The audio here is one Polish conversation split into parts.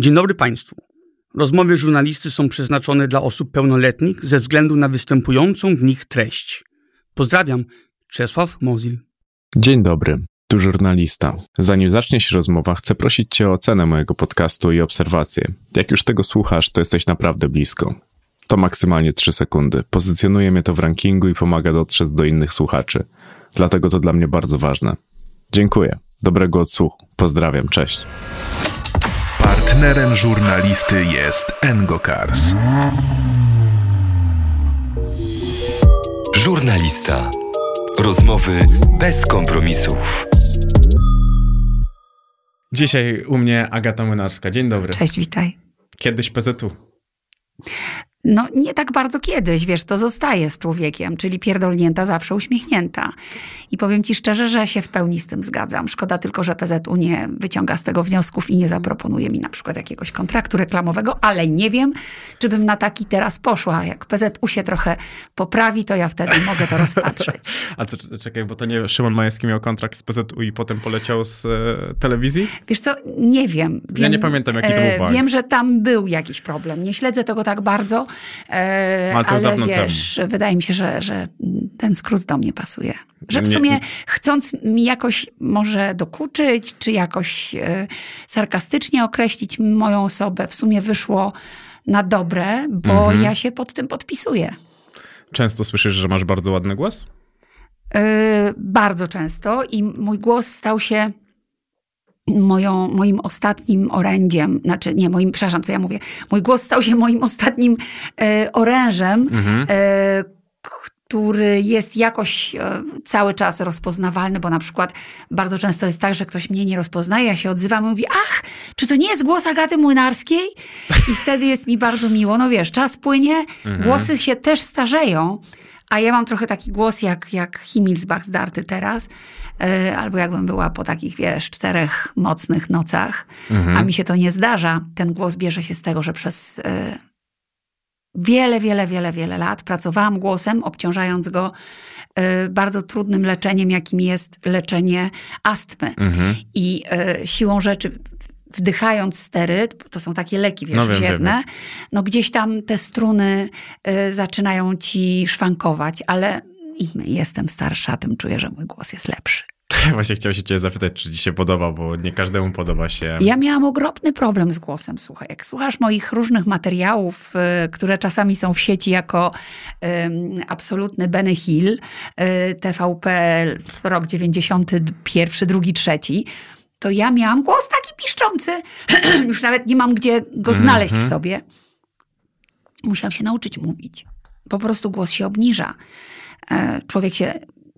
Dzień dobry Państwu. Rozmowy żurnalisty są przeznaczone dla osób pełnoletnich ze względu na występującą w nich treść. Pozdrawiam, Czesław Mozil. Dzień dobry, tu żurnalista. Zanim zacznie się rozmowa, chcę prosić Cię o ocenę mojego podcastu i obserwację. Jak już tego słuchasz, to jesteś naprawdę blisko. To maksymalnie 3 sekundy. Pozycjonuje mnie to w rankingu i pomaga dotrzeć do innych słuchaczy. Dlatego to dla mnie bardzo ważne. Dziękuję. Dobrego odsłuchu. Pozdrawiam. Cześć. Partnerem żurnalisty jest Engokars. Żurnalista. Rozmowy bez kompromisów. Dzisiaj u mnie Agata Młynarska. Dzień dobry. Cześć, witaj. Kiedyś PZU. No nie tak bardzo kiedyś, wiesz, to zostaje z człowiekiem, czyli pierdolnięta zawsze uśmiechnięta. I powiem ci szczerze, że się w pełni z tym zgadzam. Szkoda tylko, że PZU nie wyciąga z tego wniosków i nie zaproponuje mi na przykład jakiegoś kontraktu reklamowego, ale nie wiem, czy bym na taki teraz poszła. Jak PZU się trochę poprawi, to ja wtedy mogę to rozpatrzeć. A to czekaj, bo to nie Szymon Majewski miał kontrakt z PZU i potem poleciał z e, telewizji? Wiesz co, nie wiem. wiem ja nie pamiętam, jaki to był bank. Wiem, że tam był jakiś problem. Nie śledzę tego tak bardzo, e, Ale to ale dawno wiesz, wydaje mi się, że, że ten skrót do mnie pasuje. Że w Nie- sumie chcąc mi jakoś może dokuczyć, czy jakoś e, sarkastycznie określić moją osobę, w sumie wyszło na dobre, bo Mhm. ja się pod tym podpisuję. Często słyszysz, że masz bardzo ładny głos? E, bardzo często i mój głos stał się moją, moim ostatnim orędziem, znaczy nie, moim, przepraszam, co ja mówię, mój głos stał się moim ostatnim e, orężem, Mhm. e, który jest jakoś e, cały czas rozpoznawalny, bo na przykład bardzo często jest tak, że ktoś mnie nie rozpoznaje, ja się odzywam i mówi, ach, czy to nie jest głos Agaty Młynarskiej? I wtedy jest mi bardzo miło. No wiesz, czas płynie, głosy się też starzeją, a ja mam trochę taki głos jak, jak Himmelsbach zdarty teraz, albo jakbym była po takich, wiesz, czterech mocnych nocach, a mi się to nie zdarza. Ten głos bierze się z tego, że przez e, wiele, wiele, wiele, wiele lat pracowałam głosem, obciążając go e, bardzo trudnym leczeniem, jakim jest leczenie astmy. Mhm. I e, siłą rzeczy, wdychając steryt, bo to są takie leki, wiesz, No no gdzieś tam te struny e, zaczynają ci szwankować, ale im jestem starsza, tym czuję, że mój głos jest lepszy. Właśnie chciałem się cię zapytać, czy ci się podoba, bo nie każdemu podoba się. Ja miałam ogromny problem z głosem, słuchaj. Jak słuchasz moich różnych materiałów, y, które czasami są w sieci jako ym, absolutny Benny Hill, y, TVP, rok 91, drugi, trzeci, to ja miałam głos taki piszczący. Już nawet nie mam gdzie go znaleźć w sobie. Musiałam się nauczyć mówić. Po prostu głos się obniża. E, Człowiek się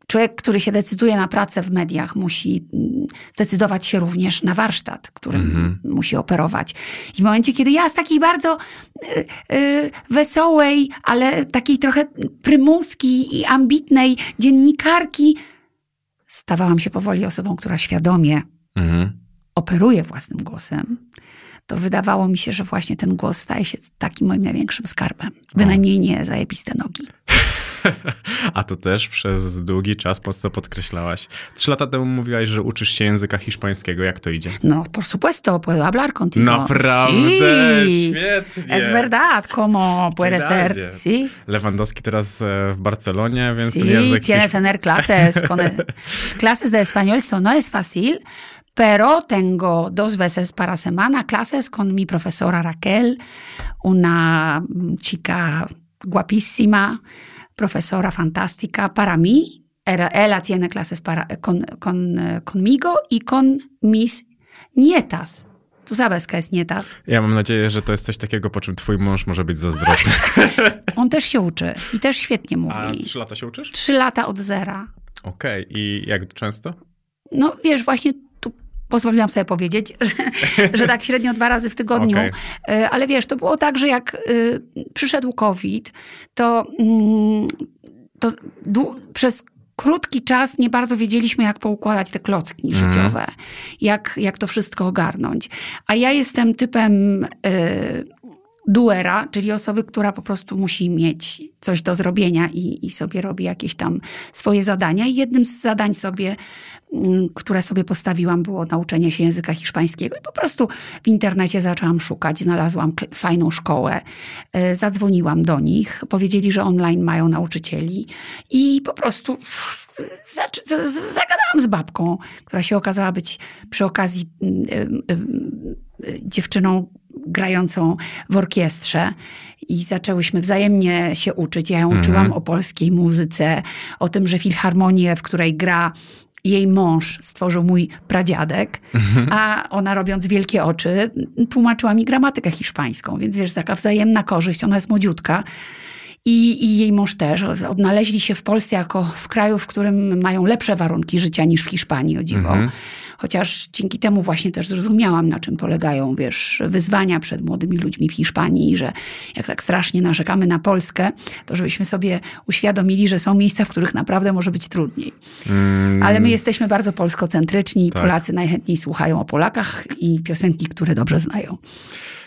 Człowiek, który się decyduje na pracę w mediach, musi mm, zdecydować się również na warsztat, którym musi operować. I w momencie, kiedy ja z takiej bardzo y, y, wesołej, ale takiej trochę prymuskiej i ambitnej dziennikarki, stawałam się powoli osobą, która świadomie Mhm. operuje własnym głosem, to wydawało mi się, że właśnie ten głos staje się takim moim największym skarbem. Bynajmniej nie zajebiste nogi. A to też przez długi czas mocno podkreślałaś. Trzy lata temu mówiłaś, że uczysz się języka hiszpańskiego. Jak to idzie? No, por supuesto, puedo hablar contigo. Naprawdę? Sí. Świetnie. Es verdad, como puede ser. Sí. Lewandowski teraz e, w Barcelonie, więc ten Sí, język tiene hiszp... tener clases. Con el- clases de español, eso no es fácil, pero tengo dos veces para semana clases con mi profesora Raquel, una chica guapísima, profesora fantástica para mí. Era- Ella tiene clases para, con, con, eh, conmigo y con mis nietas. ¿Tú sabes qué es nietas? Ja mam nadzieję, że to jest coś takiego, po czym twój mąż może być zazdrosny. On też się uczy i też świetnie A mówi. trzy lata się uczysz? Trzy lata od zera. Okej. I jak często? No wiesz, właśnie tu pozwoliłam sobie powiedzieć, że, że tak średnio dwa razy w tygodniu. Okej. E, Ale wiesz, to było tak, że jak y, przyszedł COVID, to, mm, to przez krótki czas nie bardzo wiedzieliśmy, jak poukładać te klocki Mhm. życiowe, jak, jak to wszystko ogarnąć. A ja jestem typem y, duera, czyli osoby, która po prostu musi mieć coś do zrobienia i, i sobie robi jakieś tam swoje zadania. I jednym z zadań sobie, mm, które sobie postawiłam, było nauczenie się języka hiszpańskiego. I po prostu w internecie zaczęłam szukać, znalazłam fajną szkołę, e, zadzwoniłam do nich, powiedzieli, że online mają nauczycieli i po prostu z- zagadałam z babką, która się okazała być przy okazji mm, em, dziewczyną grającą w orkiestrze i zaczęłyśmy wzajemnie się uczyć. Ja ją Mhm. uczyłam o polskiej muzyce, o tym, że filharmonię, w której gra jej mąż stworzył mój pradziadek, a ona robiąc wielkie oczy tłumaczyła mi gramatykę hiszpańską, więc wiesz, taka wzajemna korzyść, ona jest młodziutka. I, I jej mąż też. Odnaleźli się w Polsce jako w kraju, w którym mają lepsze warunki życia niż w Hiszpanii, o dziwo. Mhm. Chociaż dzięki temu właśnie też zrozumiałam, na czym polegają, wiesz, wyzwania przed młodymi ludźmi w Hiszpanii, że jak tak strasznie narzekamy na Polskę, to żebyśmy sobie uświadomili, że są miejsca, w których naprawdę może być trudniej. Mm, Ale my jesteśmy bardzo polskocentryczni i Tak. Polacy najchętniej słuchają o Polakach i piosenki, które dobrze znają.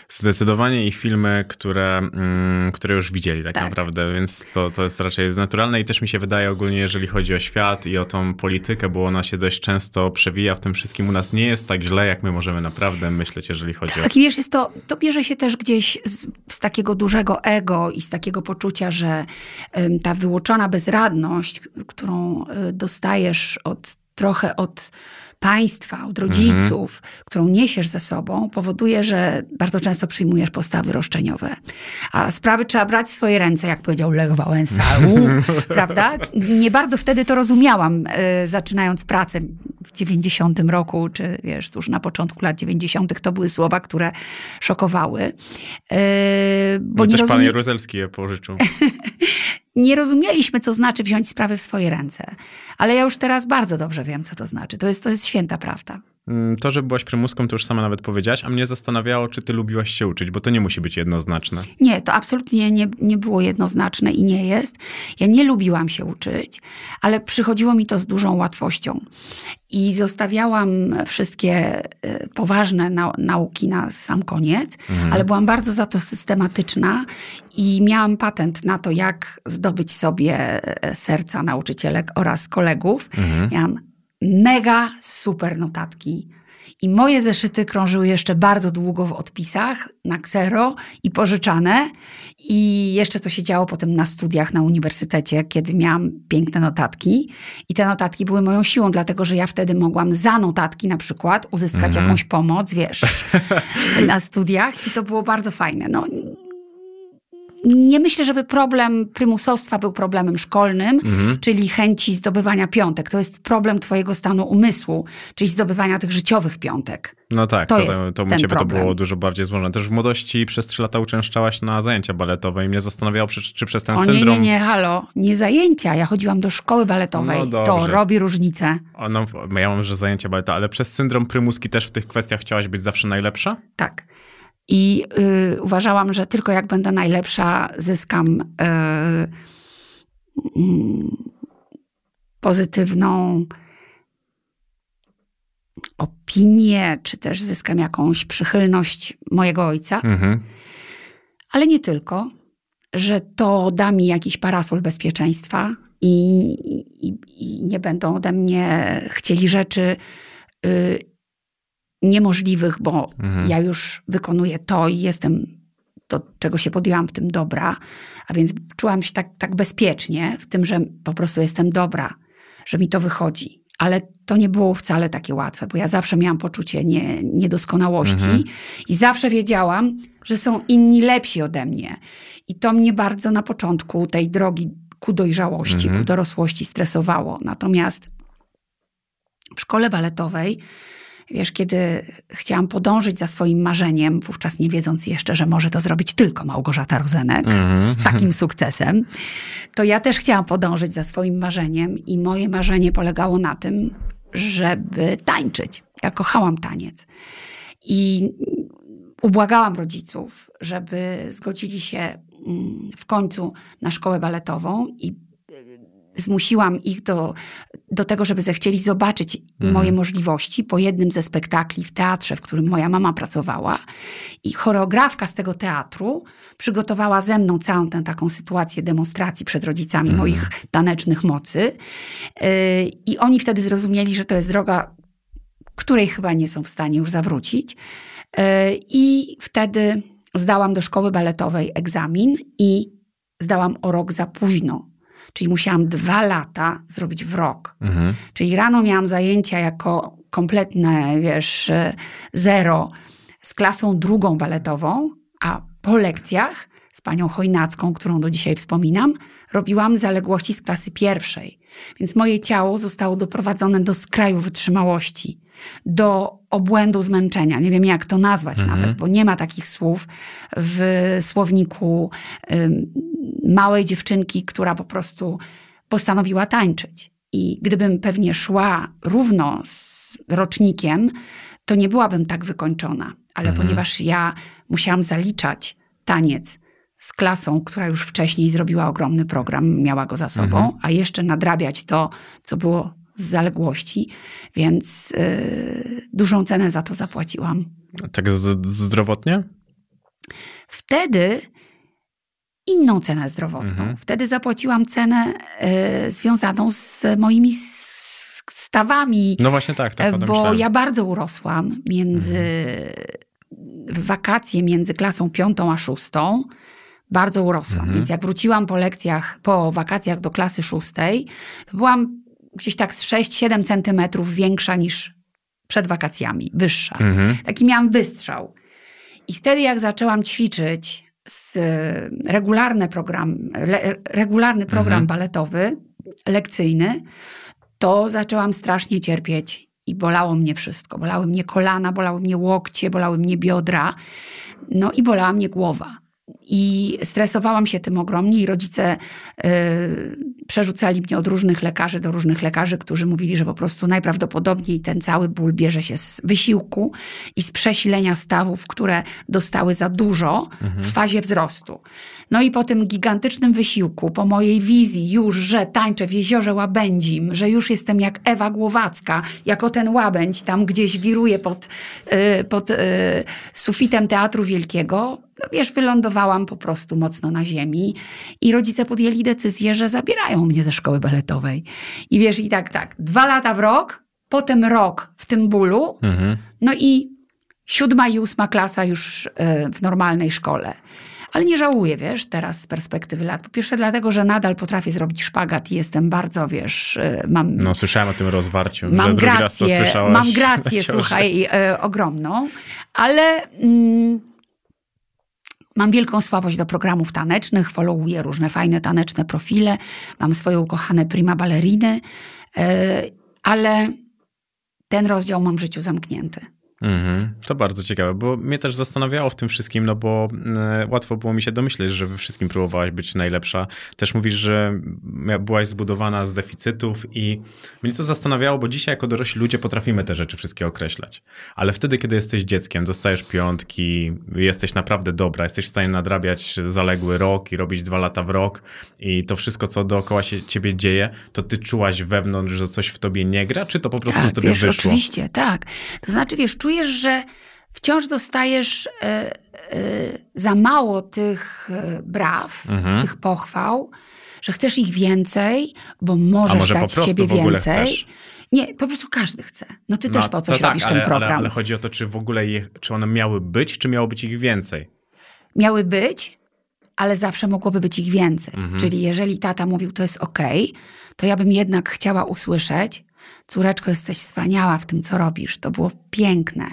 Zdecydowanie ich filmy, które, mm, które już widzieli tak, Tak. naprawdę, więc to, to jest raczej naturalne i też mi się wydaje ogólnie, jeżeli chodzi o świat i o tą politykę, bo ona się dość często przewija w tym wszystkim. U nas nie jest tak źle, jak my możemy naprawdę myśleć, jeżeli chodzi o... Tak, i wiesz, jest to, to bierze się też gdzieś z, z takiego dużego ego i z takiego poczucia, że ta wyłoczona bezradność, którą y, dostajesz od, trochę od państwa, od rodziców, którą niesiesz ze sobą, powoduje, że bardzo często przyjmujesz postawy roszczeniowe. A sprawy trzeba brać w swoje ręce, jak powiedział Lech Wałęsa. U, prawda? Nie bardzo wtedy to rozumiałam, y, zaczynając pracę w 90 roku, czy wiesz, tuż na początku lat 90. to były słowa, które szokowały. Y, bo No nie, też pan rozumie, Jaruzelski je pożyczył. nie rozumieliśmy, co znaczy wziąć sprawy w swoje ręce. Ale ja już teraz bardzo dobrze wiem, co to znaczy. To jest, to jest święta prawda. Mm, To, że byłaś prymuską, to już sama nawet powiedziałaś, a mnie zastanawiało, czy ty lubiłaś się uczyć, bo to nie musi być jednoznaczne. Nie, to absolutnie nie, nie było jednoznaczne i nie jest. Ja nie lubiłam się uczyć, ale przychodziło mi to z dużą łatwością. I zostawiałam wszystkie e, poważne nau- nauki na sam koniec, ale byłam bardzo za to systematyczna i miałam patent na to, jak zdobyć sobie e, serca nauczycielek oraz kolegów. Miałam mega super notatki. I moje zeszyty krążyły jeszcze bardzo długo w odpisach na ksero i pożyczane. I jeszcze co się działo potem na studiach na uniwersytecie, kiedy miałam piękne notatki. I te notatki były moją siłą, dlatego że ja wtedy mogłam za notatki na przykład uzyskać jakąś pomoc, wiesz, na studiach. I to było bardzo fajne. No, nie myślę, żeby problem prymusostwa był problemem szkolnym, czyli chęci zdobywania piątek. To jest problem twojego stanu umysłu, czyli zdobywania tych życiowych piątek. No tak, To to, jest to, to u ciebie to problem. było dużo bardziej złożone. Też w młodości przez trzy lata uczęszczałaś na zajęcia baletowe i mnie zastanawiało, czy, czy przez ten O nie, syndrom... nie, nie, halo, nie zajęcia. Ja chodziłam do szkoły baletowej. No to robi różnicę. O, no, ja mam, że zajęcia baleta, ale przez syndrom prymuski też w tych kwestiach chciałaś być zawsze najlepsza? Tak. I y, uważałam, że tylko jak będę najlepsza, zyskam y, mm, pozytywną opinię, czy też zyskam jakąś przychylność mojego ojca, Mhm. ale nie tylko, że to da mi jakiś parasol bezpieczeństwa i, i, i nie będą ode mnie chcieli rzeczy y, niemożliwych, bo Mhm. ja już wykonuję to i jestem do czego się podjęłam w tym dobra, a więc czułam się tak, tak bezpiecznie w tym, że po prostu jestem dobra, że mi to wychodzi. Ale to nie było wcale takie łatwe, bo ja zawsze miałam poczucie nie, niedoskonałości Mhm. i zawsze wiedziałam, że są inni lepsi ode mnie. I to mnie bardzo na początku tej drogi ku dojrzałości, Mhm. ku dorosłości stresowało. Natomiast w szkole baletowej, wiesz, kiedy chciałam podążyć za swoim marzeniem, wówczas nie wiedząc jeszcze, że może to zrobić tylko Małgorzata Rozenek Mhm. z takim sukcesem, to ja też chciałam podążyć za swoim marzeniem i moje marzenie polegało na tym, żeby tańczyć. Ja kochałam taniec. I ubłagałam rodziców, żeby zgodzili się mm, w końcu na szkołę baletową i zmusiłam ich do, do tego, żeby zechcieli zobaczyć moje możliwości po jednym ze spektakli w teatrze, w którym moja mama pracowała. I choreografka z tego teatru przygotowała ze mną całą tę taką sytuację demonstracji przed rodzicami moich tanecznych mocy. Yy, I oni wtedy zrozumieli, że to jest droga, której chyba nie są w stanie już zawrócić. Yy, I wtedy zdałam do szkoły baletowej egzamin i zdałam o rok za późno. Czyli musiałam dwa lata zrobić w rok. Mhm. Czyli rano miałam zajęcia jako kompletne, wiesz, zero z klasą drugą baletową, a po lekcjach z panią Chojnacką, którą do dzisiaj wspominam, robiłam zaległości z klasy pierwszej. Więc moje ciało zostało doprowadzone do skraju wytrzymałości, do obłędu zmęczenia. Nie wiem, jak to nazwać nawet, bo nie ma takich słów w słowniku małej dziewczynki, która po prostu postanowiła tańczyć. I gdybym pewnie szła równo z rocznikiem, to nie byłabym tak wykończona. Ale ponieważ ja musiałam zaliczać taniec z klasą, która już wcześniej zrobiła ogromny program, miała go za sobą, a jeszcze nadrabiać to, co było z zaległości, więc yy, dużą cenę za to zapłaciłam. Tak z- zdrowotnie? Wtedy inną cenę zdrowotną. Mhm. Wtedy zapłaciłam cenę y, związaną z moimi stawami, No właśnie tak, tak tym bo myślałem. ja bardzo urosłam między w wakacje między klasą piątą a szóstą. Bardzo urosłam. Mhm. Więc jak wróciłam po lekcjach, po wakacjach do klasy szóstej, to byłam gdzieś tak z 6-7 centymetrów większa niż przed wakacjami, wyższa. Mhm. Taki miałam wystrzał. I wtedy, jak zaczęłam ćwiczyć z, regularny program, le, regularny program Mhm. baletowy, lekcyjny, to zaczęłam strasznie cierpieć i bolało mnie wszystko. Bolały mnie kolana, bolały mnie łokcie, bolały mnie biodra, no i bolała mnie głowa. I stresowałam się tym ogromnie i rodzice y, przerzucali mnie od różnych lekarzy do różnych lekarzy, którzy mówili, że po prostu najprawdopodobniej ten cały ból bierze się z wysiłku i z przesilenia stawów, które dostały za dużo w fazie wzrostu. No i po tym gigantycznym wysiłku, po mojej wizji już, że tańczę w jeziorze Łabędzim, że już jestem jak Ewa Głowacka, jako ten łabędź tam gdzieś wiruje pod, y, pod y, sufitem Teatru Wielkiego, no wiesz, wylądowałam po prostu mocno na ziemi i rodzice podjęli decyzję, że zabierają mnie ze szkoły baletowej. I wiesz, i tak, tak, dwa lata w rok, potem rok w tym bólu, Mhm. no i siódma i ósma klasa już e, w normalnej szkole. Ale nie żałuję, wiesz, teraz z perspektywy lat. Po pierwsze dlatego, że nadal potrafię zrobić szpagat i jestem bardzo, wiesz, e, mam No słyszałem o tym rozwarciu, mam że drugi raz to grację, słyszałaś. mam grację, słuchaj, e, ogromną, ale mm, mam wielką słabość do programów tanecznych, followuję różne fajne taneczne profile, mam swoje ukochane prima balleriny, e, ale ten rozdział mam w życiu zamknięty. Mhm, to bardzo ciekawe, bo mnie też zastanawiało w tym wszystkim, no bo e, łatwo było mi się domyśleć, że we wszystkim próbowałaś być najlepsza. Też mówisz, że byłaś zbudowana z deficytów i mnie to zastanawiało, bo dzisiaj jako dorośli ludzie potrafimy te rzeczy wszystkie określać. Ale wtedy, kiedy jesteś dzieckiem, dostajesz piątki, jesteś naprawdę dobra, jesteś w stanie nadrabiać zaległy rok i robić dwa lata w rok i to wszystko, co dookoła się ciebie dzieje, to ty czułaś wewnątrz, że coś w tobie nie gra, czy to po prostu Tak, tobie wiesz, wyszło? oczywiście, tak. To znaczy, wiesz, czujesz, że wciąż dostajesz e, e, za mało tych e, braw, Mhm. tych pochwał, że chcesz ich więcej, bo możesz może dać prostu siebie więcej. chcesz? Nie, po prostu każdy chce. No ty No, też po coś to tak, robisz ale, ten program. Ale, ale chodzi o to, czy w ogóle je, czy one miały być, czy miało być ich więcej. Miały być, ale zawsze mogłoby być ich więcej. Mhm. Czyli jeżeli tata mówił, to jest okej, to ja bym jednak chciała usłyszeć, córeczko, jesteś wspaniała w tym, co robisz. To było piękne.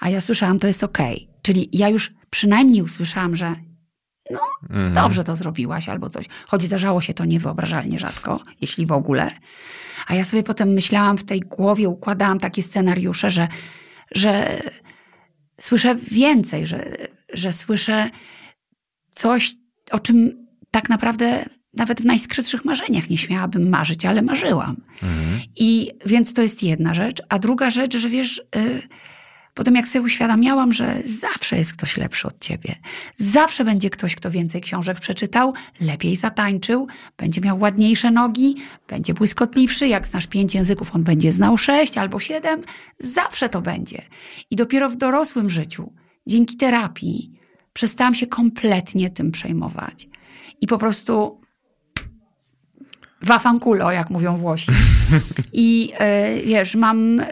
A ja słyszałam, to jest okej. Czyli ja już przynajmniej usłyszałam, że Mhm. dobrze to zrobiłaś albo coś. Choć zdarzało się to niewyobrażalnie rzadko, jeśli w ogóle. A ja sobie potem myślałam w tej głowie, układałam takie scenariusze, że, że słyszę więcej, że, że słyszę coś, o czym tak naprawdę nawet w najskrytszych marzeniach nie śmiałabym marzyć, ale marzyłam. Mhm. I więc to jest jedna rzecz. A druga rzecz, że wiesz, y, Potem jak sobie uświadamiałam, że zawsze jest ktoś lepszy od ciebie. Zawsze będzie ktoś, kto więcej książek przeczytał, lepiej zatańczył, będzie miał ładniejsze nogi, będzie błyskotliwszy. Jak znasz pięć języków, on będzie znał sześć albo siedem. Zawsze to będzie. I dopiero w dorosłym życiu, dzięki terapii, przestałam się kompletnie tym przejmować. I po prostu wafankulo, jak mówią Włosi. I e, wiesz, mam, e,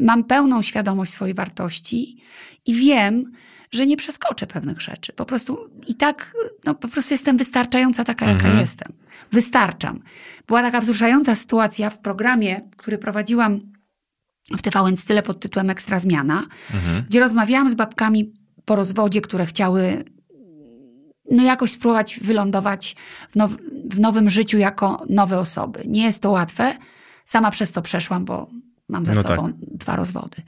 mam pełną świadomość swojej wartości i wiem, że nie przeskoczę pewnych rzeczy. Po prostu i tak, no po prostu jestem wystarczająca taka, jaka Mhm. jestem. Wystarczam. Była taka wzruszająca sytuacja w programie, który prowadziłam w TVN Style pod tytułem Ekstra Zmiana, Mhm. gdzie rozmawiałam z babkami po rozwodzie, które chciały no jakoś spróbować wylądować w, now, w nowym życiu jako nowe osoby. Nie jest to łatwe. Sama przez to przeszłam, bo mam za No sobą dwa rozwody.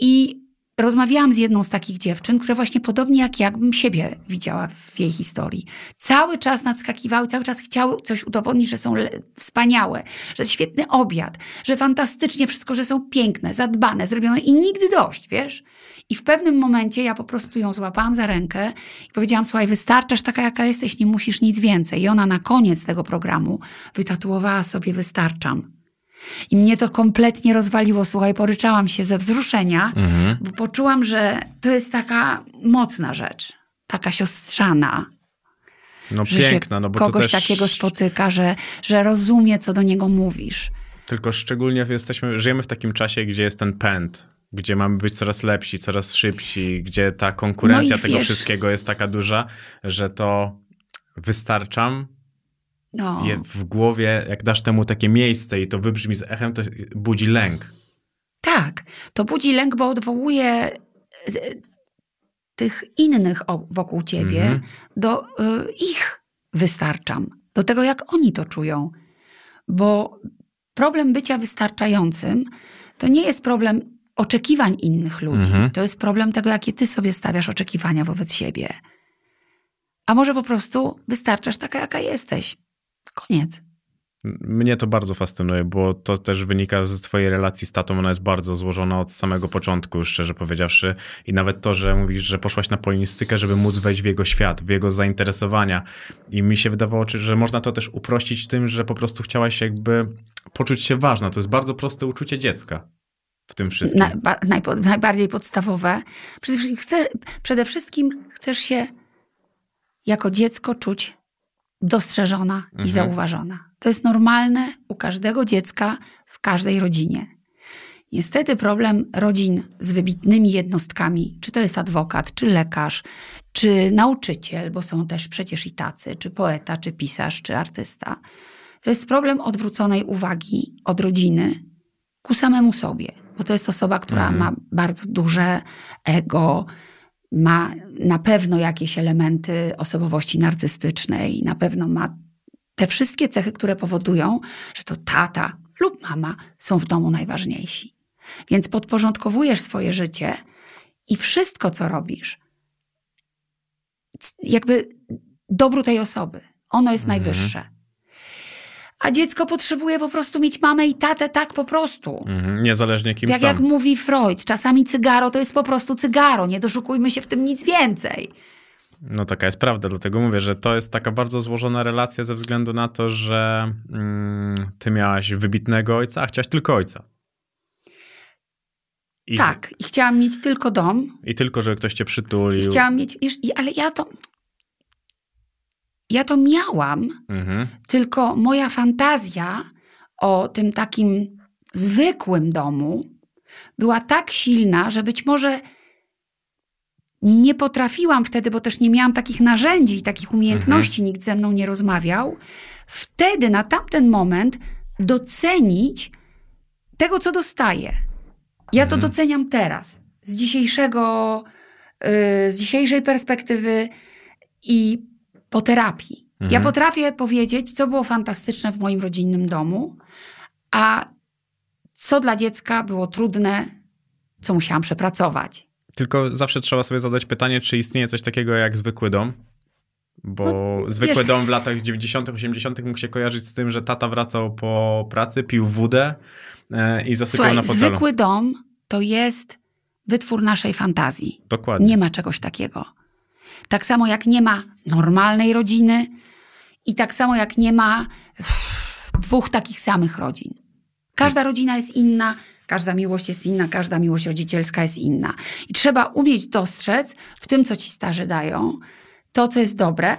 I rozmawiałam z jedną z takich dziewczyn, które właśnie podobnie jak ja, bym siebie widziała w jej historii. Cały czas nadskakiwały, cały czas chciały coś udowodnić, że są wspaniałe, że świetny obiad, że fantastycznie wszystko, że są piękne, zadbane, zrobione i nigdy dość, wiesz? I w pewnym momencie ja po prostu ją złapałam za rękę i powiedziałam, słuchaj, wystarczasz taka, jaka jesteś, nie musisz nic więcej. I ona na koniec tego programu wytatuowała sobie wystarczam. I mnie to kompletnie rozwaliło, słuchaj, poryczałam się ze wzruszenia, Mhm. bo poczułam, że to jest taka mocna rzecz, taka siostrzana, No że piękna, się no bo kogoś też... takiego spotyka, że, że rozumie, co do niego mówisz. Tylko szczególnie jesteśmy, żyjemy w takim czasie, gdzie jest ten pęd, gdzie mamy być coraz lepsi, coraz szybsi, gdzie ta konkurencja No tego wiesz- wszystkiego jest taka duża, że to wystarczam No. w głowie, jak dasz temu takie miejsce i to wybrzmi z echem, to budzi lęk. Tak, to budzi lęk, bo odwołuje e, tych innych wokół ciebie Mhm. do e, ich wystarczam, do tego, jak oni to czują. Bo problem bycia wystarczającym to nie jest problem oczekiwań innych ludzi. Mhm. To jest problem tego, jakie ty sobie stawiasz oczekiwania wobec siebie. A może po prostu wystarczasz taka, jaka jesteś. Koniec. Mnie to bardzo fascynuje, bo to też wynika z twojej relacji z tatą. Ona jest bardzo złożona od samego początku, szczerze powiedziawszy. I nawet to, że mówisz, że poszłaś na polinistykę, żeby móc wejść w jego świat, w jego zainteresowania. I mi się wydawało, że można to też uprościć tym, że po prostu chciałaś jakby poczuć się ważna. To jest bardzo proste uczucie dziecka w tym wszystkim. Na, najbardziej podstawowe. Przede wszystkim, chcę, przede wszystkim chcesz się jako dziecko czuć dostrzeżona Mhm. i zauważona. To jest normalne u każdego dziecka w każdej rodzinie. Niestety problem rodzin z wybitnymi jednostkami, czy to jest adwokat, czy lekarz, czy nauczyciel, bo są też przecież i tacy, czy poeta, czy pisarz, czy artysta, to jest problem odwróconej uwagi od rodziny ku samemu sobie. Bo to jest osoba, która Mhm. ma bardzo duże ego, ma na pewno jakieś elementy osobowości narcystycznej, na pewno ma te wszystkie cechy, które powodują, że to tata lub mama są w domu najważniejsi. Więc podporządkowujesz swoje życie i wszystko, co robisz, jakby dobru tej osoby. Ono jest Mhm. najwyższe. A dziecko potrzebuje po prostu mieć mamę i tatę tak po prostu. Mhm. Niezależnie kim Jak, są. jak mówi Freud, czasami cygaro to jest po prostu cygaro, nie doszukujmy się w tym nic więcej. No taka jest prawda, dlatego mówię, że to jest taka bardzo złożona relacja ze względu na to, że mm, ty miałaś wybitnego ojca, a chciałaś tylko ojca. I, Tak, i chciałam mieć tylko dom, I tylko, żeby ktoś cię i przytulił. chciałam mieć, wiesz, ale ja to, ja to miałam, Mhm. tylko moja fantazja o tym takim zwykłym domu była tak silna, że być może nie potrafiłam wtedy, bo też nie miałam takich narzędzi i takich umiejętności, nikt ze mną nie rozmawiał, wtedy na tamten moment docenić tego, co dostaję. Ja to Mhm. doceniam teraz, z dzisiejszego, yy, z dzisiejszej perspektywy i po terapii. Ja Mhm. potrafię powiedzieć, co było fantastyczne w moim rodzinnym domu, a co dla dziecka było trudne, co musiałam przepracować. Tylko zawsze trzeba sobie zadać pytanie, czy istnieje coś takiego jak zwykły dom? Bo No, zwykły wiesz- dom w latach 90., 80. mógł się kojarzyć z tym, że tata wracał po pracy, pił wódę e, i zasypiał Słuchaj, na fotelu. zwykły dom to jest wytwór naszej fantazji. Dokładnie. Nie ma czegoś takiego. Tak samo jak nie ma normalnej rodziny i tak samo jak nie ma uff, dwóch takich samych rodzin. Każda rodzina jest inna, każda miłość jest inna, każda miłość rodzicielska jest inna. I trzeba umieć dostrzec w tym, co ci starzy dają, to, co jest dobre,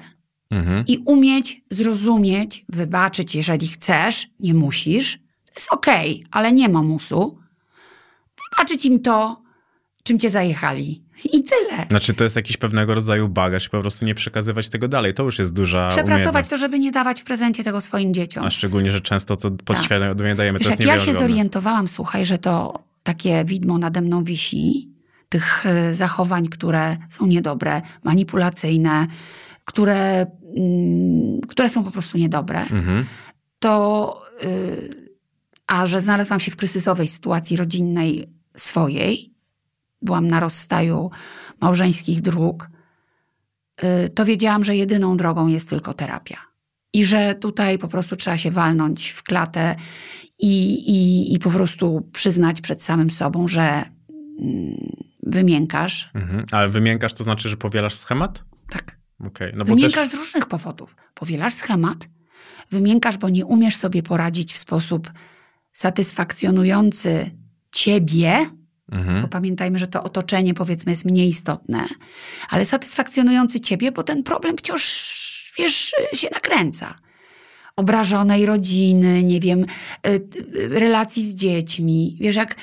Mhm. i umieć zrozumieć, wybaczyć, jeżeli chcesz, nie musisz. To jest okej, ale nie ma musu. Wybaczyć im to, czym cię zajechali. I tyle. Znaczy to jest jakiś pewnego rodzaju bagaż i po prostu nie przekazywać tego dalej. To już jest duża Przepracować umiejętność. to, żeby nie dawać w prezencie tego swoim dzieciom. A szczególnie, że często to podświadomie dajemy, Wiesz, to jest jak ja się zorientowałam, słuchaj, że to takie widmo nade mną wisi, tych y, zachowań, które są niedobre, manipulacyjne, które, mm, które są po prostu niedobre, Mhm. to y, a że znalazłam się w kryzysowej sytuacji rodzinnej swojej, byłam na rozstaju małżeńskich dróg, y, to wiedziałam, że jedyną drogą jest tylko terapia. I że tutaj po prostu trzeba się walnąć w klatę i, i, i po prostu przyznać przed samym sobą, że mm, wymiękasz. Mhm. Ale wymiękasz to znaczy, że powielasz schemat? Tak. Okej. No bo Wymiękasz też... z różnych powodów. Powielasz schemat, wymiękasz, bo nie umiesz sobie poradzić w sposób satysfakcjonujący ciebie, bo Mhm. pamiętajmy, że to otoczenie powiedzmy jest mniej istotne, ale satysfakcjonujący ciebie, bo ten problem wciąż, wiesz, się nakręca. Obrażonej rodziny, nie wiem, y, y, relacji z dziećmi. Wiesz, jak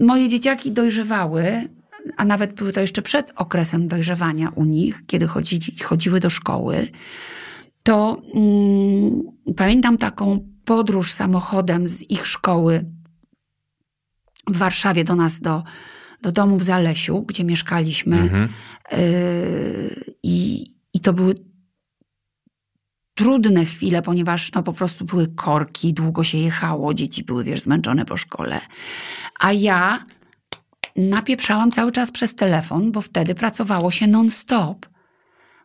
moje dzieciaki dojrzewały, a nawet były to jeszcze przed okresem dojrzewania u nich, kiedy chodziły do szkoły, to mm, pamiętam taką podróż samochodem z ich szkoły w Warszawie do nas, do, do domu w Zalesiu, gdzie mieszkaliśmy. Mhm. Yy, I, I to były trudne chwile, ponieważ no, po prostu były korki, długo się jechało, dzieci były, wiesz, zmęczone po szkole. A ja napieprzałam cały czas przez telefon, bo wtedy pracowało się non-stop.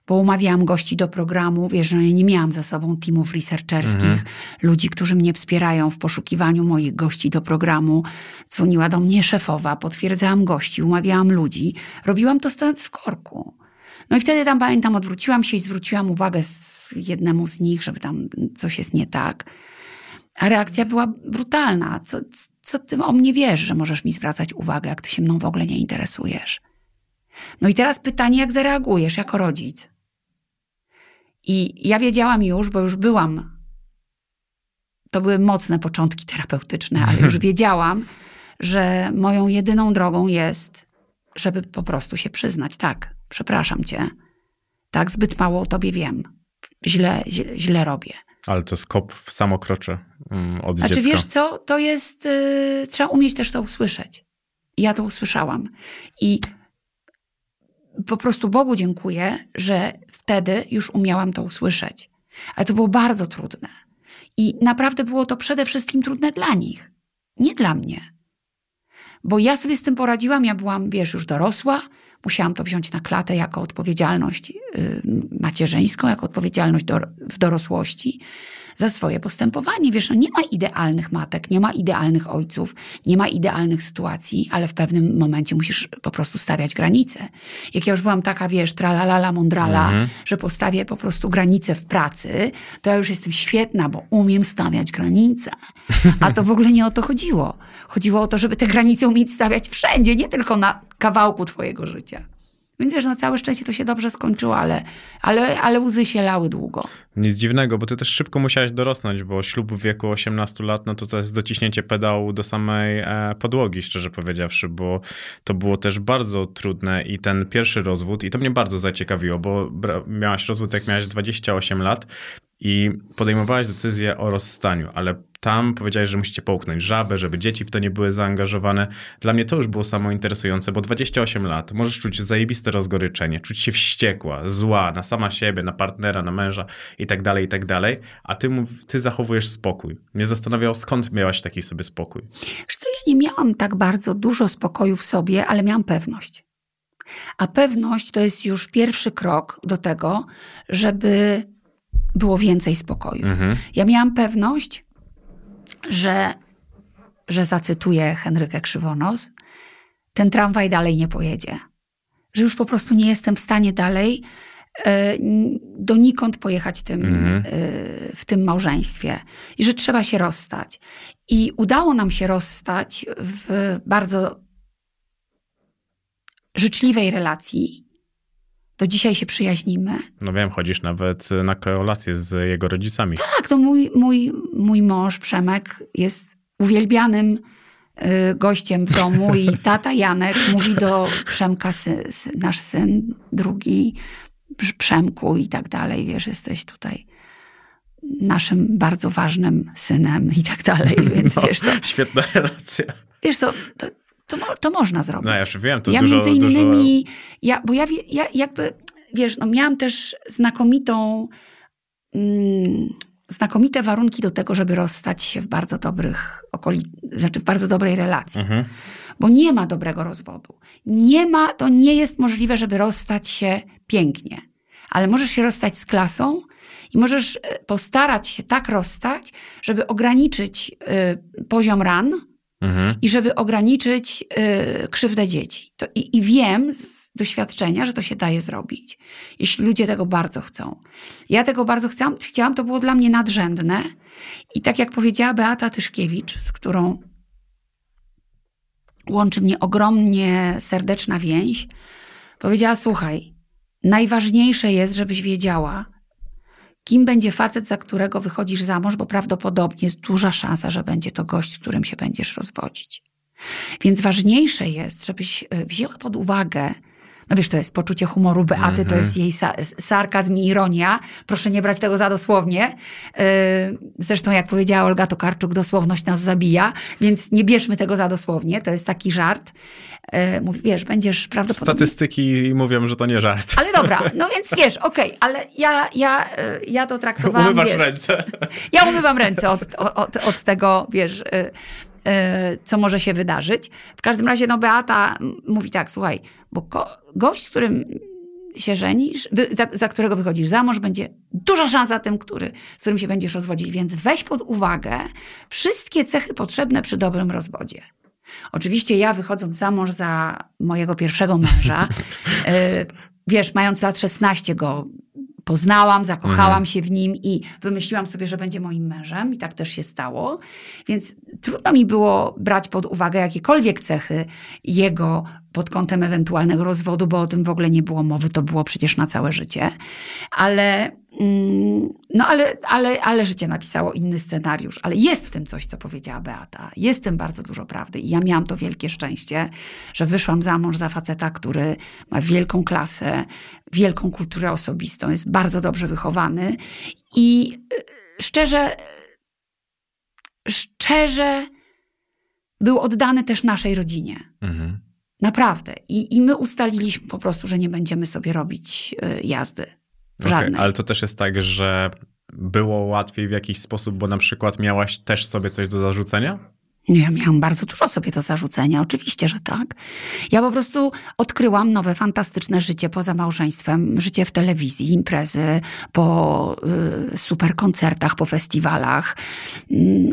Bo umawiałam gości do programu, wiesz, że ja nie miałam za sobą teamów researcherskich, Mhm. ludzi, którzy mnie wspierają w poszukiwaniu moich gości do programu. Dzwoniła do mnie szefowa, potwierdzałam gości, umawiałam ludzi. Robiłam to stojąc w korku. No i wtedy tam pamiętam, odwróciłam się i zwróciłam uwagę z jednemu z nich, żeby tam coś jest nie tak. A reakcja była brutalna. Co, co ty o mnie wiesz, że możesz mi zwracać uwagę, jak ty się mną w ogóle nie interesujesz? No i teraz pytanie, jak zareagujesz jako rodzic? I ja wiedziałam już, bo już byłam. To były mocne początki terapeutyczne, ale już wiedziałam, że moją jedyną drogą jest, żeby po prostu się przyznać. Tak, przepraszam cię. Tak, zbyt mało o tobie wiem. Źle, źle, źle robię. Ale to jest kop w samokrocze mm, od Znaczy, dziecka. wiesz co, to jest, y, trzeba umieć też to usłyszeć. I ja to usłyszałam. I po prostu Bogu dziękuję, że wtedy już umiałam to usłyszeć. Ale to było bardzo trudne. I naprawdę było to przede wszystkim trudne dla nich, nie dla mnie. Bo ja sobie z tym poradziłam, ja byłam, wiesz, już dorosła, musiałam to wziąć na klatę jako odpowiedzialność y, macierzyńską, jako odpowiedzialność do, w dorosłości za swoje postępowanie. Wiesz, no nie ma idealnych matek, nie ma idealnych ojców, nie ma idealnych sytuacji, ale w pewnym momencie musisz po prostu stawiać granice. Jak ja już byłam taka, wiesz, tralalala, mondrala, Mhm. że postawię po prostu granice w pracy, to ja już jestem świetna, bo umiem stawiać granice. A to w ogóle nie o to chodziło. Chodziło o to, żeby te granice umieć stawiać wszędzie, nie tylko na kawałku twojego życia. Więc wiesz, no całe szczęście to się dobrze skończyło, ale, ale, ale łzy się lały długo. Nic dziwnego, bo ty też szybko musiałeś dorosnąć, bo ślub w wieku 18 lat, no to to jest dociśnięcie pedału do samej e, podłogi, szczerze powiedziawszy, bo to było też bardzo trudne i ten pierwszy rozwód, i to mnie bardzo zaciekawiło, bo miałaś rozwód jak miałaś 28 lat i podejmowałaś decyzję o rozstaniu, ale tam powiedziałeś, że musicie połknąć żabę, żeby dzieci w to nie były zaangażowane. Dla mnie to już było samo interesujące, bo 28 lat, możesz czuć zajebiste rozgoryczenie, czuć się wściekła, zła na sama siebie, na partnera, na męża i tak dalej, i tak dalej, a ty, ty zachowujesz spokój. Mnie zastanawiało, skąd miałaś taki sobie spokój. Wiesz co, ja nie miałam tak bardzo dużo spokoju w sobie, ale miałam pewność. A pewność to jest już pierwszy krok do tego, żeby było więcej spokoju. Mhm. Ja miałam pewność, że, że zacytuję Henrykę Krzywonos, ten tramwaj dalej nie pojedzie. Że już po prostu nie jestem w stanie dalej e, donikąd pojechać tym, Mhm. e, w tym małżeństwie. I że trzeba się rozstać. I udało nam się rozstać w bardzo życzliwej relacji. Do dzisiaj się przyjaźnimy. No wiem, chodzisz nawet na kolację z jego rodzicami. Tak, to mój, mój, mój mąż Przemek jest uwielbianym y, gościem w domu i tata Janek mówi do Przemka, sy, sy, nasz syn drugi, Prz- Przemku i tak dalej, wiesz, jesteś tutaj naszym bardzo ważnym synem i tak dalej, więc No, wiesz, to, Świetna relacja. wiesz to, to, to, to można zrobić. No ja wiem, to ja dużo, między dużo... innymi, ja, bo ja, ja jakby, wiesz, no miałam też znakomitą, mm, znakomite warunki do tego, żeby rozstać się w bardzo dobrych okoli, znaczy w bardzo dobrej relacji. Mhm. Bo nie ma dobrego rozwodu. Nie ma, to nie jest możliwe, żeby rozstać się pięknie. Ale możesz się rozstać z klasą i możesz e, postarać się tak rozstać, żeby ograniczyć y, poziom ran, Mhm. i żeby ograniczyć y, krzywdę dzieci. To, i, I wiem z doświadczenia, że to się daje zrobić, jeśli ludzie tego bardzo chcą. Ja tego bardzo chciałam, chciałam, to było dla mnie nadrzędne. I tak jak powiedziała Beata Tyszkiewicz, z którą łączy mnie ogromnie serdeczna więź, powiedziała: Słuchaj, najważniejsze jest, żebyś wiedziała, kim będzie facet, za którego wychodzisz za mąż, bo prawdopodobnie jest duża szansa, że będzie to gość, z którym się będziesz rozwodzić. Więc ważniejsze jest, żebyś e, wzięła pod uwagę, no wiesz, to jest poczucie humoru Beaty, to Mhm. jest jej sa- sarkazm i ironia. Proszę nie brać tego za dosłownie. Yy, Zresztą, jak powiedziała Olga Tokarczuk, dosłowność nas zabija, więc nie bierzmy tego za dosłownie. To jest taki żart. Yy, Mówi, wiesz, będziesz prawdopodobnie... Statystyki mówią, że to nie żart. Ale dobra, no więc wiesz, okej, ale ja, ja, y, ja to traktowałam, Umywasz wiesz, ręce. ja umywam ręce od, od, od tego, wiesz, y, y, co może się wydarzyć. W każdym razie, no Beata mówi tak, słuchaj, bo gość, z którym się żenisz, za, za którego wychodzisz za mąż, będzie duża szansa tym, który, z którym się będziesz rozwodzić, więc weź pod uwagę wszystkie cechy potrzebne przy dobrym rozwodzie. Oczywiście ja wychodząc za mąż za mojego pierwszego męża, y, wiesz, mając lat 16 go poznałam, zakochałam Mhm. się w nim i wymyśliłam sobie, że będzie moim mężem i tak też się stało. Więc trudno mi było brać pod uwagę jakiekolwiek cechy jego pod kątem ewentualnego rozwodu, bo o tym w ogóle nie było mowy, to było przecież na całe życie. Ale, mm, no ale, ale, ale życie napisało inny scenariusz. Ale jest w tym coś, co powiedziała Beata. Jest w tym bardzo dużo prawdy. I ja miałam to wielkie szczęście, że wyszłam za mąż za faceta, który ma wielką klasę, wielką kulturę osobistą, jest bardzo dobrze wychowany i y, szczerze, szczerze był oddany też naszej rodzinie. Mhm. Naprawdę. I, I my ustaliliśmy po prostu, że nie będziemy sobie robić y, jazdy. Żadnej. ale to też jest tak, że było łatwiej w jakiś sposób, bo na przykład miałaś też sobie coś do zarzucenia? Ja miałam bardzo dużo sobie do zarzucenia, oczywiście, że tak. Ja po prostu odkryłam nowe, fantastyczne życie poza małżeństwem, życie w telewizji, imprezy, po y, super koncertach, po festiwalach, mm,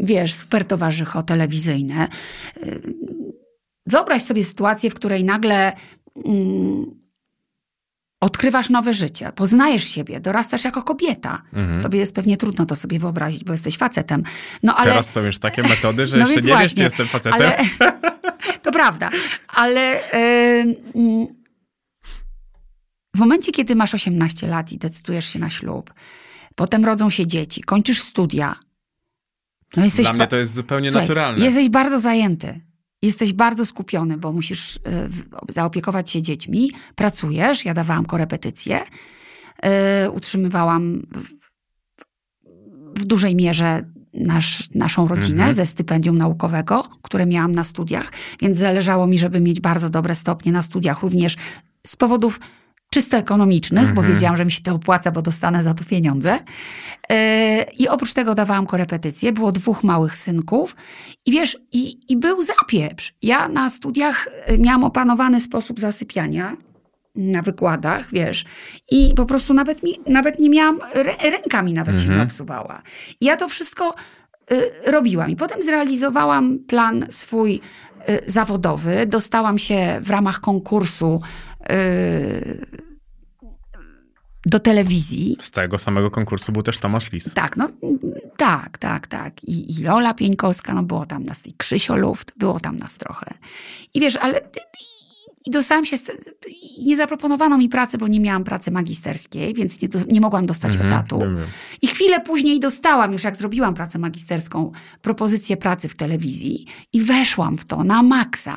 wiesz, super towarzycho telewizyjne. Y, wyobraź sobie sytuację, w której nagle mm, odkrywasz nowe życie, poznajesz siebie, dorastasz jako kobieta. Mhm. Tobie jest pewnie trudno to sobie wyobrazić, bo jesteś facetem. No ale Teraz są już takie metody, że No jeszcze nie wiesz, czy jestem facetem. ale, to prawda, ale y, mm, w momencie, kiedy masz 18 lat i decydujesz się na ślub, potem rodzą się dzieci, kończysz studia, no jesteś Dla mnie to jest zupełnie Słuchaj, naturalne. Jesteś bardzo zajęty. Jesteś bardzo skupiony, bo musisz w- zaopiekować się dziećmi, pracujesz. Ja dawałam korepetycje, y, utrzymywałam w, w dużej mierze nasz, naszą rodzinę Mhm. ze stypendium naukowego, które miałam na studiach, więc zależało mi, żeby mieć bardzo dobre stopnie na studiach, również z powodów czysto ekonomicznych, bo Mhm. wiedziałam, że mi się to opłaca, bo dostanę za to pieniądze. Yy, I oprócz tego dawałam korepetycje. Było dwóch małych synków. I wiesz, i, i był zapieprz. Ja na studiach y, miałam opanowany sposób zasypiania na wykładach, wiesz. I po prostu nawet, mi, nawet nie miałam, rę- ręka mi nawet się nie Mhm. obsuwała. I ja to wszystko y, robiłam. I potem zrealizowałam plan swój y, zawodowy. Dostałam się w ramach konkursu do telewizji. Z tego samego konkursu był też Tomasz Lis. Tak, no tak, tak, tak. I, i Lola Pieńkowska, no było tam nas, i Krzysio Luft, było tam nas trochę. I wiesz, ale i dostałam się, nie zaproponowano mi pracy, bo nie miałam pracy magisterskiej, więc nie, do, nie mogłam dostać Mhm, etatu. wiem. I chwilę później dostałam, już jak zrobiłam pracę magisterską, propozycję pracy w telewizji i weszłam w to na maksa.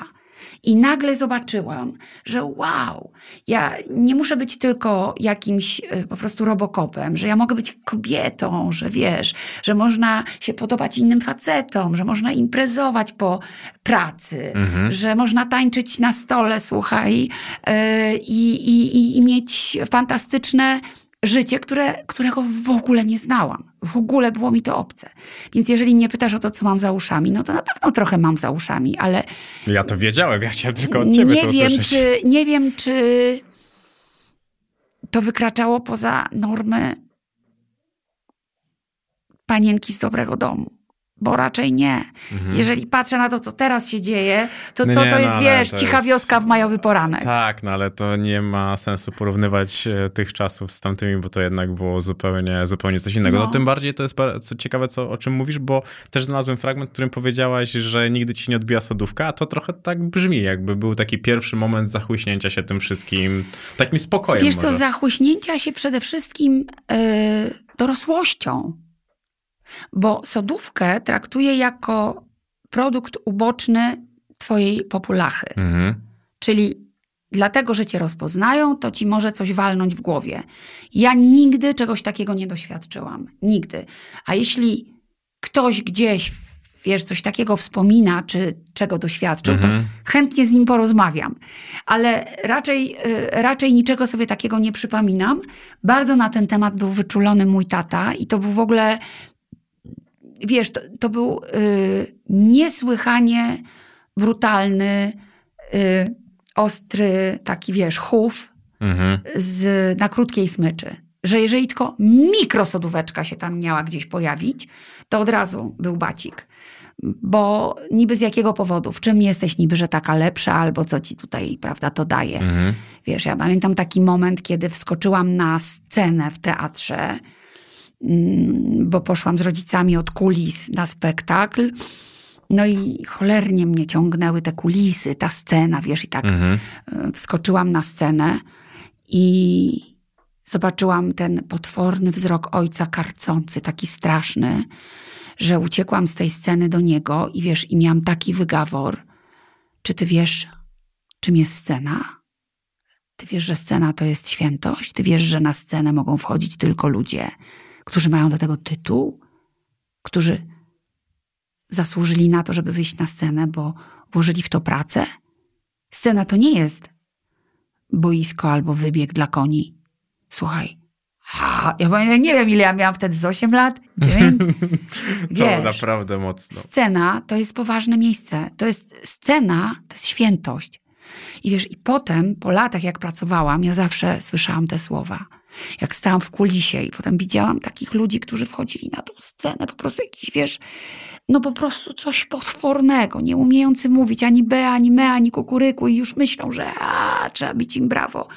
I nagle zobaczyłam, że wow, ja nie muszę być tylko jakimś y, po prostu robokopem, że ja mogę być kobietą, że wiesz, że można się podobać innym facetom, że można imprezować po pracy, Mhm. że można tańczyć na stole, słuchaj, i, i, i, i mieć fantastyczne życie, które, którego w ogóle nie znałam. W ogóle było mi to obce. Więc jeżeli mnie pytasz o to, co mam za uszami, no to na pewno trochę mam za uszami, ale Ja to wiedziałem, ja chciałem tylko od ciebie nie to wiem, usłyszeć. czy, nie wiem, czy to wykraczało poza normy panienki z dobrego domu. Bo raczej nie. Mhm. Jeżeli patrzę na to, co teraz się dzieje, to No to, nie, to no jest, ale wiesz, to cicha jest- wioska w majowy poranek. Tak, no ale to nie ma sensu porównywać e, tych czasów z tamtymi, bo to jednak było zupełnie, zupełnie coś innego. No. No. tym bardziej to jest ba- co ciekawe, co, o czym mówisz, bo też znalazłem fragment, w którym powiedziałaś, że nigdy ci nie odbija sodówka, a to trochę tak brzmi, jakby był taki pierwszy moment zachłyśnięcia się tym wszystkim, takim spokojem Wiesz może. co, zachłyśnięcia się przede wszystkim yy, dorosłością. Bo sodówkę traktuję jako produkt uboczny twojej populachy. Mhm. Czyli dlatego, że cię rozpoznają, to ci może coś walnąć w głowie. Ja nigdy czegoś takiego nie doświadczyłam. Nigdy. A jeśli ktoś gdzieś, wiesz, coś takiego wspomina, czy czego doświadczył, Mhm. to chętnie z nim porozmawiam. Ale raczej, y, raczej niczego sobie takiego nie przypominam. Bardzo na ten temat był wyczulony mój tata i to był w ogóle, wiesz, to, to był y, niesłychanie brutalny, y, ostry taki, wiesz, chów Mhm. z, na krótkiej smyczy. Że jeżeli tylko mikrosodóweczka się tam miała gdzieś pojawić, to od razu był bacik. Bo niby z jakiego powodu? W czym jesteś niby, że taka lepsza, albo co ci tutaj, prawda, to daje? Mhm. Wiesz, ja pamiętam taki moment, kiedy wskoczyłam na scenę w teatrze, bo poszłam z rodzicami od kulis na spektakl. No i cholernie mnie ciągnęły te kulisy, ta scena, wiesz, i tak Mhm. e, wskoczyłam na scenę i zobaczyłam ten potworny wzrok ojca karcący, taki straszny, że uciekłam z tej sceny do niego i wiesz, i miałam taki wygawor. Czy ty wiesz, czym jest scena? Ty wiesz, że scena to jest świętość? Ty wiesz, że na scenę mogą wchodzić tylko ludzie, którzy mają do tego tytuł, którzy zasłużyli na to, żeby wyjść na scenę, bo włożyli w to pracę? Scena to nie jest boisko albo wybieg dla koni. Słuchaj, ja nie wiem ile ja miałam wtedy, z 8 lat, 9. To Wiesz, naprawdę mocno. scena to jest poważne miejsce. To jest scena, to jest świętość. I wiesz, i potem, po latach jak pracowałam, ja zawsze słyszałam te słowa. Jak stałam w kulisie i potem widziałam takich ludzi, którzy wchodzili na tą scenę, po prostu jakiś, wiesz, no po prostu coś potwornego, nie umiejący mówić ani be, ani me, ani kukuryku i już myślą, że a, trzeba bić im brawo.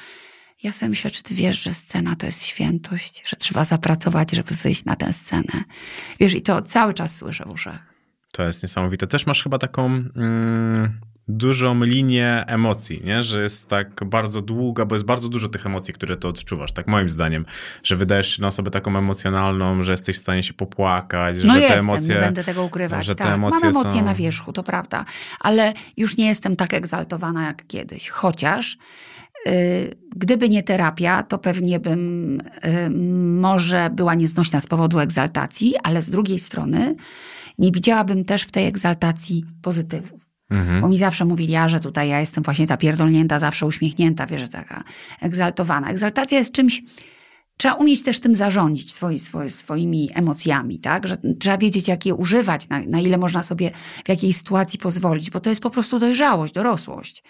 Ja sobie myślę, czy ty wiesz, że scena to jest świętość, że trzeba zapracować, żeby wyjść na tę scenę. Wiesz, i to cały czas słyszę w uszach. To jest niesamowite. Też masz chyba taką mm, dużą linię emocji, nie? że jest tak bardzo długa, bo jest bardzo dużo tych emocji, które ty odczuwasz, tak moim zdaniem, że wydajesz się na osobę taką emocjonalną, że jesteś w stanie się popłakać, No że jestem, te emocje... nie będę tego ukrywać. że te tak. emocje Mam emocje są- na wierzchu, to prawda, ale już nie jestem tak egzaltowana jak kiedyś. Chociaż y, gdyby nie terapia, to pewnie bym y, może była nieznośna z powodu egzaltacji, ale z drugiej strony nie widziałabym też w tej egzaltacji pozytywów. Mhm. Bo mi zawsze mówili, ja, że tutaj ja jestem właśnie ta pierdolnięta, zawsze uśmiechnięta, wiesz, taka egzaltowana. Egzaltacja jest czymś, trzeba umieć też tym zarządzić swoi, swoi, swoimi emocjami, tak? Że trzeba wiedzieć, jak je używać, na, na ile można sobie w jakiej sytuacji pozwolić, bo to jest po prostu dojrzałość, dorosłość.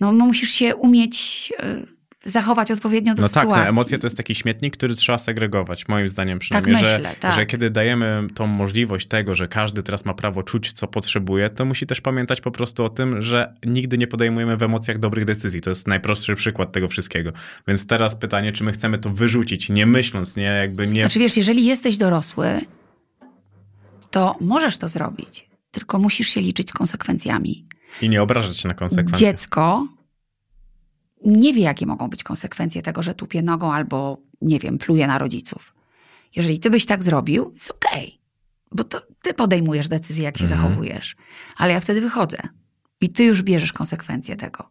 No, no musisz się umieć y, zachować odpowiednio do No sytuacji. tak, no, emocje to jest taki śmietnik, który trzeba segregować, moim zdaniem przynajmniej, myślę, że, tak. że kiedy dajemy tą możliwość tego, że każdy teraz ma prawo czuć, co potrzebuje, to musi też pamiętać po prostu o tym, że nigdy nie podejmujemy w emocjach dobrych decyzji. To jest najprostszy przykład tego wszystkiego. Więc teraz pytanie, czy my chcemy to wyrzucić, nie myśląc, nie jakby nie... Znaczy wiesz, jeżeli jesteś dorosły, to możesz to zrobić, tylko musisz się liczyć z konsekwencjami. I nie obrażać się na konsekwencje. Dziecko nie wie, jakie mogą być konsekwencje tego, że tupie nogą albo, nie wiem, pluje na rodziców. Jeżeli ty byś tak zrobił, jest okej. Bo to ty podejmujesz decyzję, jak się Mhm. zachowujesz. Ale ja wtedy wychodzę. I ty już bierzesz konsekwencje tego.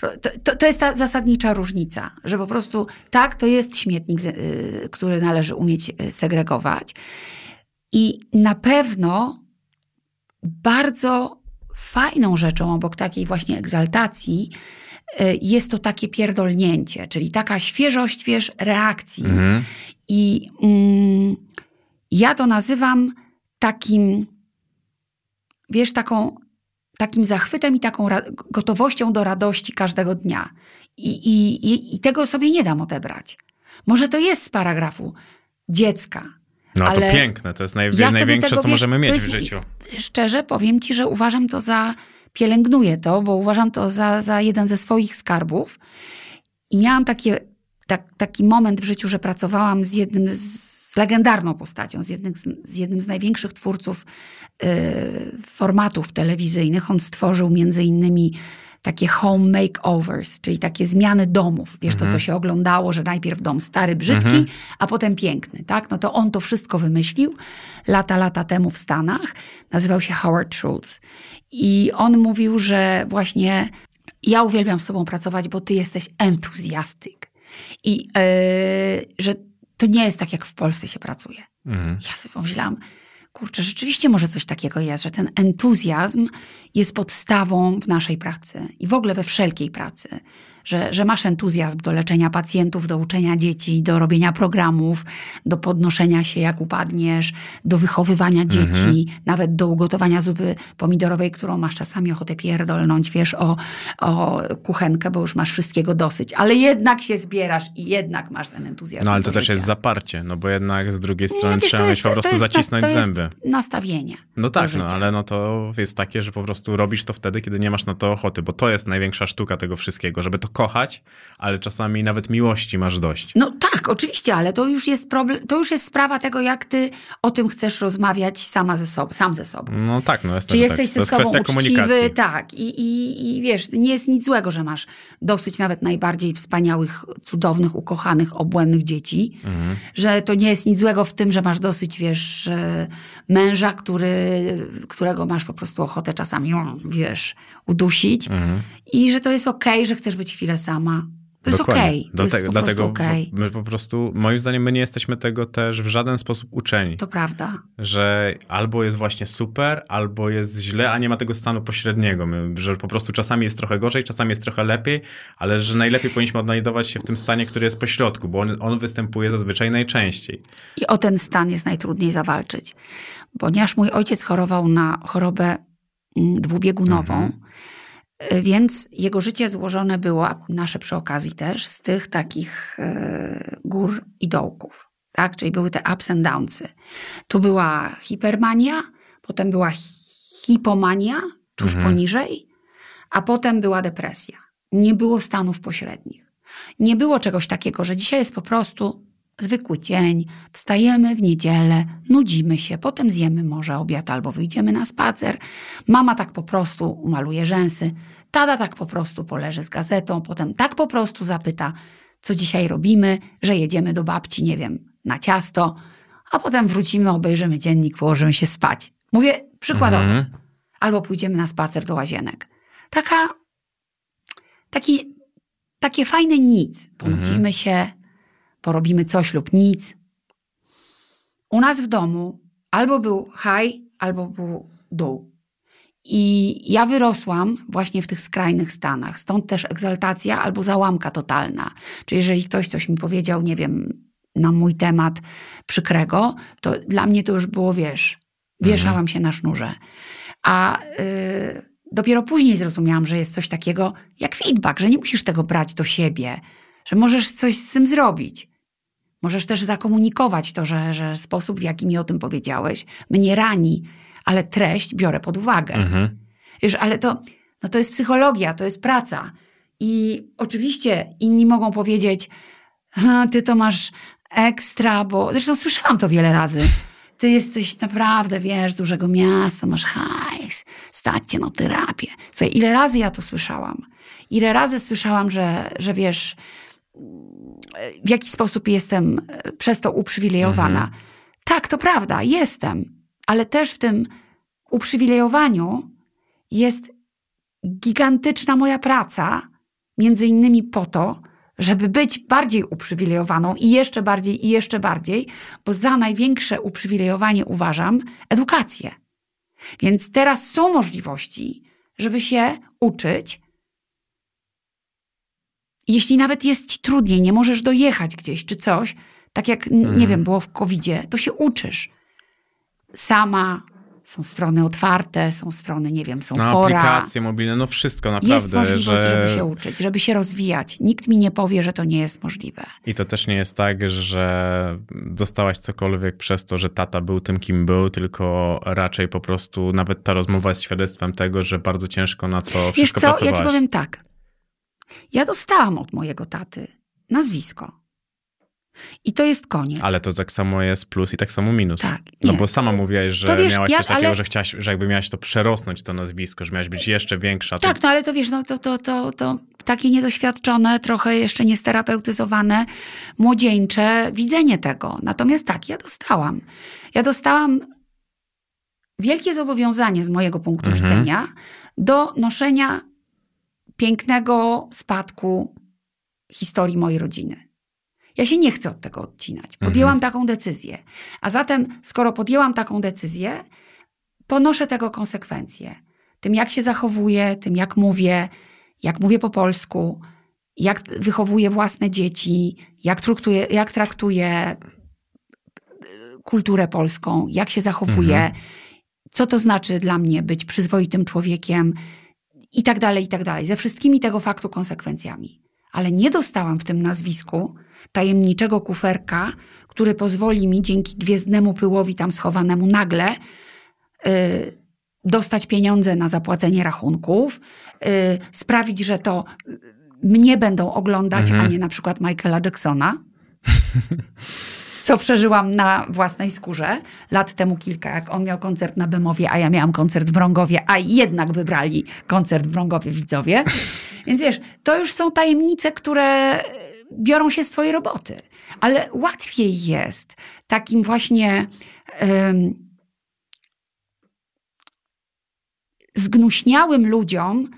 To, to, to jest ta zasadnicza różnica, że po prostu tak, to jest śmietnik, y, który należy umieć y, segregować. I na pewno bardzo fajną rzeczą obok takiej właśnie egzaltacji jest to takie pierdolnięcie, czyli taka świeżość, wiesz, reakcji. Mhm. I mm, ja to nazywam takim, wiesz, taką, takim zachwytem i taką gotowością do radości każdego dnia. I, i, i, I tego sobie nie dam odebrać. Może to jest z paragrafu dziecka. No to ale piękne, to jest naj, ja największe, tego, co wiesz, możemy to mieć jest- w życiu. Szczerze powiem ci, że uważam to za, pielęgnuję to, bo uważam to za, za jeden ze swoich skarbów. I miałam takie, tak, taki moment w życiu, że pracowałam z jednym z z legendarną postacią, z jednym z, z, jednym z największych twórców y, formatów telewizyjnych. On stworzył między innymi takie home makeovers, czyli takie zmiany domów. Wiesz, to co się oglądało, że najpierw dom stary, brzydki, Mhm. a potem piękny, tak? No to on to wszystko wymyślił lata, lata temu w Stanach. Nazywał się Howard Schultz. I on mówił, że właśnie ja uwielbiam z tobą pracować, bo ty jesteś entuzjastyk. I yy, że to nie jest tak, jak w Polsce się pracuje. Mhm. Ja sobie pomyślałam, kurczę, rzeczywiście może coś takiego jest, że ten entuzjazm jest podstawą w naszej pracy i w ogóle we wszelkiej pracy. Że, że masz entuzjazm do leczenia pacjentów, do uczenia dzieci, do robienia programów, do podnoszenia się jak upadniesz, do wychowywania dzieci, nawet do ugotowania zupy pomidorowej, którą masz czasami ochotę pierdolnąć, wiesz, o, o kuchenkę, bo już masz wszystkiego dosyć. Ale jednak się zbierasz i jednak masz ten entuzjazm No ale to też życia. jest zaparcie, no bo jednak z drugiej Nie, strony trzeba to mieć po to prostu jest zacisnąć to zęby. Jest nastawienie. No tak, no ale no to jest takie, że po prostu robisz to wtedy, kiedy nie masz na to ochoty, bo to jest największa sztuka tego wszystkiego, żeby to kochać, ale czasami nawet miłości masz dość. No tak, oczywiście, ale to już jest problem, to już jest sprawa tego, jak ty o tym chcesz rozmawiać sama ze sobą, sam ze sobą. No tak, no jest Czy jesteś tak. Ze sobą uczciwy, tak. I, i, I wiesz, nie jest nic złego, że masz dosyć nawet najbardziej wspaniałych, cudownych, ukochanych, obłędnych dzieci. Mhm. Że to nie jest nic złego w tym, że masz dosyć, wiesz, e, męża, który, którego masz po prostu ochotę czasami, wiesz, udusić. Mhm. I że to jest okej, że chcesz być chwilę sama. To jest Dokładnie. okej. Jest Dlatego, po dlatego prostu okej. my po prostu, moim zdaniem, my nie jesteśmy tego też w żaden sposób uczeni. To prawda. Że albo jest właśnie super, albo jest źle, a nie ma tego stanu pośredniego. My, że po prostu czasami jest trochę gorzej, czasami jest trochę lepiej, ale że najlepiej powinniśmy odnajdować się w tym stanie, który jest pośrodku, bo on, on występuje zazwyczaj najczęściej. I o ten stan jest najtrudniej zawalczyć. Ponieważ mój ojciec chorował na chorobę mm, dwubiegunową, Mhm. Y, więc jego życie złożone było, nasze przy okazji też, z tych takich e, gór i dołków. Tak? Czyli były te ups and downsy. Tu była hipermania, potem była hi- hipomania, tuż Mhm. poniżej, a potem była depresja. Nie było stanów pośrednich. Nie było czegoś takiego, że dzisiaj jest po prostu zwykły dzień, wstajemy w niedzielę, nudzimy się, potem zjemy może obiad albo wyjdziemy na spacer. Mama tak po prostu umaluje rzęsy, tada tak po prostu poleży z gazetą, potem tak po prostu zapyta, co dzisiaj robimy, że jedziemy do babci, nie wiem, na ciasto, a potem wrócimy, obejrzymy dziennik, położymy się spać. Mówię przykładowo Mhm. albo pójdziemy na spacer do łazienek. Taka, taki, takie fajne nic. Ponudzimy Mhm. się, porobimy coś lub nic. U nas w domu albo był high, albo był dół. I ja wyrosłam właśnie w tych skrajnych stanach. Stąd też egzaltacja albo załamka totalna. Czyli jeżeli ktoś coś mi powiedział, nie wiem, na mój temat przykrego, to dla mnie to już było, wiesz, wieszałam się na sznurze. A y, dopiero później zrozumiałam, że jest coś takiego jak feedback, że nie musisz tego brać do siebie, że możesz coś z tym zrobić. Możesz też zakomunikować to, że, że sposób, w jaki mi o tym powiedziałeś, mnie rani, ale treść biorę pod uwagę. Mhm. Wiesz, ale to, no to jest psychologia, to jest praca. I oczywiście inni mogą powiedzieć, "Ha, ty to masz ekstra, bo zresztą słyszałam to wiele razy. Ty jesteś naprawdę, wiesz, z dużego miasta, masz hajs, stać cię na terapię. Słuchaj, ile razy ja to słyszałam? Ile razy słyszałam, że, że wiesz, w jaki sposób jestem e, przez to uprzywilejowana. Tak, to prawda, jestem, ale też w tym uprzywilejowaniu jest gigantyczna moja praca, między innymi po to, żeby być bardziej uprzywilejowaną i jeszcze bardziej, i jeszcze bardziej, bo za największe uprzywilejowanie uważam edukację. Więc teraz są możliwości, żeby się uczyć. Jeśli nawet jest ci trudniej, nie możesz dojechać gdzieś czy coś, tak jak, n- nie Mhm. wiem, było w COVID-zie, to się uczysz. Sama, są strony otwarte, są strony, nie wiem, są No, fora. aplikacje mobilne, no wszystko naprawdę. Jest możliwość, że... żeby się uczyć, żeby się rozwijać. Nikt mi nie powie, że to nie jest możliwe. I to też nie jest tak, że dostałaś cokolwiek przez to, że tata był tym, kim był, tylko raczej po prostu nawet ta rozmowa jest świadectwem tego, że bardzo ciężko na to Wiesz wszystko co, ja pracowałaś. ci powiem tak. Ja dostałam od mojego taty nazwisko. I to jest koniec. Ale to tak samo jest plus i tak samo minus. Tak. No bo sama mówiłaś, że To wiesz, miałaś ja- coś takiego, ale- że chciałaś, że jakby miałaś to przerosnąć, to nazwisko, że miałaś być jeszcze większa. To... Tak, no ale to wiesz, no to, to, to, to takie niedoświadczone, trochę jeszcze niesterapeutyzowane, młodzieńcze widzenie tego. Natomiast tak, ja dostałam. Ja dostałam wielkie zobowiązanie z mojego punktu Mhm. widzenia do noszenia pięknego spadku historii mojej rodziny. Ja się nie chcę od tego odcinać. Podjęłam taką decyzję. A zatem, skoro podjęłam taką decyzję, ponoszę tego konsekwencje. Tym, jak się zachowuję, tym, jak mówię, jak mówię po polsku, jak wychowuję własne dzieci, jak traktuję, jak traktuję kulturę polską, jak się zachowuję, Mhm. co to znaczy dla mnie być przyzwoitym człowiekiem i tak dalej, i tak dalej. Ze wszystkimi tego faktu konsekwencjami. Ale nie dostałam w tym nazwisku tajemniczego kuferka, który pozwoli mi dzięki gwiezdnemu pyłowi tam schowanemu nagle y, dostać pieniądze na zapłacenie rachunków, y, sprawić, że to mnie będą oglądać, Mhm. a nie na przykład Michaela Jacksona. Co przeżyłam na własnej skórze lat temu kilka, jak on miał koncert na Bemowie, a ja miałam koncert w Brągowie, a jednak wybrali koncert w Brągowie widzowie. Więc wiesz, to już są tajemnice, które biorą się z twojej roboty. Ale łatwiej jest takim właśnie em, zgnuśniałym ludziom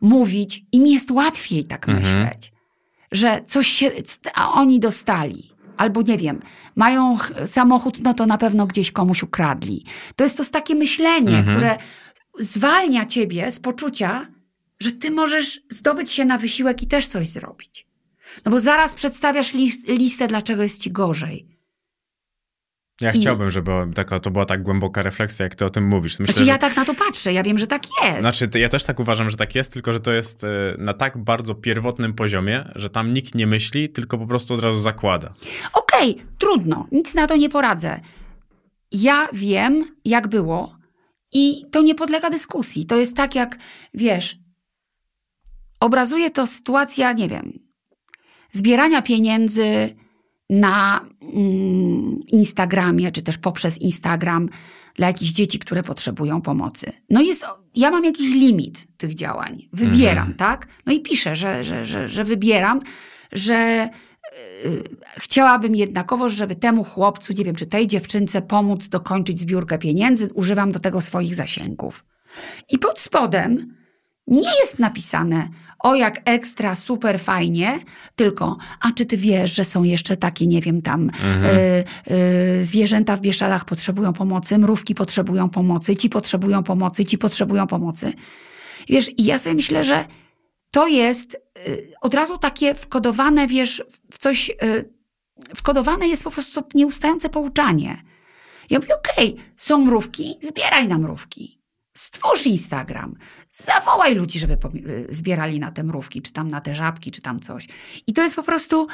mówić, im jest łatwiej tak Mhm. myśleć, że coś się, a oni dostali. Albo nie wiem, mają ch- samochód, no to na pewno gdzieś komuś ukradli. To jest to takie myślenie, Mhm. które zwalnia ciebie z poczucia, że ty możesz zdobyć się na wysiłek i też coś zrobić. No bo zaraz przedstawiasz list, listę, dlaczego jest ci gorzej. Ja I- chciałbym, żeby taka, to była tak głęboka refleksja, jak ty o tym mówisz. Myślę, Znaczy ja że... tak na to patrzę, ja wiem, że tak jest. Znaczy, ja też tak uważam, że tak jest, tylko że to jest e, na tak bardzo pierwotnym poziomie, że tam nikt nie myśli, tylko po prostu od razu zakłada. Okej, trudno, nic na to nie poradzę. Ja wiem, jak było i to nie podlega dyskusji. To jest tak, jak wiesz, obrazuje to sytuacja, nie wiem, zbierania pieniędzy na mm, Instagramie, czy też poprzez Instagram dla jakichś dzieci, które potrzebują pomocy. No jest, ja mam jakiś limit tych działań. Wybieram, Mhm. tak? No i piszę, że, że, że, że wybieram, że y, chciałabym jednakowoż, żeby temu chłopcu, nie wiem, czy tej dziewczynce pomóc dokończyć zbiórkę pieniędzy, używam do tego swoich zasięgów. I pod spodem nie jest napisane, o jak ekstra, super fajnie, tylko, a czy ty wiesz, że są jeszcze takie, nie wiem, tam Mhm. y, y, zwierzęta w Bieszczadach potrzebują pomocy, mrówki potrzebują pomocy, ci potrzebują pomocy, ci potrzebują pomocy. Wiesz, i ja sobie myślę, że to jest y, od razu takie wkodowane, wiesz, w coś, y, wkodowane jest po prostu nieustające pouczanie. Ja mówię, okej, są mrówki, zbieraj na mrówki. Stwórz Instagram, zawołaj ludzi, żeby y, zbierali na te mrówki, czy tam na te żabki, czy tam coś. I to jest po prostu,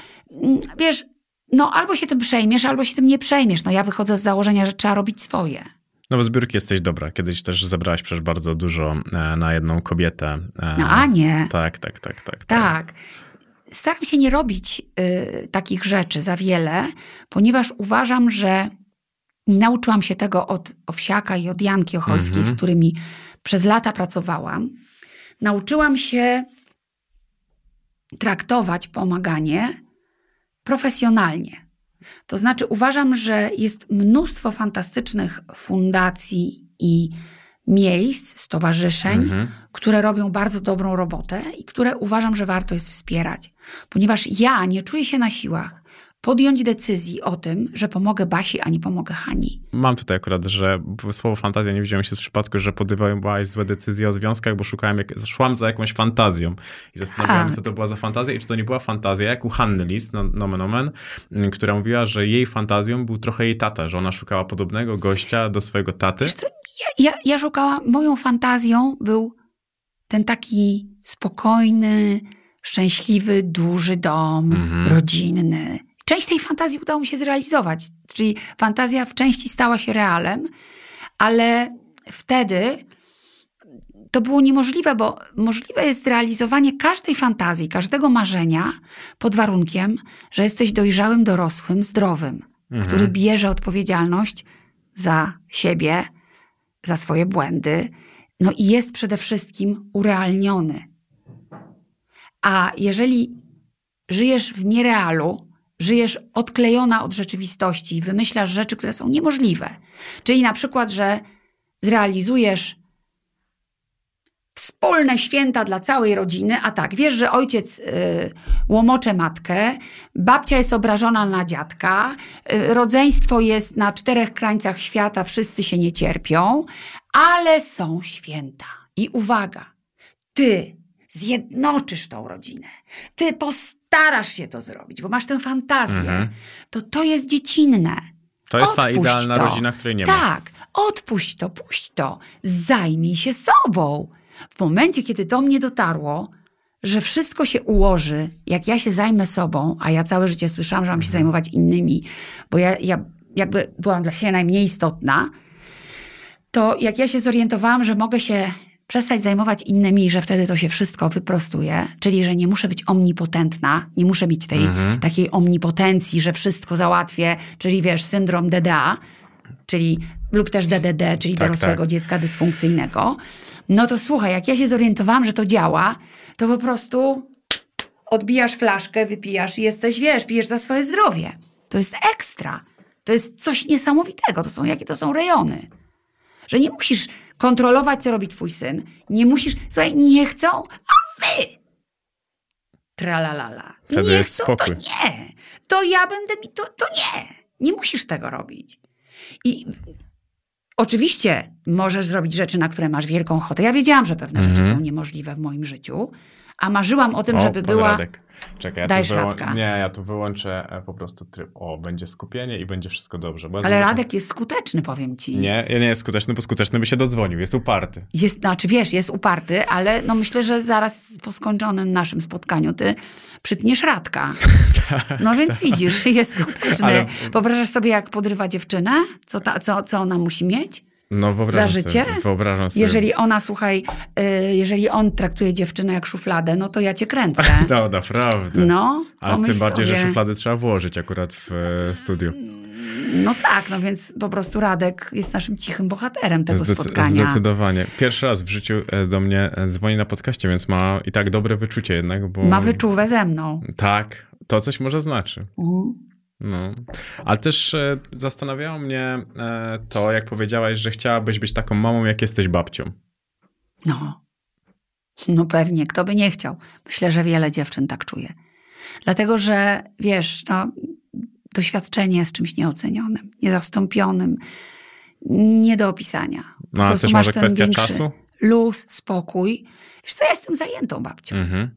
mm, wiesz, no albo się tym przejmiesz, albo się tym nie przejmiesz. No ja wychodzę z założenia, że trzeba robić swoje. No w zbiórki jesteś dobra. Kiedyś też zebrałaś przecież bardzo dużo e, na jedną kobietę. E, No a nie. Tak, tak, tak, tak. Tak. Staram się nie robić y, takich rzeczy za wiele, ponieważ uważam, że nauczyłam się tego od Owsiaka i od Janki Ocholskiej, Mhm. z którymi przez lata pracowałam. Nauczyłam się traktować pomaganie profesjonalnie. To znaczy, uważam, że jest mnóstwo fantastycznych fundacji i miejsc, stowarzyszeń, Mhm. które robią bardzo dobrą robotę i które uważam, że warto jest wspierać. Ponieważ ja nie czuję się na siłach podjąć decyzji o tym, że pomogę Basi, a nie pomogę Hani. Mam tutaj akurat, że słowo fantazja nie widziałem się z przypadku, że podejmowałeś złe decyzje o związkach, bo szukałem, jak, szłam za jakąś fantazją i zastanawiałem, Tak. co to była za fantazja i czy to nie była fantazja, jak u Hanny List, no, nomen omen, która mówiła, że jej fantazją był trochę jej tata, że ona szukała podobnego gościa do swojego taty. Ja, ja, ja szukałam, moją fantazją był ten taki spokojny, szczęśliwy, duży dom, Mhm. rodzinny. Część tej fantazji udało mi się zrealizować, czyli fantazja w części stała się realem, ale wtedy to było niemożliwe, bo możliwe jest zrealizowanie każdej fantazji, każdego marzenia pod warunkiem, że jesteś dojrzałym, dorosłym, zdrowym, Mhm. który bierze odpowiedzialność za siebie, za swoje błędy, no i jest przede wszystkim urealniony. A jeżeli żyjesz w nierealu, żyjesz odklejona od rzeczywistości i wymyślasz rzeczy, które są niemożliwe, czyli na przykład, że zrealizujesz wspólne święta dla całej rodziny, a tak, wiesz, że ojciec y, łomocze matkę, babcia jest obrażona na dziadka, y, rodzeństwo jest na czterech krańcach świata, wszyscy się nie cierpią, ale są święta. I uwaga, ty zjednoczysz tą rodzinę, ty postarasz się to zrobić, bo masz tę fantazję, Mhm. to to jest dziecinne. To jest ta Odpuść idealna to. rodzina, której nie ma. Tak, odpuść to, puść to, zajmij się sobą. W momencie, kiedy do mnie dotarło, że wszystko się ułoży, jak ja się zajmę sobą, a ja całe życie słyszałam, że mam się zajmować innymi, bo ja, ja jakby byłam dla siebie najmniej istotna, to jak ja się zorientowałam, że mogę się przestać zajmować innymi i że wtedy to się wszystko wyprostuje, czyli że nie muszę być omnipotentna, nie muszę mieć tej Mhm. takiej omnipotencji, że wszystko załatwię, czyli wiesz, syndrom DDA, czyli lub też DDD, czyli Tak, dorosłego tak. dziecka dysfunkcyjnego. No to słuchaj, jak ja się zorientowałam, że to działa, to po prostu odbijasz flaszkę, wypijasz i jesteś, wiesz, pijesz za swoje zdrowie. To jest ekstra. To jest coś niesamowitego. To są jakie to są rejony. Że nie musisz kontrolować, co robi twój syn. Nie musisz, słuchaj, nie chcą, a wy. Tralalala. Wtedy nie jest chcą, spokój. to nie. To ja będę mi, to, to nie. Nie musisz tego robić. I oczywiście możesz zrobić rzeczy, na które masz wielką ochotę. Ja wiedziałam, że pewne rzeczy Mhm. są niemożliwe w moim życiu, a marzyłam o tym, O, żeby była... Radek. Czekaj, ja Dajesz tu wyłą... Nie, ja tu wyłączę e, po prostu tryb. O, będzie skupienie i będzie wszystko dobrze. Ale Radek jest skuteczny, powiem ci. Nie, nie jest skuteczny, bo skuteczny by się dodzwonił. Jest uparty. Jest, znaczy wiesz, jest uparty, ale no myślę, że zaraz po skończonym naszym spotkaniu ty przytniesz Radka. No więc widzisz, jest skuteczny. Ale- Wyobrażasz sobie, jak podrywa dziewczynę? Co, ta, co, co ona musi mieć? No wyobrażam Za życie? Sobie, sobie. Jeżeli ona, słuchaj, y, jeżeli on traktuje dziewczynę jak szufladę, no to ja cię kręcę. No, naprawdę. No, Ale pomyśl tym bardziej, sobie. że szuflady trzeba włożyć akurat w e, studiu. No tak, no więc po prostu Radek jest naszym cichym bohaterem tego spotkania. Zdecydowanie. Pierwszy raz w życiu e, do mnie e, dzwoni na podcaście, więc ma i tak dobre wyczucie jednak, bo... Ma wyczuwę ze mną. Tak, to coś może znaczy. Mhm. No. Ale też e, zastanawiało mnie e, to, jak powiedziałaś, że chciałabyś być taką mamą, jak jesteś babcią. No. No pewnie, kto by nie chciał. Myślę, że wiele dziewczyn tak czuje. Dlatego, że wiesz, no, doświadczenie jest czymś nieocenionym, niezastąpionym, nie do opisania. No ale też może kwestia czasu? Luz, spokój. Wiesz co, ja jestem zajętą babcią. Mhm.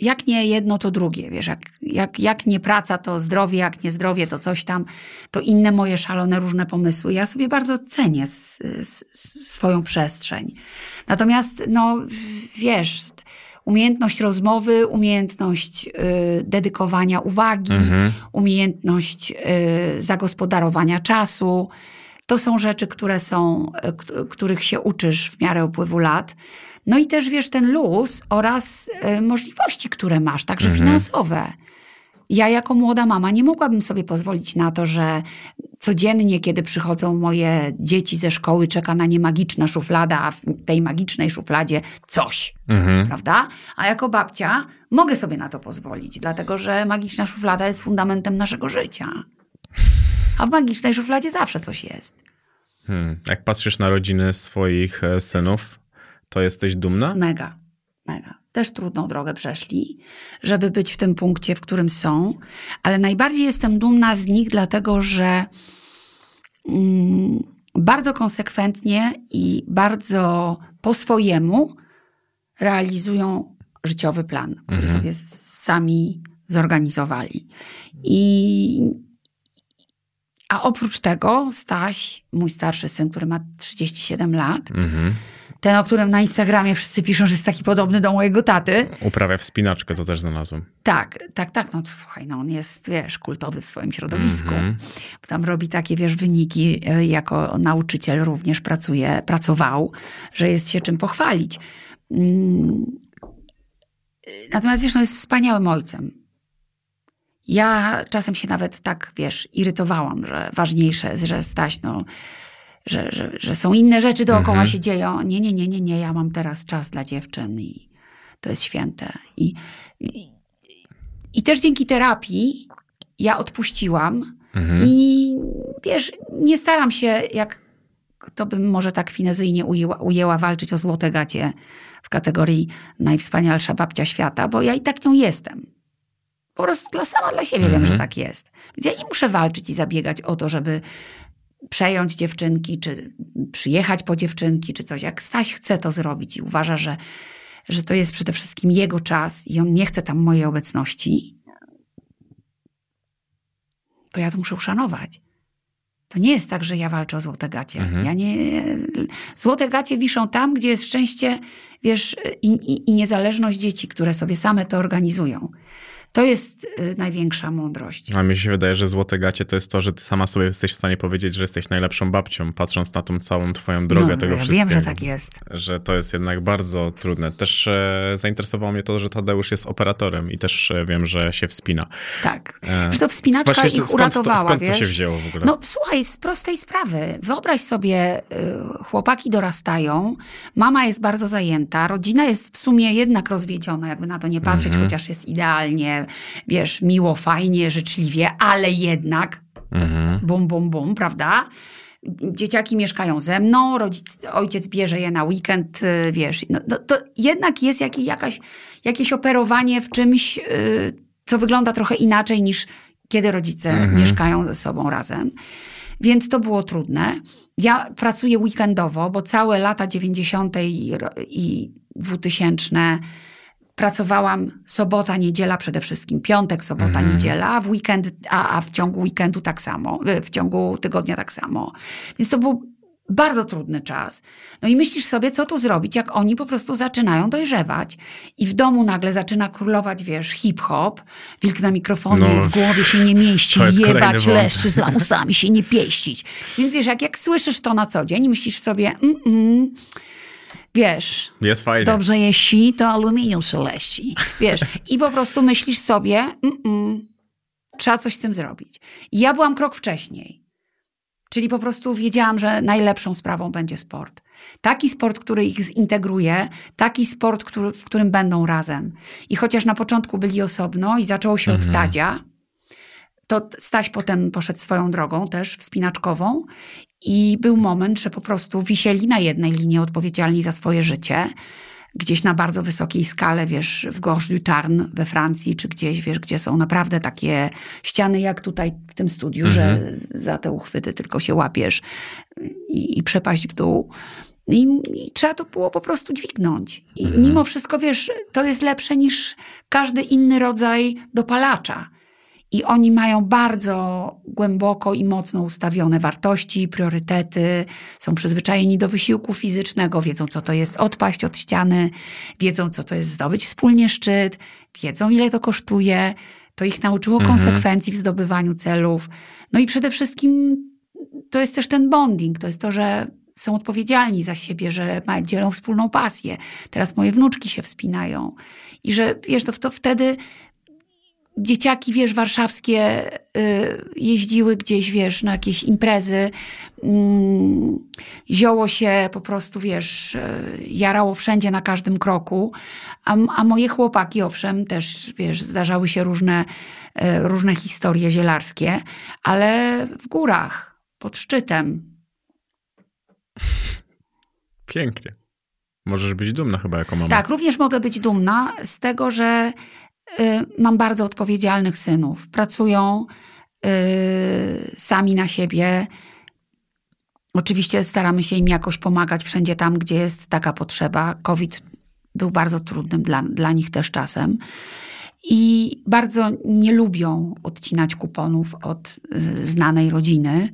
Jak nie jedno, to drugie, wiesz, jak, jak, jak nie praca, to zdrowie, jak nie zdrowie, to coś tam, to inne moje szalone różne pomysły. Ja sobie bardzo cenię s, s, swoją przestrzeń. Natomiast, no, wiesz, umiejętność rozmowy, umiejętność y, dedykowania uwagi, Mhm. umiejętność y, zagospodarowania czasu. To są rzeczy, które są, y, których się uczysz w miarę upływu lat. No i też wiesz, ten luz oraz y, możliwości, które masz, także Mhm. finansowe. Ja jako młoda mama nie mogłabym sobie pozwolić na to, że codziennie, kiedy przychodzą moje dzieci ze szkoły, czeka na nie magiczna szuflada, a w tej magicznej szufladzie coś Mhm. prawda? A jako babcia mogę sobie na to pozwolić, dlatego że magiczna szuflada jest fundamentem naszego życia. A w magicznej szufladzie zawsze coś jest. Hmm. Jak patrzysz na rodziny swoich e, synów, to jesteś dumna? Mega, mega. Też trudną drogę przeszli, żeby być w tym punkcie, w którym są, ale najbardziej jestem dumna z nich, dlatego że mm, bardzo konsekwentnie i bardzo po swojemu realizują życiowy plan, który Mhm. sobie sami zorganizowali. I, a oprócz tego Staś, mój starszy syn, który ma 37 lat, Mhm. Ten, o którym na Instagramie wszyscy piszą, że jest taki podobny do mojego taty. Uprawia wspinaczkę, to też znalazłem. Tak, tak, tak. No słuchaj, no on jest, wiesz, kultowy w swoim środowisku. Mhm. Tam robi takie, wiesz, wyniki, e, jako nauczyciel również pracuje, pracował, że jest się czym pochwalić. Mm. Natomiast, wiesz, no jest wspaniałym ojcem. Ja czasem się nawet tak, wiesz, irytowałam, że ważniejsze jest, że Staś, no, że, że, że są inne rzeczy dookoła Mhm. się dzieją. Nie, nie, nie, nie, nie, ja mam teraz czas dla dziewczyn i to jest święte. I, i, i też dzięki terapii ja odpuściłam Mhm. i wiesz, nie staram się, jak to bym może tak finezyjnie ujęła, ujęła walczyć o złote gacie w kategorii najwspanialsza babcia świata, bo ja i tak nią jestem. Po prostu dla sama dla siebie wiem, Mhm. że tak jest. Więc ja nie muszę walczyć i zabiegać o to, żeby przejąć dziewczynki, czy przyjechać po dziewczynki, czy coś. Jak Staś chce to zrobić i uważa, że, że to jest przede wszystkim jego czas i on nie chce tam mojej obecności, to ja to muszę uszanować. To nie jest tak, że ja walczę o złote gacie. Mhm. Ja nie... Złote gacie wiszą tam, gdzie jest szczęście, wiesz, i, i, i niezależność dzieci, które sobie same to organizują. To jest y, największa mądrość. A mi się wydaje, że złote gacie to jest to, że ty sama sobie jesteś w stanie powiedzieć, że jesteś najlepszą babcią, patrząc na tą całą twoją drogę no, tego ja wszystkiego. wiem, że tak jest. Że to jest jednak bardzo trudne. Też e, zainteresowało mnie to, że Tadeusz jest operatorem i też e, wiem, że się wspina. Tak. E, Że to wspinaczka właśnie ich skąd uratowała, to, skąd wiesz? to się wzięło w ogóle? No słuchaj, z prostej sprawy. Wyobraź sobie, y, chłopaki dorastają, mama jest bardzo zajęta, rodzina jest w sumie jednak rozwiedziona, jakby na to nie patrzeć, Mhm. chociaż jest idealnie, wiesz, miło, fajnie, życzliwie, ale jednak Mhm. bum, bum, bum, prawda? Dzieciaki mieszkają ze mną, rodzic, ojciec bierze je na weekend, y, wiesz. No, no, to jednak jest jak, jakaś, jakieś operowanie w czymś, y, co wygląda trochę inaczej niż kiedy rodzice Mhm. mieszkają ze sobą razem. Więc to było trudne. Ja pracuję weekendowo, bo całe lata 90. i, ro- i 2000 pracowałam sobota, niedziela przede wszystkim, piątek, sobota, Mhm. niedziela, a w weekend, a, a w ciągu weekendu tak samo, y, w ciągu tygodnia tak samo. Więc to był bardzo trudny czas. No i myślisz sobie, co tu zrobić, jak oni po prostu zaczynają dojrzewać. I w domu nagle zaczyna królować, wiesz, hip-hop, wilk na mikrofonie, No, w głowie się nie mieści, jebać leszczy z lamusami się nie pieścić. Więc wiesz, jak, jak słyszysz to na co dzień, myślisz sobie, mm, mm, wiesz, Jest fajnie. Dobrze jeśli, to aluminium szeleści. Wiesz, i po prostu myślisz sobie, mm, mm, trzeba coś z tym zrobić. I ja byłam krok wcześniej. Czyli po prostu wiedziałam, że najlepszą sprawą będzie sport. Taki sport, który ich zintegruje, taki sport, który, w którym będą razem. I chociaż na początku byli osobno i zaczęło się od Mhm. Tadzia, to Staś potem poszedł swoją drogą też wspinaczkową i był moment, że po prostu wisieli na jednej linii odpowiedzialni za swoje życie. Gdzieś na bardzo wysokiej skale, wiesz, w Gorge du Tarn we Francji, czy gdzieś, wiesz, gdzie są naprawdę takie ściany jak tutaj w tym studiu, Mhm. że za te uchwyty tylko się łapiesz i, i przepaść w dół. I, I, trzeba to było po prostu dźwignąć. I Mhm. mimo wszystko, wiesz, to jest lepsze niż każdy inny rodzaj dopalacza. I oni mają bardzo głęboko i mocno ustawione wartości, priorytety, są przyzwyczajeni do wysiłku fizycznego, wiedzą, co to jest odpaść od ściany, wiedzą, co to jest zdobyć wspólnie szczyt, wiedzą, ile to kosztuje. To ich nauczyło Mhm. konsekwencji w zdobywaniu celów. No i przede wszystkim to jest też ten bonding, to jest to, że są odpowiedzialni za siebie, że dzielą wspólną pasję. Teraz moje wnuczki się wspinają. I że, wiesz, to, to wtedy dzieciaki, wiesz, warszawskie y, jeździły gdzieś, wiesz, na jakieś imprezy. Mm, zioło się po prostu, wiesz, y, jarało wszędzie na każdym kroku. A, a moje chłopaki, owszem, też, wiesz, zdarzały się różne, y, różne historie zielarskie, ale w górach, pod szczytem. Pięknie. Możesz być dumna chyba jako mama. Tak, również mogę być dumna z tego, że mam bardzo odpowiedzialnych synów. Pracują y, sami na siebie. Oczywiście staramy się im jakoś pomagać wszędzie tam, gdzie jest taka potrzeba. COVID był bardzo trudnym dla, dla nich też czasem. I bardzo nie lubią odcinać kuponów od y, znanej rodziny.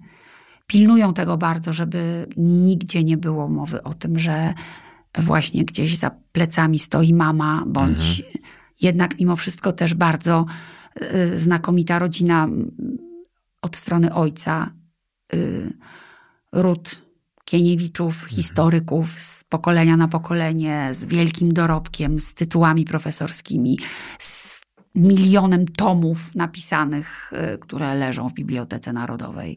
Pilnują tego bardzo, żeby nigdzie nie było mowy o tym, że właśnie gdzieś za plecami stoi mama, bądź jednak mimo wszystko też bardzo y, znakomita rodzina od strony ojca, y, ród Kieniewiczów, historyków z pokolenia na pokolenie, z wielkim dorobkiem, z tytułami profesorskimi, z milionem tomów napisanych, y, które leżą w Bibliotece Narodowej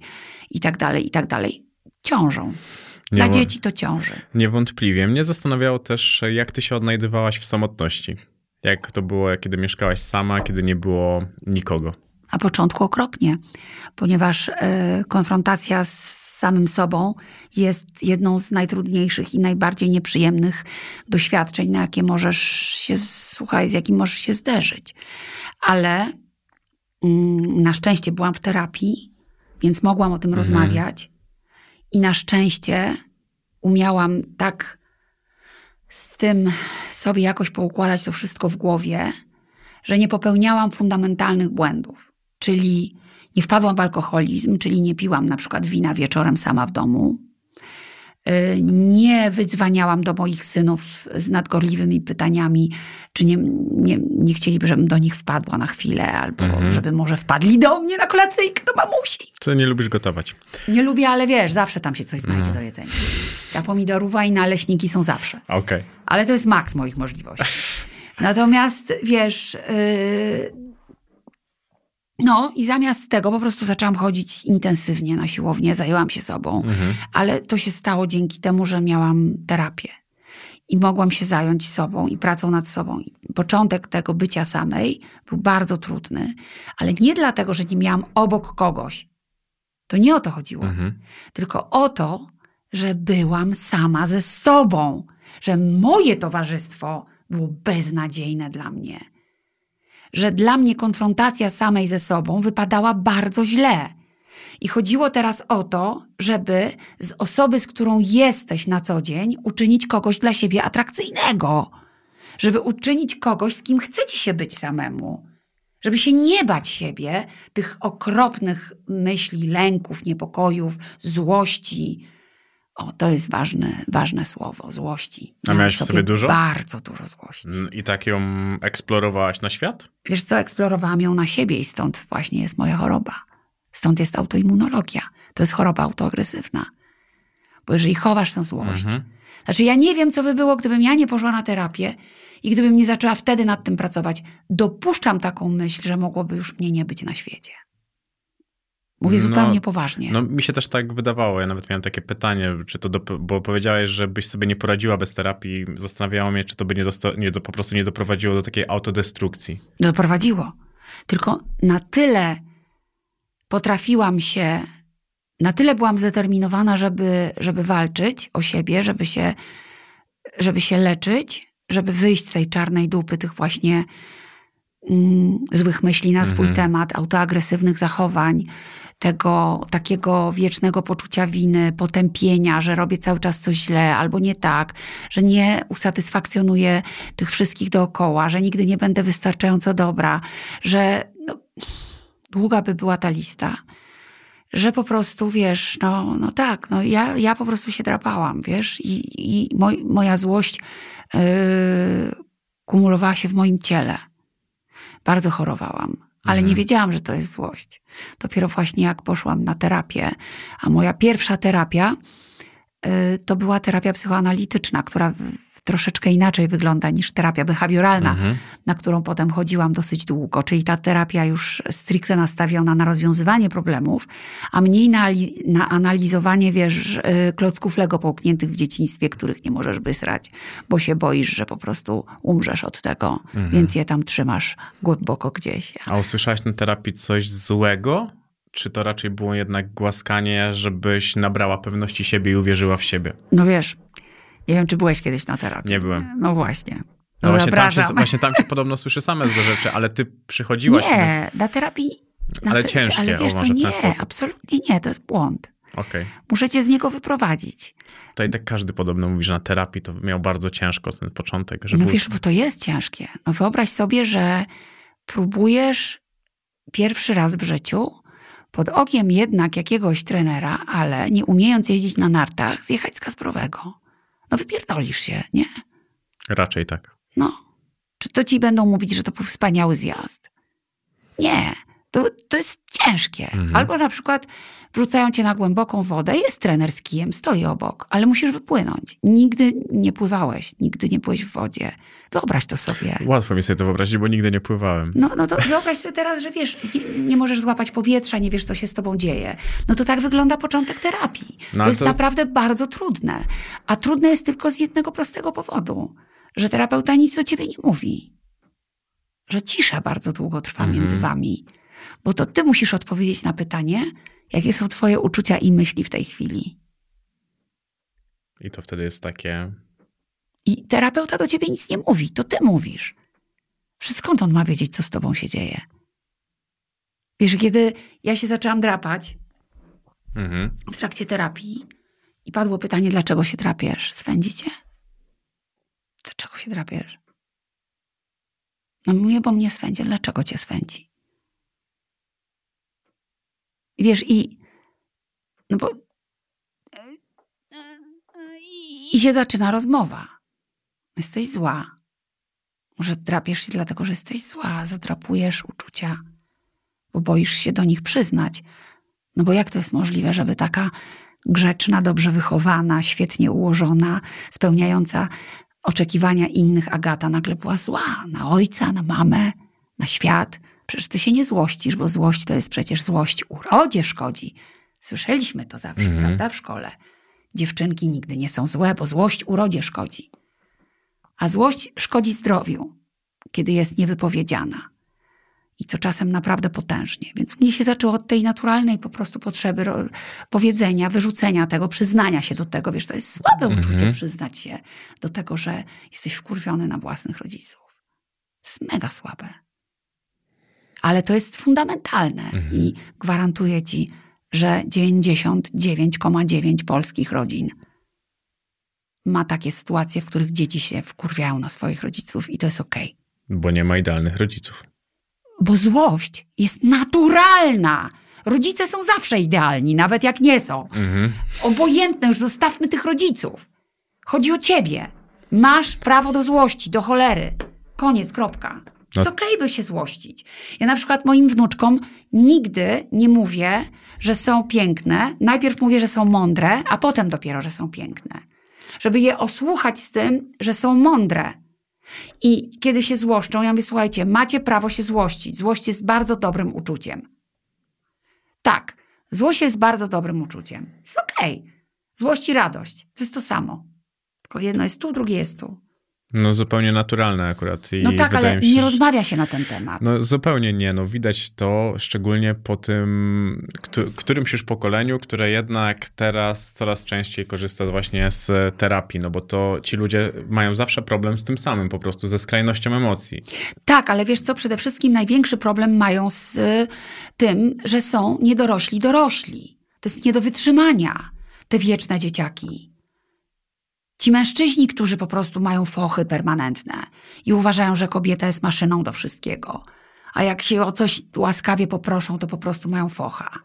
i tak dalej, i tak dalej. Ciążą. Dla Nie, wo- dzieci to ciąży. Niewątpliwie. Mnie zastanawiało też, jak ty się odnajdywałaś w samotności. Jak to było, kiedy mieszkałaś sama, kiedy nie było nikogo. Na początku okropnie, ponieważ e, konfrontacja z samym sobą jest jedną z najtrudniejszych i najbardziej nieprzyjemnych doświadczeń, na jakie możesz się, słuchaj, z jakim możesz się zderzyć. Ale mm, na szczęście byłam w terapii, więc mogłam o tym Mhm. rozmawiać i na szczęście umiałam tak z tym sobie jakoś poukładać to wszystko w głowie, że nie popełniałam fundamentalnych błędów. Czyli nie wpadłam w alkoholizm, czyli nie piłam na przykład wina wieczorem sama w domu. Y, Nie wydzwaniałam do moich synów z nadgorliwymi pytaniami, czy nie, nie, nie chcieliby, żebym do nich wpadła na chwilę, albo Mhm. żeby może wpadli do mnie na kolacyjkę do mamusi. Ty nie lubisz gotować. Nie lubię, ale wiesz, zawsze tam się coś znajdzie Mhm. do jedzenia. Ta pomidorówka i naleśniki są zawsze. Okej. Ale to jest maks moich możliwości. Natomiast wiesz, yy, no i zamiast tego po prostu zaczęłam chodzić intensywnie na siłownię, zajęłam się sobą, Mhm. ale to się stało dzięki temu, że miałam terapię. I mogłam się zająć sobą i pracą nad sobą. I początek tego bycia samej był bardzo trudny, ale nie dlatego, że nie miałam obok kogoś. To nie o to chodziło Mhm. tylko o to, że byłam sama ze sobą, że moje towarzystwo było beznadziejne dla mnie. Że dla mnie konfrontacja samej ze sobą wypadała bardzo źle. I chodziło teraz o to, żeby z osoby, z którą jesteś na co dzień, uczynić kogoś dla siebie atrakcyjnego. Żeby uczynić kogoś, z kim chce ci się być samemu. Żeby się nie bać siebie, tych okropnych myśli, lęków, niepokojów, złości. O, to jest ważne, ważne słowo, złości. A miałaś w sobie dużo? Bardzo dużo złości. I tak ją eksplorowałaś na świat? Wiesz co, eksplorowałam ją na siebie i stąd właśnie jest moja choroba. Stąd jest autoimmunologia. To jest choroba autoagresywna. Bo jeżeli chowasz tę złość, Mhm. znaczy ja nie wiem, co by było, gdybym ja nie poszła na terapię i gdybym nie zaczęła wtedy nad tym pracować. Dopuszczam taką myśl, że mogłoby już mnie nie być na świecie. Mówię No, zupełnie poważnie. No mi się też tak wydawało. Ja nawet miałem takie pytanie, czy to, do, bo powiedziałeś, że byś sobie nie poradziła bez terapii. Zastanawiało mnie, czy to by nie, dosta, nie do, po prostu nie doprowadziło do takiej autodestrukcji. doprowadziło. Tylko na tyle potrafiłam się, na tyle byłam zdeterminowana, żeby, żeby walczyć o siebie, żeby się, żeby się leczyć, żeby wyjść z tej czarnej dupy tych właśnie mm, złych myśli na swój Mhm. temat, autoagresywnych zachowań, tego takiego wiecznego poczucia winy, potępienia, że robię cały czas coś źle albo nie tak, że nie usatysfakcjonuję tych wszystkich dookoła, że nigdy nie będę wystarczająco dobra, że no, długa by była ta lista, że po prostu, wiesz, no, no tak, no ja, ja po prostu się drapałam, wiesz, i, i moj, moja złość yy, kumulowała się w moim ciele. Bardzo chorowałam, ale Mhm. nie wiedziałam, że to jest złość. Dopiero właśnie jak poszłam na terapię, a moja pierwsza terapia yy, to była terapia psychoanalityczna, która troszeczkę inaczej wygląda niż terapia behawioralna Mhm. na którą potem chodziłam dosyć długo, czyli ta terapia już stricte nastawiona na rozwiązywanie problemów, a mniej na, na analizowanie, wiesz, y, klocków Lego połkniętych w dzieciństwie, których nie możesz wysrać, bo się boisz, że po prostu umrzesz od tego, Mhm. więc je tam trzymasz głęboko gdzieś. A usłyszałaś na terapii coś złego? Czy to raczej było jednak głaskanie, żebyś nabrała pewności siebie i uwierzyła w siebie? No wiesz, nie wiem, czy byłeś kiedyś na terapii. Nie byłem. No właśnie. No właśnie, tam się, właśnie tam się podobno słyszy same złe rzeczy, ale ty przychodziłaś. Nie, na terapii... Na Ale te- ciężkie, Ale o, wiesz, może to w ten nie, absolutnie nie, to jest błąd. Okej. Muszę cię z niego wyprowadzić. Tutaj tak każdy podobno mówi, że na terapii to miał bardzo ciężko ten początek. Że No był... wiesz, bo to jest ciężkie. No wyobraź sobie, że próbujesz pierwszy raz w życiu pod okiem jednak jakiegoś trenera, ale nie umiejąc jeździć na nartach, zjechać z Kasprowego. No wypierdolisz się, nie? Raczej tak. No. Czy to ci będą mówić, że to był wspaniały zjazd? Nie. To, to jest ciężkie. Mhm. Albo na przykład wrzucają cię na głęboką wodę, jest trener z kijem, stoi obok, ale musisz wypłynąć. Nigdy nie pływałeś, nigdy nie byłeś w wodzie. Wyobraź to sobie. Łatwo mi sobie to wyobrazić, bo nigdy nie pływałem. No, no to wyobraź sobie teraz, że wiesz, nie, nie możesz złapać powietrza, nie wiesz, co się z tobą dzieje. No to tak wygląda początek terapii. No, to jest to- naprawdę bardzo trudne. A trudne jest tylko z jednego prostego powodu, że terapeuta nic do ciebie nie mówi. Że cisza bardzo długo trwa Mhm. między wami. Bo to ty musisz odpowiedzieć na pytanie, jakie są twoje uczucia i myśli w tej chwili. I to wtedy jest takie. I terapeuta do ciebie nic nie mówi, to ty mówisz. Skąd on ma wiedzieć, co z tobą się dzieje? Wiesz, kiedy ja się zaczęłam drapać Mhm. w trakcie terapii i padło pytanie, dlaczego się drapiesz? Swędzi cię? Dlaczego się drapiesz? No mówię, bo mnie swędzi. Dlaczego cię swędzi? Wiesz, i no bo i się zaczyna rozmowa. Jesteś zła. Może drapiesz się dlatego, że jesteś zła, zadrapujesz uczucia, bo boisz się do nich przyznać. No bo jak to jest możliwe, żeby taka grzeczna, dobrze wychowana, świetnie ułożona, spełniająca oczekiwania innych Agata nagle była zła na ojca, na mamę, na świat? Przecież ty się nie złościsz, bo złość to jest przecież złość urodzie szkodzi. Słyszeliśmy to zawsze, Mhm. prawda, w szkole. Dziewczynki nigdy nie są złe, bo złość urodzie szkodzi. A złość szkodzi zdrowiu, kiedy jest niewypowiedziana. I to czasem naprawdę potężnie. Więc u mnie się zaczęło od tej naturalnej po prostu potrzeby powiedzenia, wyrzucenia tego, przyznania się do tego. Wiesz, to jest słabe Mhm. uczucie przyznać się do tego, że jesteś wkurwiony na własnych rodziców. To jest mega słabe. Ale to jest fundamentalne Mhm. i gwarantuję ci, że 99,9 polskich rodzin ma takie sytuacje, w których dzieci się wkurwiają na swoich rodziców i to jest okej. Bo nie ma idealnych rodziców. Bo złość jest naturalna. Rodzice są zawsze idealni, nawet jak nie są. Mhm. Obojętne, już zostawmy tych rodziców. Chodzi o ciebie. Masz prawo do złości, do cholery. Koniec, kropka. Jest No. okej, by się złościć. Ja na przykład moim wnuczkom nigdy nie mówię, że są piękne. Najpierw mówię, że są mądre, a potem dopiero, że są piękne. Żeby je osłuchać z tym, że są mądre. I kiedy się złoszczą, ja mówię, słuchajcie, macie prawo się złościć. Złość jest bardzo dobrym uczuciem. Tak, złość jest bardzo dobrym uczuciem. Jest okej. Złość i radość to jest to samo. Tylko jedno jest tu, drugie jest tu. No zupełnie naturalne akurat. I No tak, ale się, nie rozmawia się na ten temat. No zupełnie nie, no widać to szczególnie po tym któ- którymś już pokoleniu, które jednak teraz coraz częściej korzysta właśnie z terapii, no bo to ci ludzie mają zawsze problem z tym samym, po prostu ze skrajnością emocji. Tak, ale wiesz co, przede wszystkim największy problem mają z tym, że są niedorośli dorośli. To jest nie do wytrzymania, te wieczne dzieciaki. Ci mężczyźni, którzy po prostu mają fochy permanentne i uważają, że kobieta jest maszyną do wszystkiego, a jak się o coś łaskawie poproszą, to po prostu mają focha.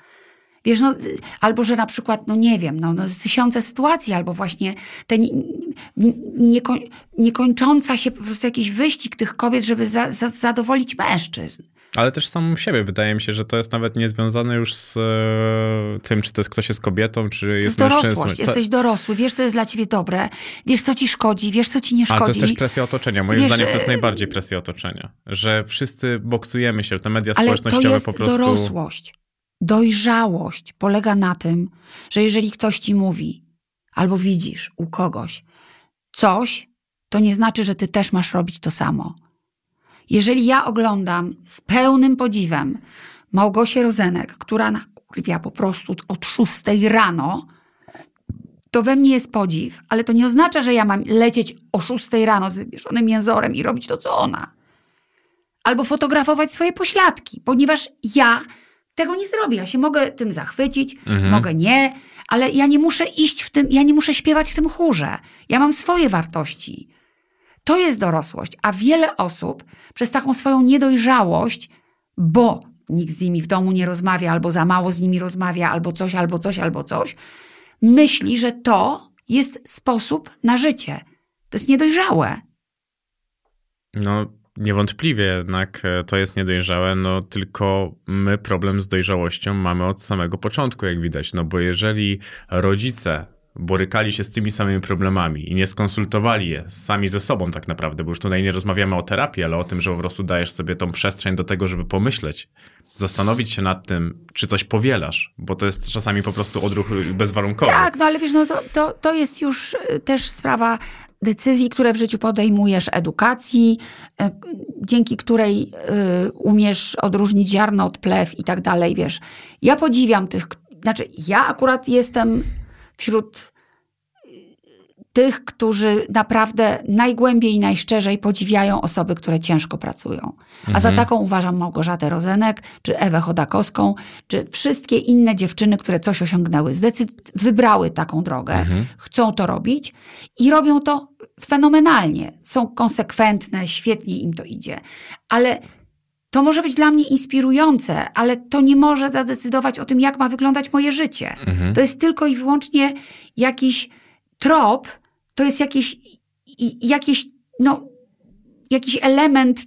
Wiesz, no, albo że na przykład, no nie wiem, no, no tysiące sytuacji, albo właśnie te nie, nieko, niekończąca się po prostu jakiś wyścig tych kobiet, żeby za, za, zadowolić mężczyzn. Ale też samą siebie. Wydaje mi się, że to jest nawet niezwiązane już z e, tym, czy to jest ktoś jest kobietą, czy To jest, jest mężczyzną. dorosłość, To- jesteś dorosły, wiesz, co jest dla ciebie dobre, wiesz, co ci szkodzi, wiesz, co ci nie szkodzi. Ale to jest też presja otoczenia. Moim Wiesz, zdaniem to jest e, najbardziej presja otoczenia. Że wszyscy boksujemy się, te media Ale to społecznościowe jest po prostu... dorosłość. Dojrzałość polega na tym, że jeżeli ktoś ci mówi, albo widzisz u kogoś coś, to nie znaczy, że ty też masz robić to samo. Jeżeli ja oglądam z pełnym podziwem Małgosię Rozenek, która nakurwia po prostu od szóstej rano, to we mnie jest podziw, ale to nie oznacza, że ja mam lecieć o szóstej rano z wywieszonym jęzorem i robić to, co ona. Albo fotografować swoje pośladki, ponieważ ja tego nie zrobię. Ja się mogę tym zachwycić, Mhm. mogę nie, ale ja nie muszę iść w tym, ja nie muszę śpiewać w tym chórze. Ja mam swoje wartości. To jest dorosłość, a wiele osób przez taką swoją niedojrzałość, bo nikt z nimi w domu nie rozmawia, albo za mało z nimi rozmawia, albo coś, albo coś, albo coś, myśli, że to jest sposób na życie. To jest niedojrzałe. No, niewątpliwie jednak e, to jest niedojrzałe, no tylko my problem z dojrzałością mamy od samego początku, jak widać. No bo jeżeli rodzice borykali się z tymi samymi problemami i nie skonsultowali je sami ze sobą tak naprawdę, bo już tutaj nie rozmawiamy o terapii, ale o tym, że po prostu dajesz sobie tą przestrzeń do tego, żeby pomyśleć, zastanowić się nad tym, czy coś powielasz, bo to jest czasami po prostu odruch bezwarunkowy. Tak, no ale wiesz, no to, to, to jest już y, też sprawa decyzji, które w życiu podejmujesz, edukacji, y, dzięki której y, umiesz odróżnić ziarno od plew i tak dalej, wiesz. Ja podziwiam tych, znaczy ja akurat jestem wśród y, tych, którzy naprawdę najgłębiej i najszczerzej podziwiają osoby, które ciężko pracują. A za Mhm. taką uważam Małgorzatę Rozenek, czy Ewę Chodakowską, czy wszystkie inne dziewczyny, które coś osiągnęły. Zdecyd- wybrały taką drogę, Mhm. chcą to robić i robią to fenomenalnie. Są konsekwentne, świetnie im to idzie. Ale to może być dla mnie inspirujące, ale to nie może zadecydować o tym, jak ma wyglądać moje życie. Mhm. To jest tylko i wyłącznie jakiś trop, to jest jakiś, jakiś, no, jakiś element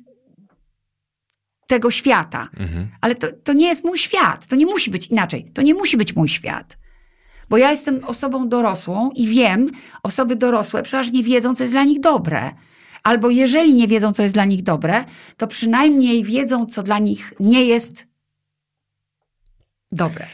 tego świata. Mhm. Ale to, to nie jest mój świat. To nie musi być inaczej. To nie musi być mój świat. Bo ja jestem osobą dorosłą i wiem, osoby dorosłe przeważnie wiedzą, co jest dla nich dobre. Albo jeżeli nie wiedzą, co jest dla nich dobre, to przynajmniej wiedzą, co dla nich nie jest dobre.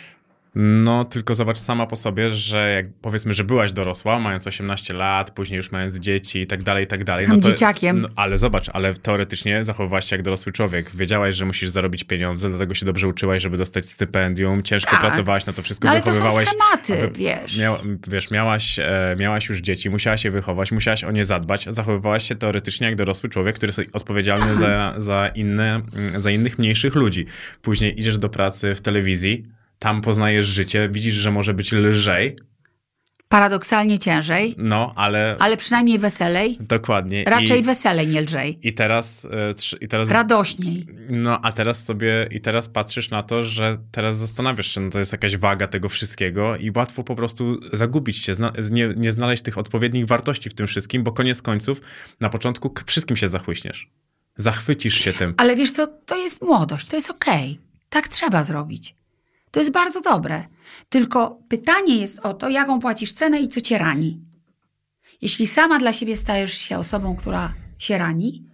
No, tylko zobacz sama po sobie, że jak powiedzmy, że byłaś dorosła, mając 18 lat, później już mając dzieci i tak dalej, i tak dalej. No to, dzieciakiem. No, ale zobacz, ale teoretycznie zachowywałaś się jak dorosły człowiek. Wiedziałaś, że musisz zarobić pieniądze, dlatego się dobrze uczyłaś, żeby dostać stypendium, ciężko Tak. pracowałaś na to wszystko, No ale to są wychowywałaś. schematy, wy- wiesz. Miał, wiesz, miałaś, e, miałaś już dzieci, musiałaś je wychować, musiałaś o nie zadbać, zachowywałaś się teoretycznie jak dorosły człowiek, który jest odpowiedzialny za, za, inne, za innych mniejszych ludzi. Później idziesz do pracy w telewizji, tam poznajesz życie, widzisz, że może być lżej, Paradoksalnie ciężej, no, ale, ale przynajmniej weselej. dokładnie. Raczej I, weselej, nie lżej. I teraz, e, i teraz Radośniej. No, a teraz sobie, i teraz patrzysz na to, że teraz zastanawiasz się, no to jest jakaś waga tego wszystkiego i łatwo po prostu zagubić się, zna, nie, nie znaleźć tych odpowiednich wartości w tym wszystkim, bo koniec końców na początku wszystkim się zachłyśniesz. Zachwycisz się tym. Ale wiesz co, to jest młodość, to jest okej. Tak trzeba zrobić. To jest bardzo dobre. Tylko pytanie jest o to, jaką płacisz cenę i co cię rani. Jeśli sama dla siebie stajesz się osobą, która się rani,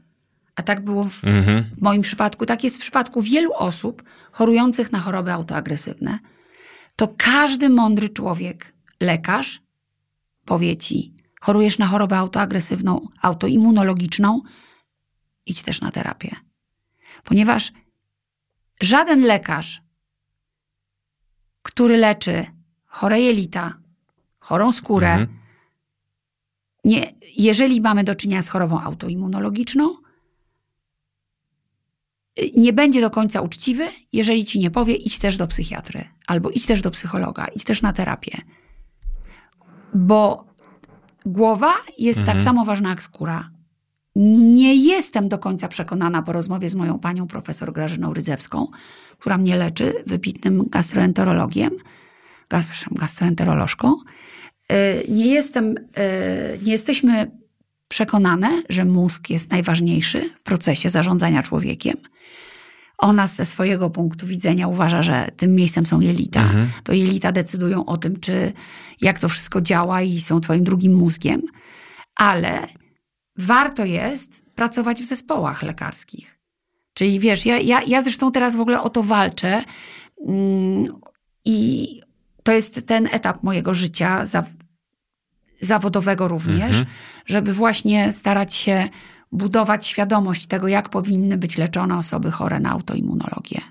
a tak było w, Mhm. w moim przypadku, tak jest w przypadku wielu osób chorujących na choroby autoagresywne, to każdy mądry człowiek, lekarz, powie ci, chorujesz na chorobę autoagresywną, autoimmunologiczną, idź też na terapię. Ponieważ żaden lekarz, który leczy chore jelita, chorą skórę, Mhm. nie, jeżeli mamy do czynienia z chorobą autoimmunologiczną, nie będzie do końca uczciwy, jeżeli ci nie powie, idź też do psychiatry, albo idź też do psychologa, idź też na terapię. Bo głowa jest Mhm. tak samo ważna jak skóra. Nie jestem do końca przekonana po rozmowie z moją panią profesor Grażyną Rydzewską, która mnie leczy, wybitnym gastroenterologiem, gastroenterolożką. Y, Nie jestem, y, nie jesteśmy przekonane, że mózg jest najważniejszy w procesie zarządzania człowiekiem. Ona ze swojego punktu widzenia uważa, że tym miejscem są jelita. Mhm. To jelita decydują o tym, czy jak to wszystko działa i są twoim drugim mózgiem. Ale warto jest pracować w zespołach lekarskich. Czyli wiesz, ja, ja, ja zresztą teraz w ogóle o to walczę mm, i to jest ten etap mojego życia za, zawodowego również, Mhm. żeby właśnie starać się budować świadomość tego, jak powinny być leczone osoby chore na autoimmunologię.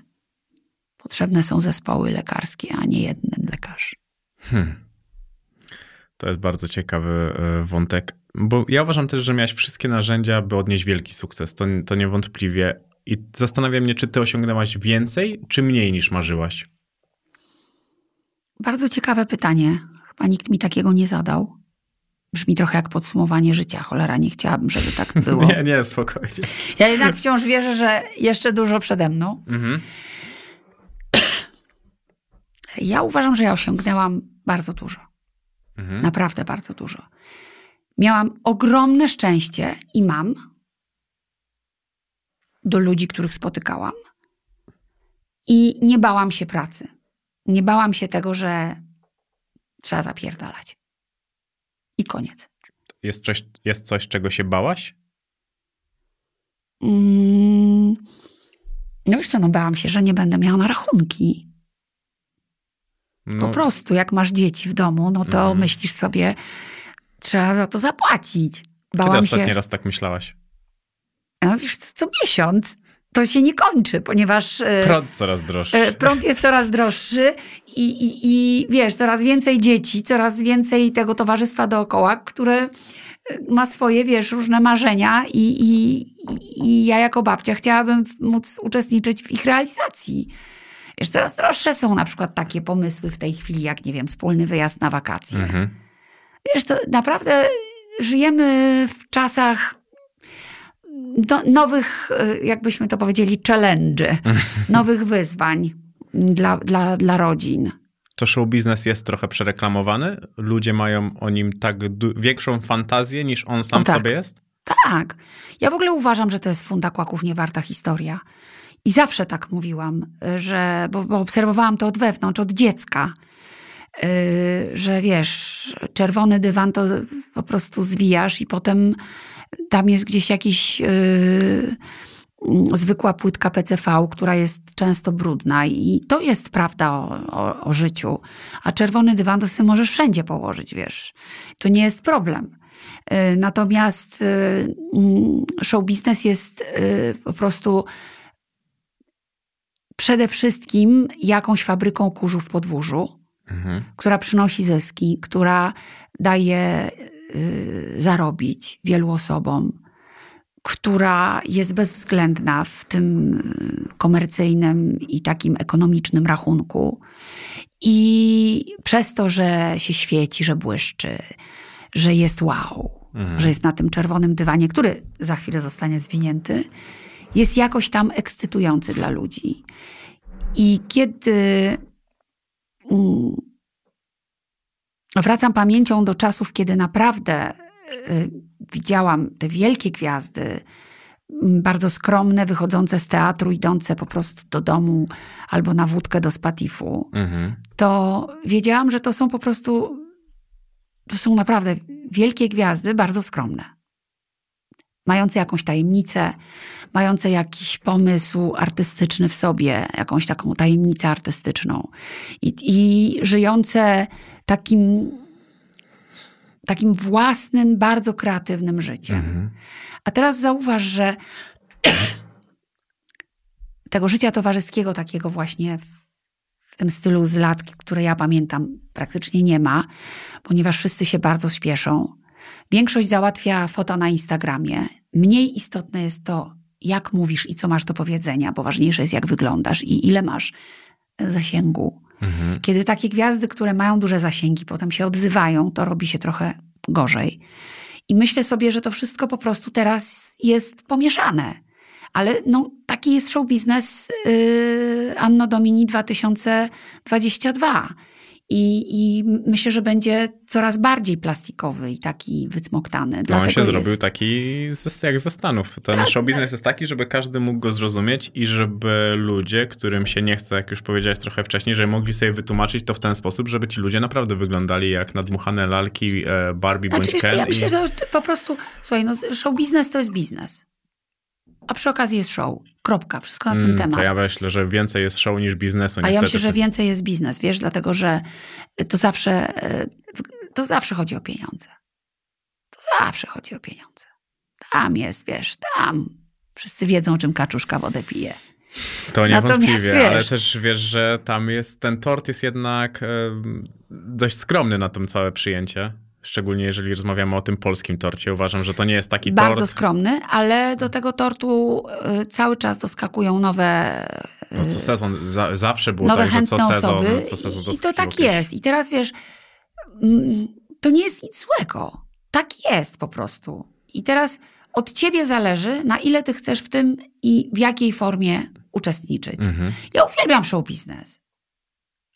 Potrzebne są zespoły lekarskie, a nie jeden lekarz. Hmm. To jest bardzo ciekawy e, wątek, bo ja uważam też, że miałeś wszystkie narzędzia, by odnieść wielki sukces. To, to niewątpliwie. I zastanawiam mnie, czy ty osiągnęłaś więcej, czy mniej niż marzyłaś? Bardzo ciekawe pytanie. Chyba nikt mi takiego nie zadał. Brzmi trochę jak podsumowanie życia. Cholera, nie chciałabym, żeby tak było. Nie, nie, spokojnie. Ja jednak wciąż wierzę, że jeszcze dużo przede mną. Mhm. Ja uważam, że ja osiągnęłam bardzo dużo. Mhm. Naprawdę bardzo dużo. Miałam ogromne szczęście i mam do ludzi, których spotykałam. I nie bałam się pracy. Nie bałam się tego, że trzeba zapierdalać. I koniec. Jest, coś, jest coś, czego się bałaś? Mm, No wiesz co, no bałam się, że nie będę miała na rachunki. No, Po prostu, jak masz dzieci w domu, no to Mhm. myślisz sobie, trzeba za to zapłacić. Kiedy Bałam ostatni się, raz tak myślałaś? no wiesz, co co miesiąc to się nie kończy, ponieważ e, Prąd coraz droższy. e, prąd jest coraz droższy i, i, i wiesz, coraz więcej dzieci, coraz więcej tego towarzystwa dookoła, które e, ma swoje, wiesz, różne marzenia i, i, i ja jako babcia chciałabym móc uczestniczyć w ich realizacji. Wiesz, coraz droższe są na przykład takie pomysły w tej chwili, jak nie wiem, wspólny wyjazd na wakacje. Mhm. Wiesz, to naprawdę żyjemy w czasach no, nowych, e, jakbyśmy to powiedzieli, challenge, nowych wyzwań dla, dla, dla rodzin. To show biznes jest trochę przereklamowany? Ludzie mają o nim tak większą fantazję niż on sam tak. sobie jest? Tak. Ja w ogóle uważam, że to jest funda kłaków niewarta historia. I zawsze tak mówiłam, że, bo, bo obserwowałam to od wewnątrz, od dziecka, że wiesz, czerwony dywan to po prostu zwijasz i potem tam jest gdzieś jakiś yy, mm, zwykła płytka PCV, która jest często brudna i to jest prawda o, o, o życiu. A czerwony dywan to sobie możesz wszędzie położyć, wiesz. To nie jest problem. Y, Natomiast y, mm, show biznes jest y, po prostu przede wszystkim jakąś fabryką kurzu w podwórzu, Mhm. która przynosi zyski, która daje y, zarobić wielu osobom, która jest bezwzględna w tym komercyjnym i takim ekonomicznym rachunku. I przez to, że się świeci, że błyszczy, że jest wow, Mhm. że jest na tym czerwonym dywanie, który za chwilę zostanie zwinięty, jest jakoś tam ekscytujący dla ludzi. I kiedy wracam pamięcią do czasów, kiedy naprawdę y, widziałam te wielkie gwiazdy, bardzo skromne, wychodzące z teatru, idące po prostu do domu albo na wódkę do spatifu, Mhm. to wiedziałam, że to są po prostu, to są naprawdę wielkie gwiazdy, bardzo skromne. Mające jakąś tajemnicę, mające jakiś pomysł artystyczny w sobie, jakąś taką tajemnicę artystyczną. I, i żyjące takim takim własnym, bardzo kreatywnym życiem. Mhm. A teraz zauważ, że tego życia towarzyskiego, takiego właśnie w- tym stylu z lat, które ja pamiętam, praktycznie nie ma, ponieważ wszyscy się bardzo spieszą. Większość załatwia foto na Instagramie. Mniej istotne jest to, jak mówisz i co masz do powiedzenia, bo ważniejsze jest, jak wyglądasz i ile masz zasięgu. Mhm. Kiedy takie gwiazdy, które mają duże zasięgi, potem się odzywają, to robi się trochę gorzej. I myślę sobie, że to wszystko po prostu teraz jest pomieszane. Ale no, taki jest show biznes yy, Anno Domini 2022. I, I myślę, że będzie coraz bardziej plastikowy i taki wycmoktany. No on się zrobił jest- taki z, jak ze Stanów. Ten Tak, show biznes jest taki, żeby każdy mógł go zrozumieć i żeby ludzie, którym się nie chce, jak już powiedziałeś trochę wcześniej, żeby mogli sobie wytłumaczyć to w ten sposób, żeby ci ludzie naprawdę wyglądali jak nadmuchane lalki e, Barbie bądź Znaczy, co, Ken. ja i... myślę, że po prostu, słuchaj, no, show biznes to jest biznes. A przy okazji jest show. Kropka. Wszystko na ten Mm, temat. To ja myślę, że więcej jest show niż biznesu. A ja niestety. myślę, że więcej jest biznes, wiesz, dlatego że to zawsze, e, to zawsze chodzi o pieniądze. To zawsze chodzi o pieniądze. Tam jest, wiesz, tam. Wszyscy wiedzą, czym kaczuszka wodę pije. To niewątpliwie, wiesz- ale też wiesz, że tam jest, ten tort jest jednak em, dość skromny na to całe przyjęcie. Szczególnie jeżeli rozmawiamy o tym polskim torcie. Uważam, że to nie jest taki Bardzo tort. skromny, ale do tego tortu e, cały czas doskakują nowe, No, co sezon, za, zawsze było nowe tak, że co sezon, osoby. co sezon I, to tak jest. I teraz wiesz, mm, to nie jest nic złego. Tak jest po prostu. I teraz od ciebie zależy, na ile ty chcesz w tym i w jakiej formie uczestniczyć. Mhm. Ja uwielbiam show biznes,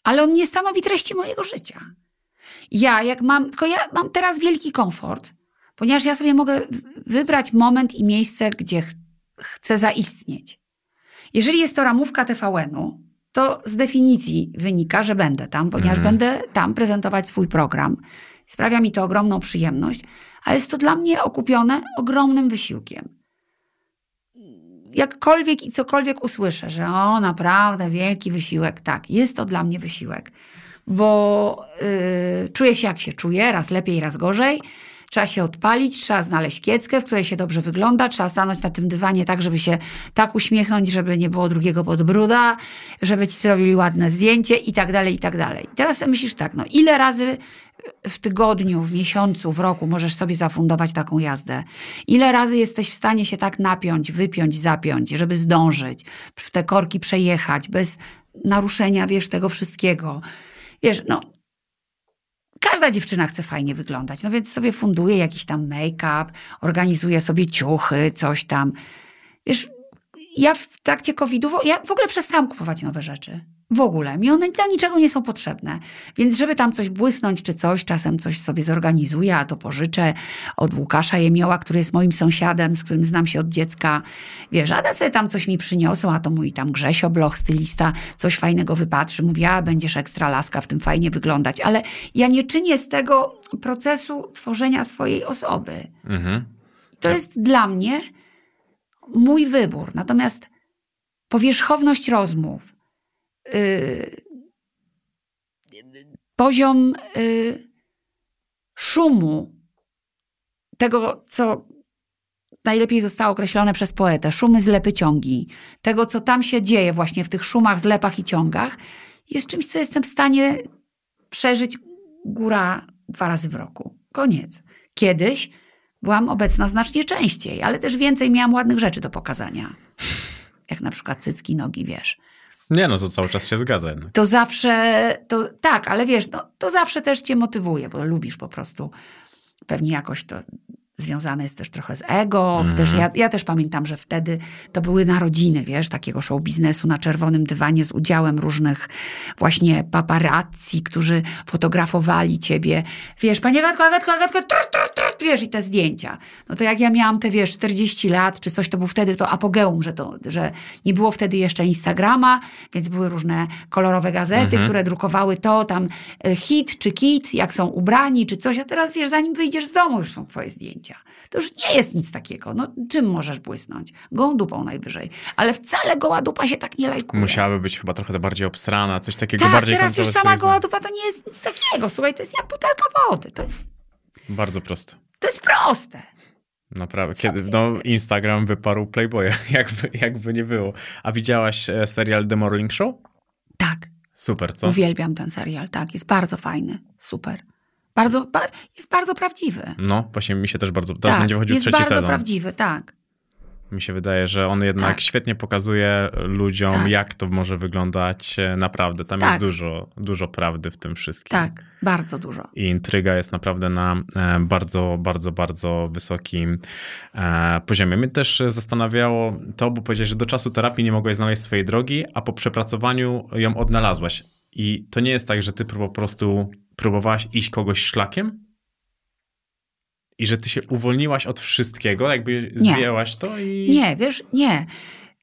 ale on nie stanowi treści mojego życia. Ja, jak mam, tylko ja mam teraz wielki komfort, ponieważ ja sobie mogę wybrać moment i miejsce, gdzie ch- chcę zaistnieć. Jeżeli jest to ramówka TVN-u, to z definicji wynika, że będę tam, ponieważ Mhm. będę tam prezentować swój program. Sprawia mi to ogromną przyjemność, a jest to dla mnie okupione ogromnym wysiłkiem. Jakkolwiek i cokolwiek usłyszę, że o, naprawdę wielki wysiłek, tak, jest to dla mnie wysiłek, bo yy, czuję się jak się czuję, raz lepiej, raz gorzej. Trzeba się odpalić, trzeba znaleźć kieckę, w której się dobrze wygląda, trzeba stanąć na tym dywanie tak, żeby się tak uśmiechnąć, żeby nie było drugiego podbruda, żeby ci zrobili ładne zdjęcie i tak dalej, i tak dalej. Teraz myślisz tak, no ile razy w tygodniu, w miesiącu, w roku możesz sobie zafundować taką jazdę? Ile razy jesteś w stanie się tak napiąć, wypiąć, zapiąć, żeby zdążyć, w te korki przejechać, bez naruszenia, wiesz, tego wszystkiego? Wiesz, no, każda dziewczyna chce fajnie wyglądać, no więc sobie funduje jakiś tam make-up, organizuje sobie ciuchy, coś tam. Wiesz, ja w trakcie COVID-u, ja w ogóle przestałam kupować nowe rzeczy. W ogóle. Mi one do niczego nie są potrzebne. Więc żeby tam coś błysnąć czy coś, czasem coś sobie zorganizuję, a to pożyczę od Łukasza Jemioła, który jest moim sąsiadem, z którym znam się od dziecka. Wiesz, a sobie tam coś mi przyniosą, a to mój tam Grzesio Bloch, stylista, coś fajnego wypatrzy. Mówi, a będziesz ekstra laska, w tym fajnie wyglądać. Ale ja nie czynię z tego procesu tworzenia swojej osoby. Mhm. To jest dla mnie mój wybór. Natomiast powierzchowność rozmów, yy, poziom yy, szumu, tego, co najlepiej zostało określone przez poetę, szumy, zlepy, ciągi, tego, co tam się dzieje właśnie w tych szumach, zlepach i ciągach, jest czymś, co jestem w stanie przeżyć góra dwa razy w roku. Koniec. Kiedyś byłam obecna znacznie częściej, ale też więcej miałam ładnych rzeczy do pokazania. Jak na przykład cycki, nogi, wiesz. Nie no, to cały czas się zgadza jednak. To zawsze, to tak, ale wiesz, no, to zawsze też cię motywuje, bo lubisz po prostu. Pewnie jakoś to związane jest też trochę z ego. Mhm. Też ja, ja też pamiętam, że wtedy to były narodziny, wiesz, takiego show biznesu na czerwonym dywanie z udziałem różnych właśnie paparazzi, którzy fotografowali ciebie. Wiesz, panie Agatko, Agatko, Agatko, tr, tr, tr, wiesz, i te zdjęcia. No to jak ja miałam te, wiesz, 40 lat, czy coś, to był wtedy to apogeum, że, to, że nie było wtedy jeszcze Instagrama, więc były różne kolorowe gazety, Mhm. które drukowały to, tam e, hit czy kit, jak są ubrani, czy coś, a teraz, wiesz, zanim wyjdziesz z domu, już są twoje zdjęcia. To już nie jest nic takiego. No, czym możesz błysnąć? Gołą dupą najwyżej. Ale wcale goła dupa się tak nie lajkuje. Musiałaby być chyba trochę bardziej obstrana, coś takiego Tak, bardziej teraz już sama goła dupa to nie jest nic takiego. Słuchaj, to jest jak butelka wody. To jest Bardzo proste. To jest proste. Naprawdę. Kiedy, no, Instagram wyparł Playboya, jakby, jakby nie było. A widziałaś e, serial The Morning Show? Tak, Super, co? uwielbiam ten serial, tak, jest bardzo fajny, super. Bardzo, ba, jest bardzo prawdziwy. No, właśnie mi się też bardzo... Teraz tak, będzie wchodził jest trzeci bardzo sezon. prawdziwy, tak. Mi się wydaje, że on jednak Tak. świetnie pokazuje ludziom, Tak. jak to może wyglądać e, naprawdę. Tam Tak. jest dużo, dużo prawdy w tym wszystkim. Tak, bardzo dużo. I intryga jest naprawdę na e, bardzo, bardzo, bardzo wysokim e, poziomie. Mnie też zastanawiało to, bo powiedziałeś, że do czasu terapii nie mogłaś znaleźć swojej drogi, a po przepracowaniu ją odnalazłaś. I to nie jest tak, że ty po prostu próbowałaś iść kogoś szlakiem? I że ty się uwolniłaś od wszystkiego, jakby Nie. zdjęłaś to i... Nie, wiesz, nie.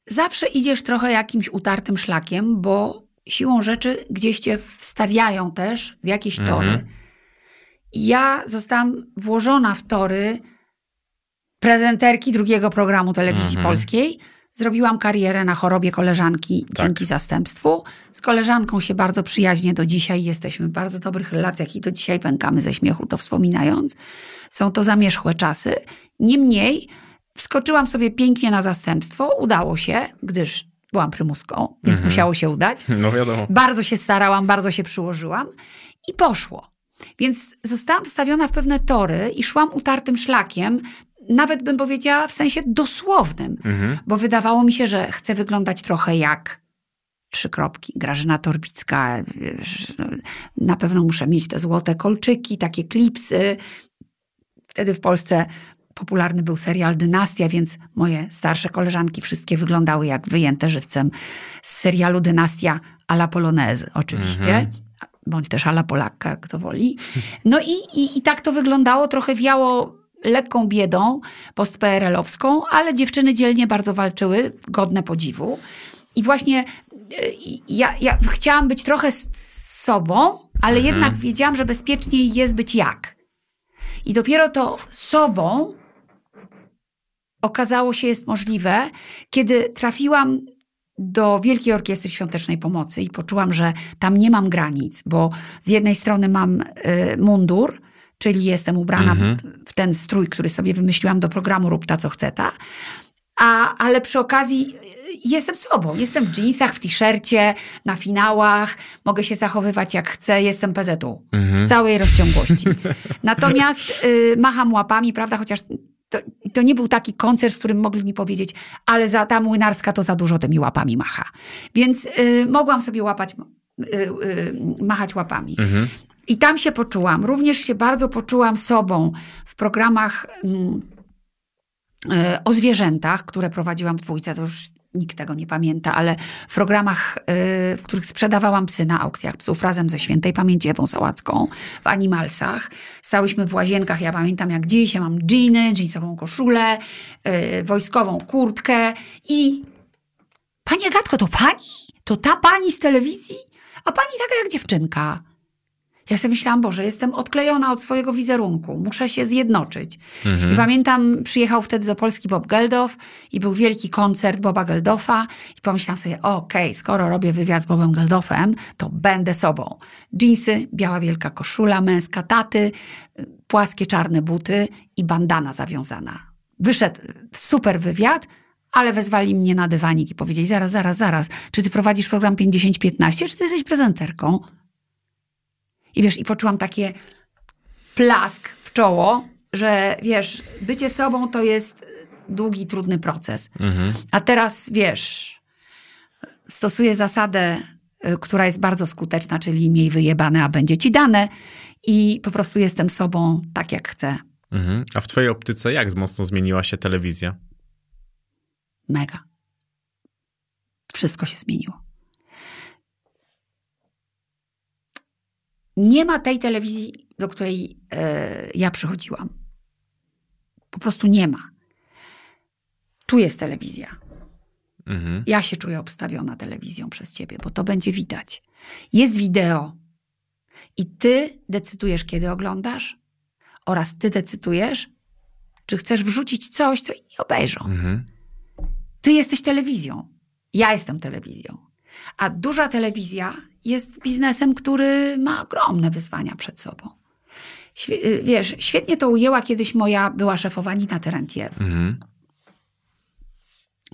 Zawsze idziesz trochę jakimś utartym szlakiem, bo siłą rzeczy gdzieś cię wstawiają też w jakieś Mhm. tory. Ja zostałam włożona w tory prezenterki drugiego programu telewizji Mhm. polskiej. Zrobiłam karierę na chorobie koleżanki Tak. dzięki zastępstwu. Z koleżanką się bardzo przyjaźnie do dzisiaj. Jesteśmy w bardzo dobrych relacjach i do dzisiaj pękamy ze śmiechu, to wspominając. Są to zamierzchłe czasy. Niemniej wskoczyłam sobie pięknie na zastępstwo. Udało się, gdyż byłam prymuską, więc Mhm. musiało się udać. No wiadomo. Bardzo się starałam, bardzo się przyłożyłam i poszło. Więc zostałam wstawiona w pewne tory i szłam utartym szlakiem, nawet bym powiedziała w sensie dosłownym, Mhm. bo wydawało mi się, że chcę wyglądać trochę jak trzy kropki. Grażyna Torbicka, no, na pewno muszę mieć te złote kolczyki, takie klipsy. Wtedy w Polsce popularny był serial Dynastia, więc moje starsze koleżanki wszystkie wyglądały jak wyjęte żywcem z serialu Dynastia a la Polonaise oczywiście. Mhm. Bądź też ala Polakka, kto woli. No i, i, i tak to wyglądało, trochę wiało lekką biedą post-PRL-owską, ale dziewczyny dzielnie bardzo walczyły, godne podziwu. I właśnie e, ja, ja chciałam być trochę z sobą, ale Mhm. jednak wiedziałam, że bezpieczniej jest być jak. I dopiero to sobą okazało się jest możliwe, kiedy trafiłam do Wielkiej Orkiestry Świątecznej Pomocy i poczułam, że tam nie mam granic, bo z jednej strony mam y, mundur, czyli jestem ubrana Mhm. w ten strój, który sobie wymyśliłam do programu Rób ta, co chce ta, a, ale przy okazji y, jestem sobą. Jestem w jeansach, w t-shircie, na finałach, mogę się zachowywać jak chcę, jestem PZU Mhm. w całej rozciągłości. Natomiast y, macham łapami, prawda, chociaż to, to nie był taki koncert, w którym mogli mi powiedzieć, ale za ta młynarska to za dużo tymi łapami macha. Więc y, mogłam sobie łapać, y, y, machać łapami. Mhm. I tam się poczułam. Również się bardzo poczułam sobą w programach mm, e, o zwierzętach, które prowadziłam w dwójce. To już nikt tego nie pamięta, ale w programach, e, w których sprzedawałam psy na aukcjach psów razem ze świętej pamięci Ewą Sałacką w Animalsach. Stałyśmy w łazienkach. Ja pamiętam jak dziś. Ja mam dżiny, dżinsową koszulę, e, wojskową kurtkę i Pani Agatko, to pani? To ta pani z telewizji? A pani taka jak dziewczynka. Ja sobie myślałam, Boże, jestem odklejona od swojego wizerunku, muszę się zjednoczyć. I pamiętam, przyjechał wtedy do Polski Bob Geldof i był wielki koncert Boba Geldofa i pomyślałam sobie, okej, skoro robię wywiad z Bobem Geldofem, to będę sobą. Dżinsy, biała wielka koszula męska taty, płaskie czarne buty i bandana zawiązana. Wyszedł super wywiad, ale wezwali mnie na dywanik i powiedzieli, zaraz, zaraz, zaraz, czy ty prowadzisz program 50-15, czy ty jesteś prezenterką? I wiesz, i poczułam takie plask w czoło, że wiesz, bycie sobą to jest długi, trudny proces. Mhm. A teraz wiesz, stosuję zasadę, y, która jest bardzo skuteczna, czyli miej wyjebane, a będzie ci dane. I po prostu jestem sobą tak, jak chcę. Mhm. A w twojej optyce jak mocno zmieniła się telewizja? Mega. Wszystko się zmieniło. Nie ma tej telewizji, do której e, ja przychodziłam. Po prostu nie ma. Tu jest telewizja. Mhm. Ja się czuję obstawiona telewizją przez ciebie, bo to będzie widać. Jest wideo i ty decydujesz, kiedy oglądasz, oraz ty decydujesz, czy chcesz wrzucić coś, co inni obejrzą. Mhm. Ty jesteś telewizją. Ja jestem telewizją. A duża telewizja jest biznesem, który ma ogromne wyzwania przed sobą. Świe- y, wiesz, świetnie to ujęła kiedyś moja była szefowa Nina Terentiew, Mhm.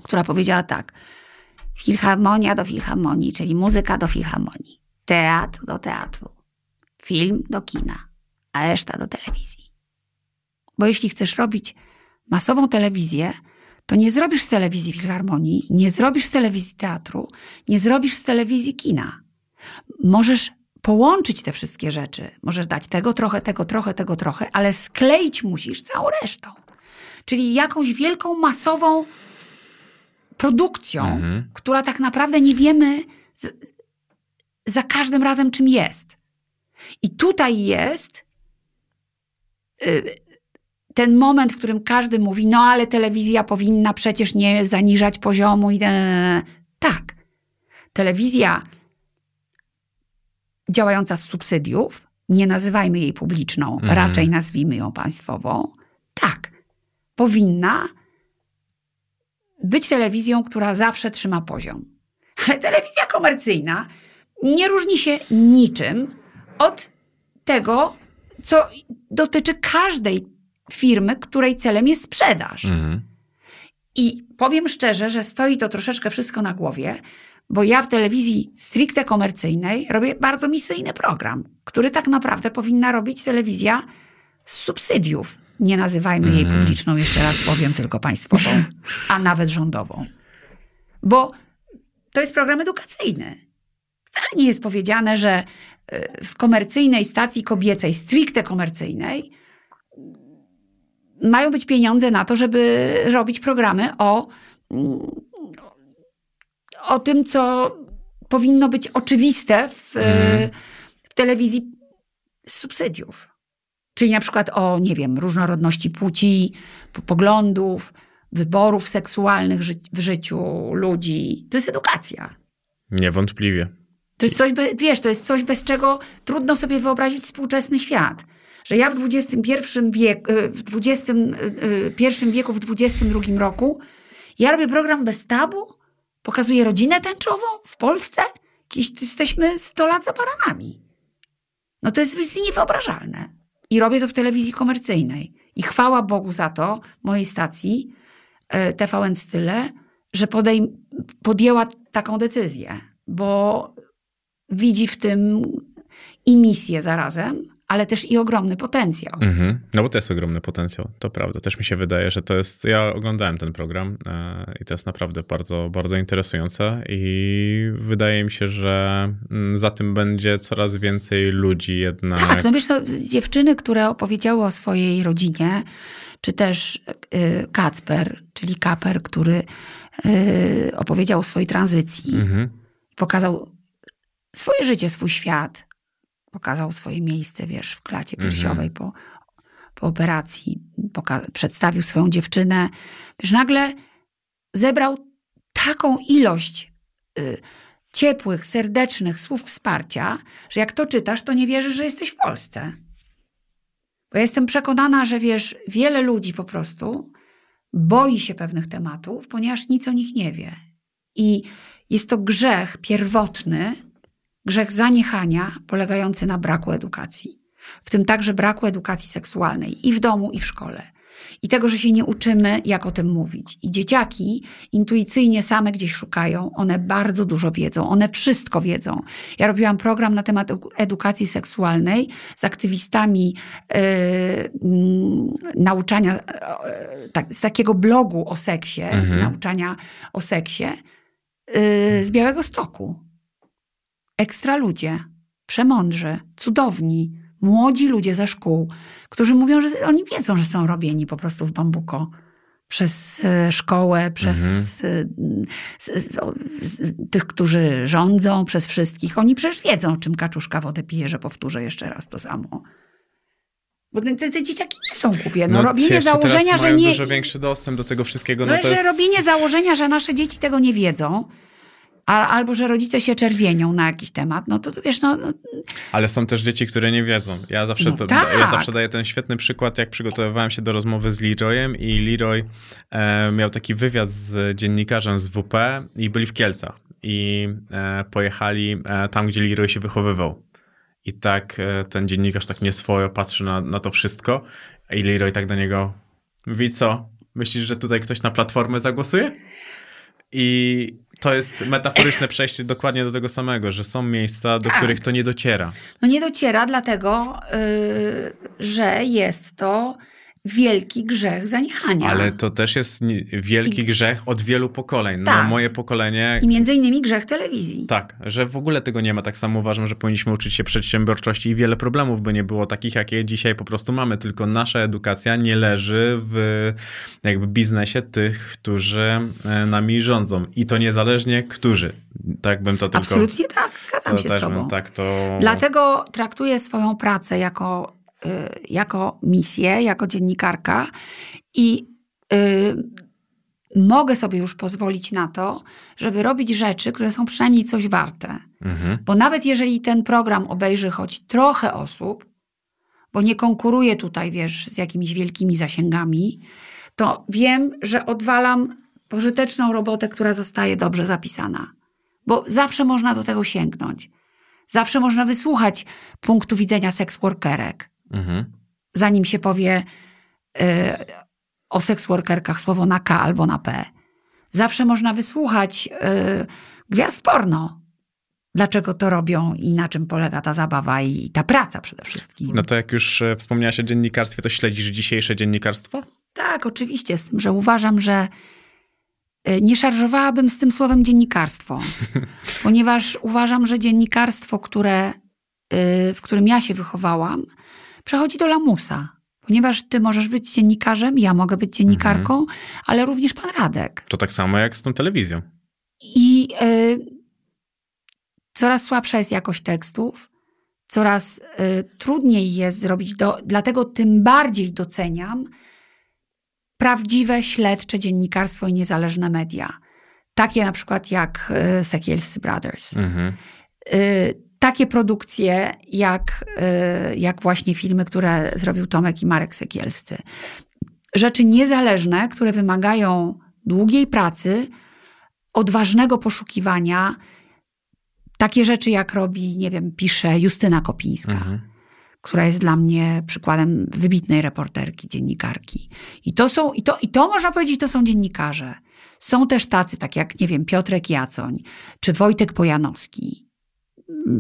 która powiedziała tak. Filharmonia do filharmonii, czyli muzyka do filharmonii. Teatr do teatru. Film do kina. A reszta do telewizji. Bo jeśli chcesz robić masową telewizję, to nie zrobisz z telewizji filharmonii, nie zrobisz z telewizji teatru, nie zrobisz z telewizji kina. Możesz połączyć te wszystkie rzeczy. Możesz dać tego trochę, tego trochę, tego trochę, ale skleić musisz całą resztą. Czyli jakąś wielką, masową produkcją, Mhm. która tak naprawdę nie wiemy z, za każdym razem, czym jest. I tutaj jest y, ten moment, w którym każdy mówi, no ale telewizja powinna przecież nie zaniżać poziomu. I. Tak. Telewizja działająca z subsydiów, nie nazywajmy jej publiczną, Mhm. raczej nazwijmy ją państwową, tak, powinna być telewizją, która zawsze trzyma poziom. Ale telewizja komercyjna nie różni się niczym od tego, co dotyczy każdej firmy, której celem jest sprzedaż. Mhm. I powiem szczerze, że stoi to troszeczkę wszystko na głowie, bo ja w telewizji stricte komercyjnej robię bardzo misyjny program, który tak naprawdę powinna robić telewizja z subsydiów. Nie nazywajmy jej Mhm. publiczną, jeszcze raz powiem, tylko państwową, a nawet rządową. Bo to jest program edukacyjny. Wcale nie jest powiedziane, że y, w komercyjnej stacji kobiecej, stricte komercyjnej, mają być pieniądze na to, żeby robić programy o, o tym, co powinno być oczywiste w, Mhm. w telewizji z subsydiów. Czyli na przykład o, nie wiem, różnorodności płci, poglądów, wyborów seksualnych ży- w życiu ludzi. To jest edukacja. Niewątpliwie. To jest coś, wiesz, to jest coś, bez czego trudno sobie wyobrazić współczesny świat. Że ja w XXI wieku, w XXI wieku, w XXI roku, ja robię program bez tabu, pokazuję rodzinę tęczową w Polsce, jesteśmy 100 lat za baranami. No to jest, niewyobrażalne. I robię to w telewizji komercyjnej. I chwała Bogu za to, mojej stacji e, TVN Style, że podejm- podjęła taką decyzję, bo widzi w tym i misję zarazem, ale też i ogromny potencjał. Mhm. No bo to jest ogromny potencjał, to prawda. Też mi się wydaje, że to jest. Ja oglądałem ten program e, i to jest naprawdę bardzo, bardzo interesujące. I wydaje mi się, że mm, za tym będzie coraz więcej ludzi jednak. Tak, no wiesz, to dziewczyny, które opowiedziały o swojej rodzinie, czy też y, Kacper, czyli Kaper, który y, opowiedział o swojej tranzycji, Mhm. pokazał swoje życie, swój świat, pokazał swoje miejsce, wiesz, w klacie Mhm. piersiowej po, po operacji, poka- przedstawił swoją dziewczynę. Wiesz, nagle zebrał taką ilość y, ciepłych, serdecznych słów wsparcia, że jak to czytasz, to nie wierzysz, że jesteś w Polsce. Bo ja jestem przekonana, że wiesz, wiele ludzi po prostu boi się pewnych tematów, ponieważ nic o nich nie wie. I jest to grzech pierwotny, grzech zaniechania polegający na braku edukacji. W tym także braku edukacji seksualnej i w domu, i w szkole. I tego, że się nie uczymy, jak o tym mówić. I dzieciaki intuicyjnie same gdzieś szukają, one bardzo dużo wiedzą, one wszystko wiedzą. Ja robiłam program na temat edu- edukacji seksualnej z aktywistami yy, mm, nauczania, yy, tak, z takiego blogu o seksie, Mhm. nauczania o seksie yy, z Białego Stoku. Ekstra ludzie, przemądrzy, cudowni, młodzi ludzie ze szkół, którzy mówią, że oni wiedzą, że są robieni po prostu w bambuko przez e, szkołę, przez Mhm. e, tych, którzy rządzą, przez wszystkich. Oni przecież wiedzą, czym kaczuszka wodę pije, że powtórzę jeszcze raz to samo. Bo te, te, dzieciaki nie są głupie. No, robienie jeszcze teraz założenia, że nie... dużo większy dostęp do tego wszystkiego. No, No, to że jest... robienie założenia, że nasze dzieci tego nie wiedzą, a, albo że rodzice się czerwienią na jakiś temat, no to wiesz, no, no Ale są też dzieci, które nie wiedzą. Ja zawsze, No to, tak. ja zawsze daję ten świetny przykład, jak przygotowywałem się do rozmowy z Leroyem i Leroy e, miał taki wywiad z dziennikarzem z WP i byli w Kielcach i e, pojechali e, tam, gdzie Leroy się wychowywał. I tak e, ten dziennikarz tak nieswojo patrzy na, na to wszystko, i Leroy tak do niego mówi, co? Myślisz, że tutaj ktoś na platformę zagłosuje? I to jest metaforyczne przejście dokładnie do tego samego, że są miejsca, do Tak. których to nie dociera. No nie dociera, dlatego, yy, że jest to wielki grzech zaniechania. Ale to też jest wielki I- grzech od wielu pokoleń. No Tak. moje pokolenie I między innymi grzech telewizji. Tak, że w ogóle tego nie ma. Tak samo uważam, że powinniśmy uczyć się przedsiębiorczości i wiele problemów by nie było takich, jakie dzisiaj po prostu mamy. Tylko nasza edukacja nie leży w jakby biznesie tych, którzy e, nami rządzą. I to niezależnie którzy. Tak bym to tylko... Absolutnie tak, zgadzam to się z tobą. tak to... Dlatego traktuję swoją pracę jako, jako misję, jako dziennikarka i y, mogę sobie już pozwolić na to, żeby robić rzeczy, które są przynajmniej coś warte. Mhm. Bo nawet jeżeli ten program obejrzy choć trochę osób, bo nie konkuruję tutaj, wiesz, z jakimiś wielkimi zasięgami, to wiem, że odwalam pożyteczną robotę, która zostaje dobrze zapisana. Bo zawsze można do tego sięgnąć. Zawsze można wysłuchać punktu widzenia seksworkerek, Mhm. zanim się powie y, o seksworkerkach słowo na K albo na P. Zawsze można wysłuchać y, gwiazd porno. Dlaczego to robią i na czym polega ta zabawa i ta praca przede wszystkim. No to jak już e, wspomniałaś o dziennikarstwie, to śledzisz dzisiejsze dziennikarstwo? Tak, oczywiście, z tym, że uważam, że nie szarżowałabym z tym słowem dziennikarstwo, ponieważ uważam, że dziennikarstwo, które, w którym ja się wychowałam, przechodzi do lamusa. Ponieważ ty możesz być dziennikarzem, ja mogę być dziennikarką, ale również pan Radek. To tak samo jak z tą telewizją. I y, coraz słabsza jest jakość tekstów, coraz y, trudniej jest zrobić, do, dlatego tym bardziej doceniam prawdziwe, śledcze dziennikarstwo i niezależne media. Takie na przykład jak y, Sekielscy Brothers. Mhm. Y, takie produkcje jak, y, jak właśnie filmy, które zrobił Tomek i Marek Sekielscy. Rzeczy niezależne, które wymagają długiej pracy, odważnego poszukiwania. Takie rzeczy, jak robi, nie wiem, pisze Justyna Kopińska, Mhm. która jest dla mnie przykładem wybitnej reporterki, dziennikarki. I to są, i to, i to można powiedzieć, to są dziennikarze. Są też tacy, tak jak, nie wiem, Piotrek Jacoń, czy Wojtek Pojanowski,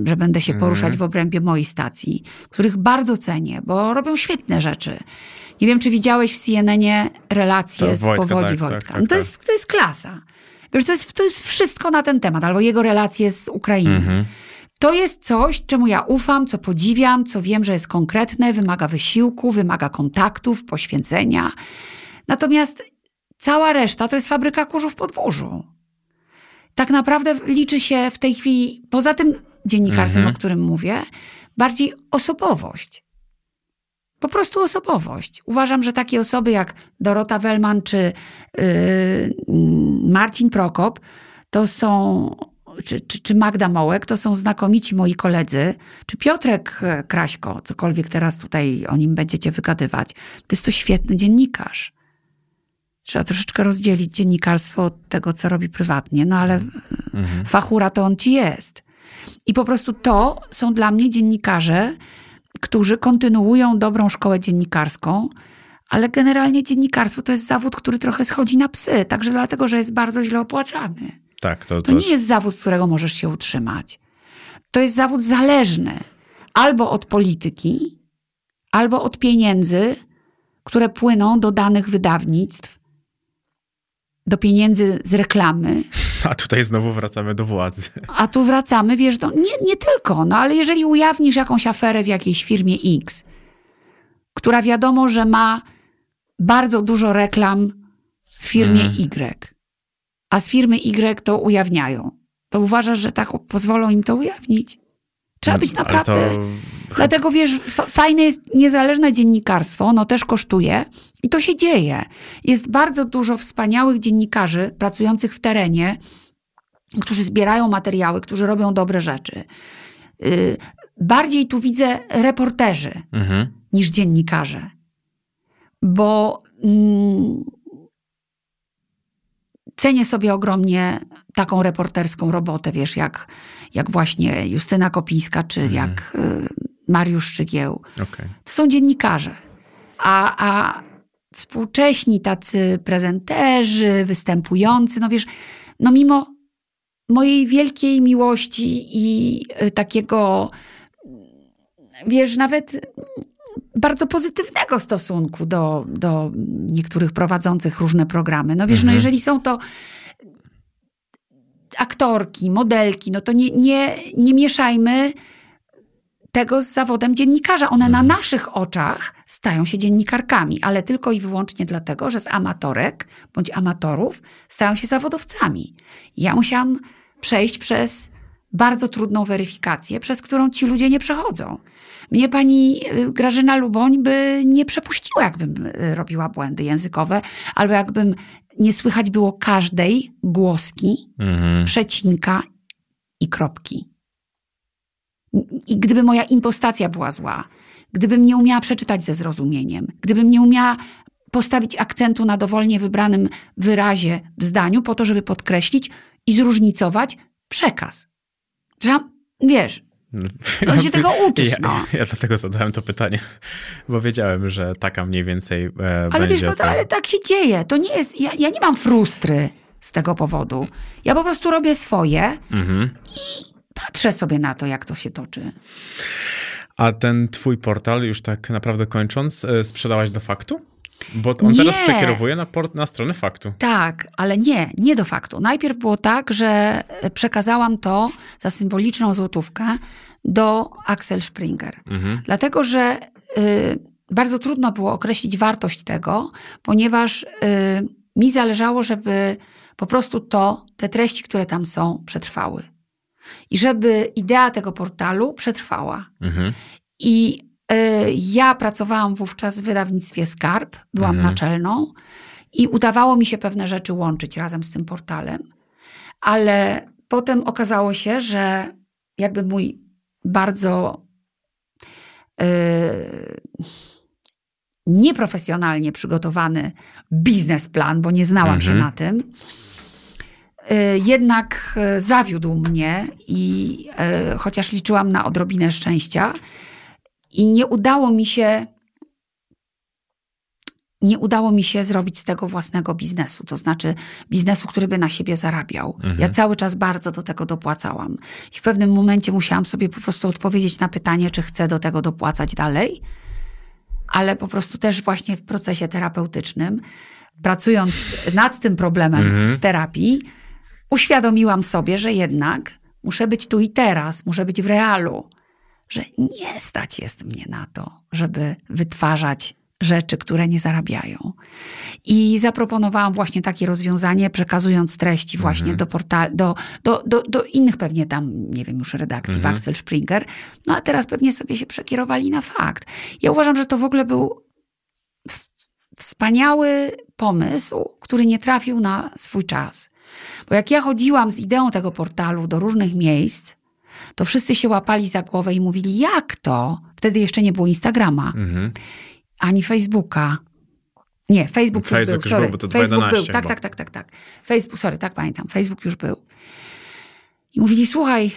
że będę się Mhm. poruszać w obrębie mojej stacji, których bardzo cenię, bo robią świetne rzeczy. Nie wiem, czy widziałeś w CNN-ie relacje To z Wojtka, powodzi tak, Wojtka. tak, tak, no to, tak. Jest, to jest klasa. Wiesz, to jest, to jest wszystko na ten temat, albo jego relacje z Ukrainą. Mhm. To jest coś, czemu ja ufam, co podziwiam, co wiem, że jest konkretne, wymaga wysiłku, wymaga kontaktów, poświęcenia. Natomiast cała reszta to jest fabryka kurzu w podwórzu. Tak naprawdę liczy się w tej chwili, poza tym dziennikarstwem, Mhm. o którym mówię, bardziej osobowość. Po prostu osobowość. Uważam, że takie osoby jak Dorota Wellman czy yy, Marcin Prokop to są, czy, czy, czy Magda Mołek, to są znakomici moi koledzy, czy Piotrek e, Kraśko, cokolwiek teraz tutaj o nim będziecie wygadywać. To jest to świetny dziennikarz. Trzeba troszeczkę rozdzielić dziennikarstwo od tego, co robi prywatnie, no ale Mhm. fachura to on ci jest. I po prostu to są dla mnie dziennikarze, którzy kontynuują dobrą szkołę dziennikarską, ale generalnie dziennikarstwo to jest zawód, który trochę schodzi na psy, także dlatego, że jest bardzo źle opłacany. Tak, to, To nie jest zawód, z którego możesz się utrzymać. To jest zawód zależny albo od polityki, albo od pieniędzy, które płyną do danych wydawnictw, do pieniędzy z reklamy, A tutaj znowu wracamy do władzy. a tu wracamy, wiesz, no, nie, nie tylko, no ale jeżeli ujawnisz jakąś aferę w jakiejś firmie X, która wiadomo, że ma bardzo dużo reklam w firmie Mm. Y, a z firmy Y to ujawniają, to uważasz, że tak pozwolą im to ujawnić? Trzeba być Ale naprawdę... to- Dlatego wiesz, fa- fajne jest niezależne dziennikarstwo, ono też kosztuje i to się dzieje. Jest bardzo dużo wspaniałych dziennikarzy pracujących w terenie, którzy zbierają materiały, którzy robią dobre rzeczy. Y, Bardziej tu widzę reporterzy Mhm. niż dziennikarze. Bo mm, cenię sobie ogromnie taką reporterską robotę, wiesz, jak, jak właśnie Justyna Kopińska, czy Mhm. jak y, Mariusz Szczygieł. Okej. To są dziennikarze. A, a współcześni tacy prezenterzy, występujący, no wiesz, no mimo mojej wielkiej miłości i y, takiego, wiesz, nawet bardzo pozytywnego stosunku do, do niektórych prowadzących różne programy. No wiesz, no Mhm. jeżeli są to aktorki, modelki, no to nie, nie, nie mieszajmy tego z zawodem dziennikarza. One na naszych oczach stają się dziennikarkami, ale tylko i wyłącznie dlatego, że z amatorek bądź amatorów stają się zawodowcami. Ja musiałam przejść przez bardzo trudną weryfikację, przez którą ci ludzie nie przechodzą. Mnie pani y, Grażyna Luboń by nie przepuściła, jakbym y, robiła błędy językowe, albo jakbym nie słychać było każdej głoski, Mhm. przecinka i kropki. I gdyby moja impostacja była zła, gdybym nie umiała przeczytać ze zrozumieniem, gdybym nie umiała postawić akcentu na dowolnie wybranym wyrazie w zdaniu, po to, żeby podkreślić i zróżnicować przekaz. Że, wiesz, no się tego uczysz, Ja, no. ja dlatego zadałem to pytanie, bo wiedziałem, że taka mniej więcej e, Ale będzie. wiesz, no to, ale tak się dzieje. To nie jest, ja, ja nie mam frustry z tego powodu. Ja po prostu robię swoje Mhm. patrzę sobie na to, jak to się toczy. A ten twój portal, już tak naprawdę kończąc, e, sprzedałaś do faktu? Bo on teraz Nie. przekierowuje na, port, na stronę faktu. Tak, ale nie, nie do faktu. Najpierw było tak, że przekazałam to za symboliczną złotówkę do Axel Springer. Mhm. Dlatego, że y, bardzo trudno było określić wartość tego, ponieważ y, mi zależało, żeby po prostu to, te treści, które tam są, przetrwały. I żeby idea tego portalu przetrwała. Mhm. I ja pracowałam wówczas w wydawnictwie Skarb, byłam Mhm. naczelną i udawało mi się pewne rzeczy łączyć razem z tym portalem, ale potem okazało się, że jakby mój bardzo y, nieprofesjonalnie przygotowany biznesplan, bo nie znałam się Mhm. na tym, y, jednak y, zawiódł mnie i y, chociaż liczyłam na odrobinę szczęścia i nie udało mi się nie udało mi się zrobić z tego własnego biznesu, to znaczy biznesu, który by na siebie zarabiał. Mhm. Ja cały czas bardzo do tego dopłacałam. I w pewnym momencie musiałam sobie po prostu odpowiedzieć na pytanie, czy chcę do tego dopłacać dalej, ale po prostu też właśnie w procesie terapeutycznym, pracując nad tym problemem Mhm. w terapii, uświadomiłam sobie, że jednak muszę być tu i teraz, muszę być w realu, że nie stać jest mnie na to, żeby wytwarzać rzeczy, które nie zarabiają. I zaproponowałam właśnie takie rozwiązanie, przekazując treści właśnie Mhm. do, portal, do, do, do, do innych pewnie tam, nie wiem już redakcji, Mhm. Axel Springer. No a teraz pewnie sobie się przekierowali na fakt. Ja uważam, że to w ogóle był wspaniały pomysł, który nie trafił na swój czas. Bo jak ja chodziłam z ideą tego portalu do różnych miejsc, to wszyscy się łapali za głowę i mówili, jak to? Wtedy jeszcze nie było Instagrama, Mhm. ani Facebooka. Nie, Facebook, już Facebook był, już sorry. był, bo to Facebook 2011 był, tak, tak, tak, tak, tak. Facebook, sorry, tak pamiętam, Facebook już był. I mówili, słuchaj,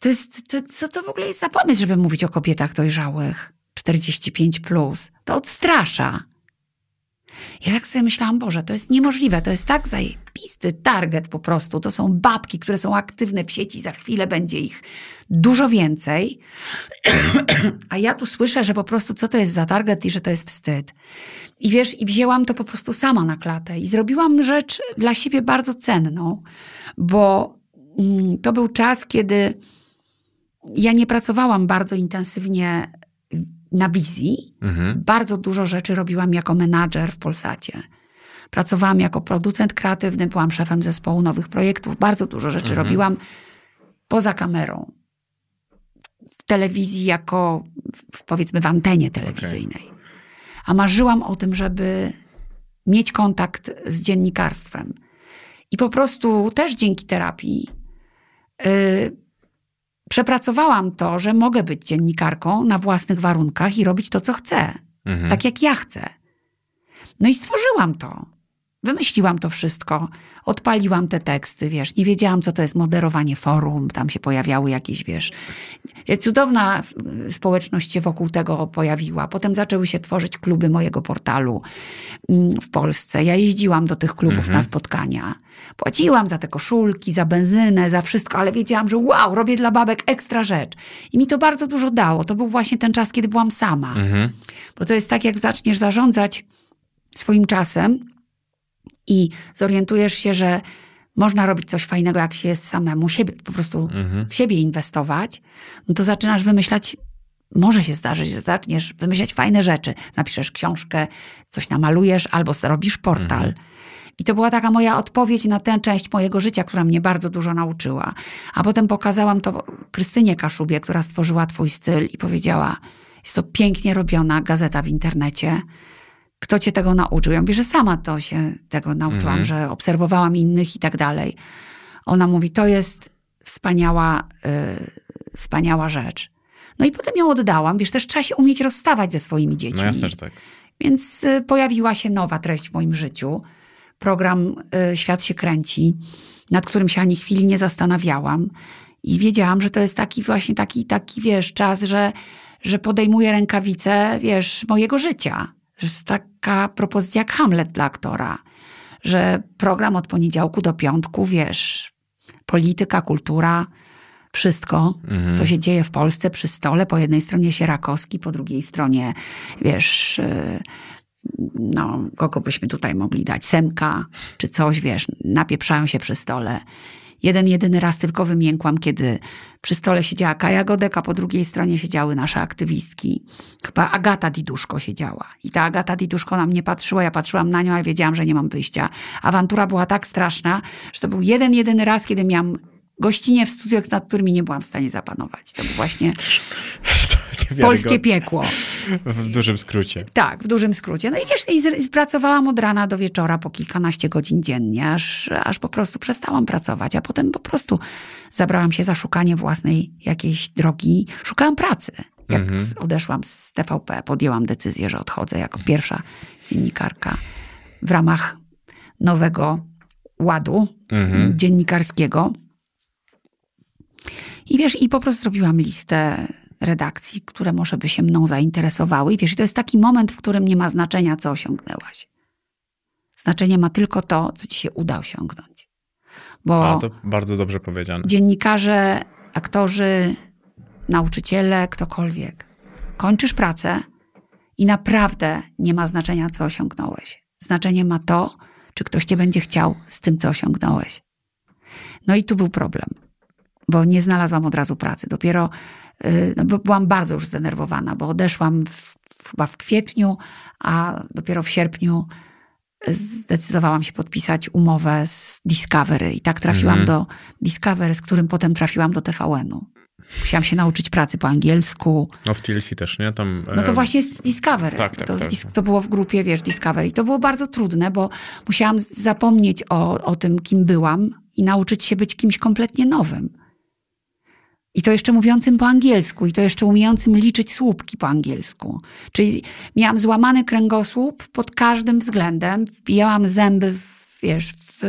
to jest, to, co to w ogóle jest za pomysł, żeby mówić o kobietach dojrzałych, 45+, plus. to odstrasza. Ja tak sobie myślałam, Boże, to jest niemożliwe, to jest tak zajebisty target po prostu. To są babki, które są aktywne w sieci, za chwilę będzie ich dużo więcej. A ja tu słyszę, że po prostu co to jest za target i że to jest wstyd. I wiesz, i wzięłam to po prostu sama na klatę i zrobiłam rzecz dla siebie bardzo cenną, bo mm, to był czas, kiedy ja nie pracowałam bardzo intensywnie na wizji. Mhm. Bardzo dużo rzeczy robiłam jako menadżer w Polsacie. Pracowałam jako producent kreatywny, byłam szefem zespołu nowych projektów. Bardzo dużo rzeczy Mhm. robiłam poza kamerą. W telewizji, jako powiedzmy w antenie telewizyjnej. A marzyłam o tym, żeby mieć kontakt z dziennikarstwem. I po prostu też dzięki terapii y, przepracowałam to, że mogę być dziennikarką na własnych warunkach i robić to, co chcę Mhm. tak jak ja chcę. No i stworzyłam to. Wymyśliłam to wszystko, odpaliłam te teksty, wiesz, nie wiedziałam, co to jest moderowanie forum, tam się pojawiały jakieś, wiesz, cudowna społeczność się wokół tego pojawiła. Potem zaczęły się tworzyć kluby mojego portalu mm, w Polsce. Ja jeździłam do tych klubów Mhm. na spotkania. Płaciłam za te koszulki, za benzynę, za wszystko, ale wiedziałam, że wow, robię dla babek ekstra rzecz. I mi to bardzo dużo dało. To był właśnie ten czas, kiedy byłam sama. Mhm. Bo to jest tak, jak zaczniesz zarządzać swoim czasem i zorientujesz się, że można robić coś fajnego, jak się jest samemu, siebie, po prostu Mhm. w siebie inwestować, no to zaczynasz wymyślać, może się zdarzyć, że zaczniesz wymyślać fajne rzeczy. Napiszesz książkę, coś namalujesz albo zrobisz portal. Mhm. I to była taka moja odpowiedź na tę część mojego życia, która mnie bardzo dużo nauczyła. A potem pokazałam to Krystynie Kaszubie, która stworzyła twój styl i powiedziała, jest to pięknie robiona gazeta w internecie. Kto cię tego nauczył? Ja mówię, że sama to się tego nauczyłam, Mhm. że obserwowałam innych i tak dalej. Ona mówi, to jest wspaniała, y, wspaniała rzecz. No i potem ją oddałam. Wiesz, też trzeba się umieć rozstawać ze swoimi dziećmi. No jasne, że tak. Więc y, pojawiła się nowa treść w moim życiu. Program y, Świat się kręci, nad którym się ani chwili nie zastanawiałam. I wiedziałam, że to jest taki właśnie taki, taki wiesz, czas, że, że podejmuję rękawice, wiesz, mojego życia. Że jest taka propozycja jak Hamlet dla aktora. Że program od poniedziałku do piątku, wiesz, polityka, kultura, wszystko, Mhm. co się dzieje w Polsce przy stole. Po jednej stronie Sierakowski, po drugiej stronie, wiesz, y, no, kogo byśmy tutaj mogli dać? Semka czy coś, wiesz, napieprzają się przy stole. Jeden, jedyny raz tylko wymiękłam, kiedy przy stole siedziała Kaja Godek, a po drugiej stronie siedziały nasze aktywistki. Chyba Agata Diduszko siedziała. I ta Agata Diduszko na mnie patrzyła, ja patrzyłam na nią, ale wiedziałam, że nie mam wyjścia. Awantura była tak straszna, że to był jeden, jedyny raz, kiedy miałam gościnie w studiach, nad którymi nie byłam w stanie zapanować. To był właśnie polskie piekło. W dużym skrócie. Tak, w dużym skrócie. No i wiesz, i z- i pracowałam od rana do wieczora po kilkanaście godzin dziennie, aż, aż po prostu przestałam pracować, a potem po prostu zabrałam się za szukanie własnej jakiejś drogi. Szukałam pracy. Jak Mhm. odeszłam z TVP, podjęłam decyzję, że odchodzę jako pierwsza dziennikarka w ramach nowego ładu Mhm. dziennikarskiego. I wiesz, i po prostu zrobiłam listę redakcji, które może by się mną zainteresowały. I wiesz, to jest taki moment, w którym nie ma znaczenia, co osiągnęłaś. Znaczenie ma tylko to, co ci się uda osiągnąć. Bo A, to bardzo dobrze powiedziane. dziennikarze, aktorzy, nauczyciele, ktokolwiek, kończysz pracę i naprawdę nie ma znaczenia, co osiągnąłeś. Znaczenie ma to, czy ktoś cię będzie chciał z tym, co osiągnąłeś. No i tu był problem, bo nie znalazłam od razu pracy. Dopiero no, bo byłam bardzo już zdenerwowana, bo odeszłam w, chyba w kwietniu, a dopiero w sierpniu zdecydowałam się podpisać umowę z Discovery i tak trafiłam Mhm. do Discovery, z którym potem trafiłam do TVN-u. Musiałam się nauczyć pracy po angielsku. No w TLC też, nie? Tam, No to e, właśnie jest Discovery. tak, tak, to, tak. To było w grupie, wiesz, Discovery. I to było bardzo trudne, bo musiałam zapomnieć o, o tym, kim byłam i nauczyć się być kimś kompletnie nowym. I to jeszcze mówiącym po angielsku, i to jeszcze umiejącym liczyć słupki po angielsku. Czyli miałam złamany kręgosłup pod każdym względem. Wbijałam zęby, w, wiesz, w,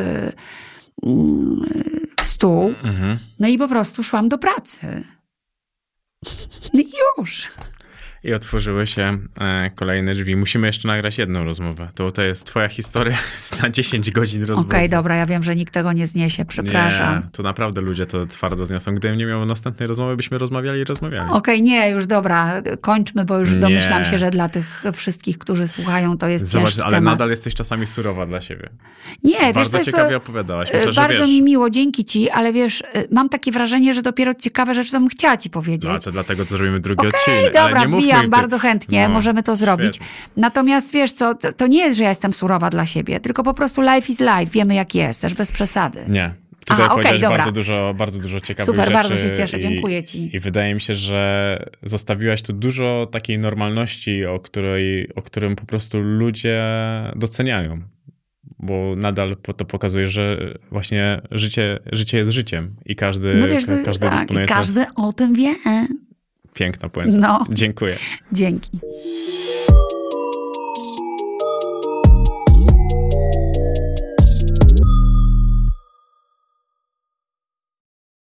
w stół. Mhm. No i po prostu szłam do pracy. No i już. I otworzyły się e, kolejne drzwi. Musimy jeszcze nagrać jedną rozmowę. To, to jest twoja historia na 10 godzin rozmowy. Okej, dobra, ja wiem, że nikt tego nie zniesie, przepraszam. Nie, to naprawdę ludzie to twardo zniosą. Gdybym nie miał następnej rozmowy, byśmy rozmawiali i rozmawiali. Okej, nie, już dobra, kończmy, bo już Nie. domyślam się, że dla tych wszystkich, którzy słuchają, to jest Zobacz, ale temat. nadal jesteś czasami surowa dla siebie. Nie, wiesz, Bardzo to jest, ciekawie e, opowiadałaś. e, Myślę, bardzo wiesz. mi miło, dzięki ci, ale wiesz, e, mam takie wrażenie, że dopiero ciekawe rzeczy to bym chciała ci powiedzieć. No, to dlatego to zrobimy drugi Okej, odcinek. ale dobra, nie mówmy wbijam bardzo chętnie, No, możemy to zrobić. świetnie. Natomiast wiesz co, to, to nie jest, że ja jestem surowa dla siebie, tylko po prostu life is life, wiemy jak jest, też bez przesady. Nie. Tutaj Aha, dobra. bardzo dużo, bardzo dużo ciekawych Super, bardzo się cieszę, i- dziękuję ci. I wydaje mi się, że zostawiłaś tu dużo takiej normalności, o, której, o którym po prostu ludzie doceniają. Bo nadal to pokazuje, że właśnie życie, życie jest życiem i każdy, No wiesz, ka- każdy tak, dysponuje i każdy o tym wie. Piękna puenta. No. Dziękuję. Dzięki.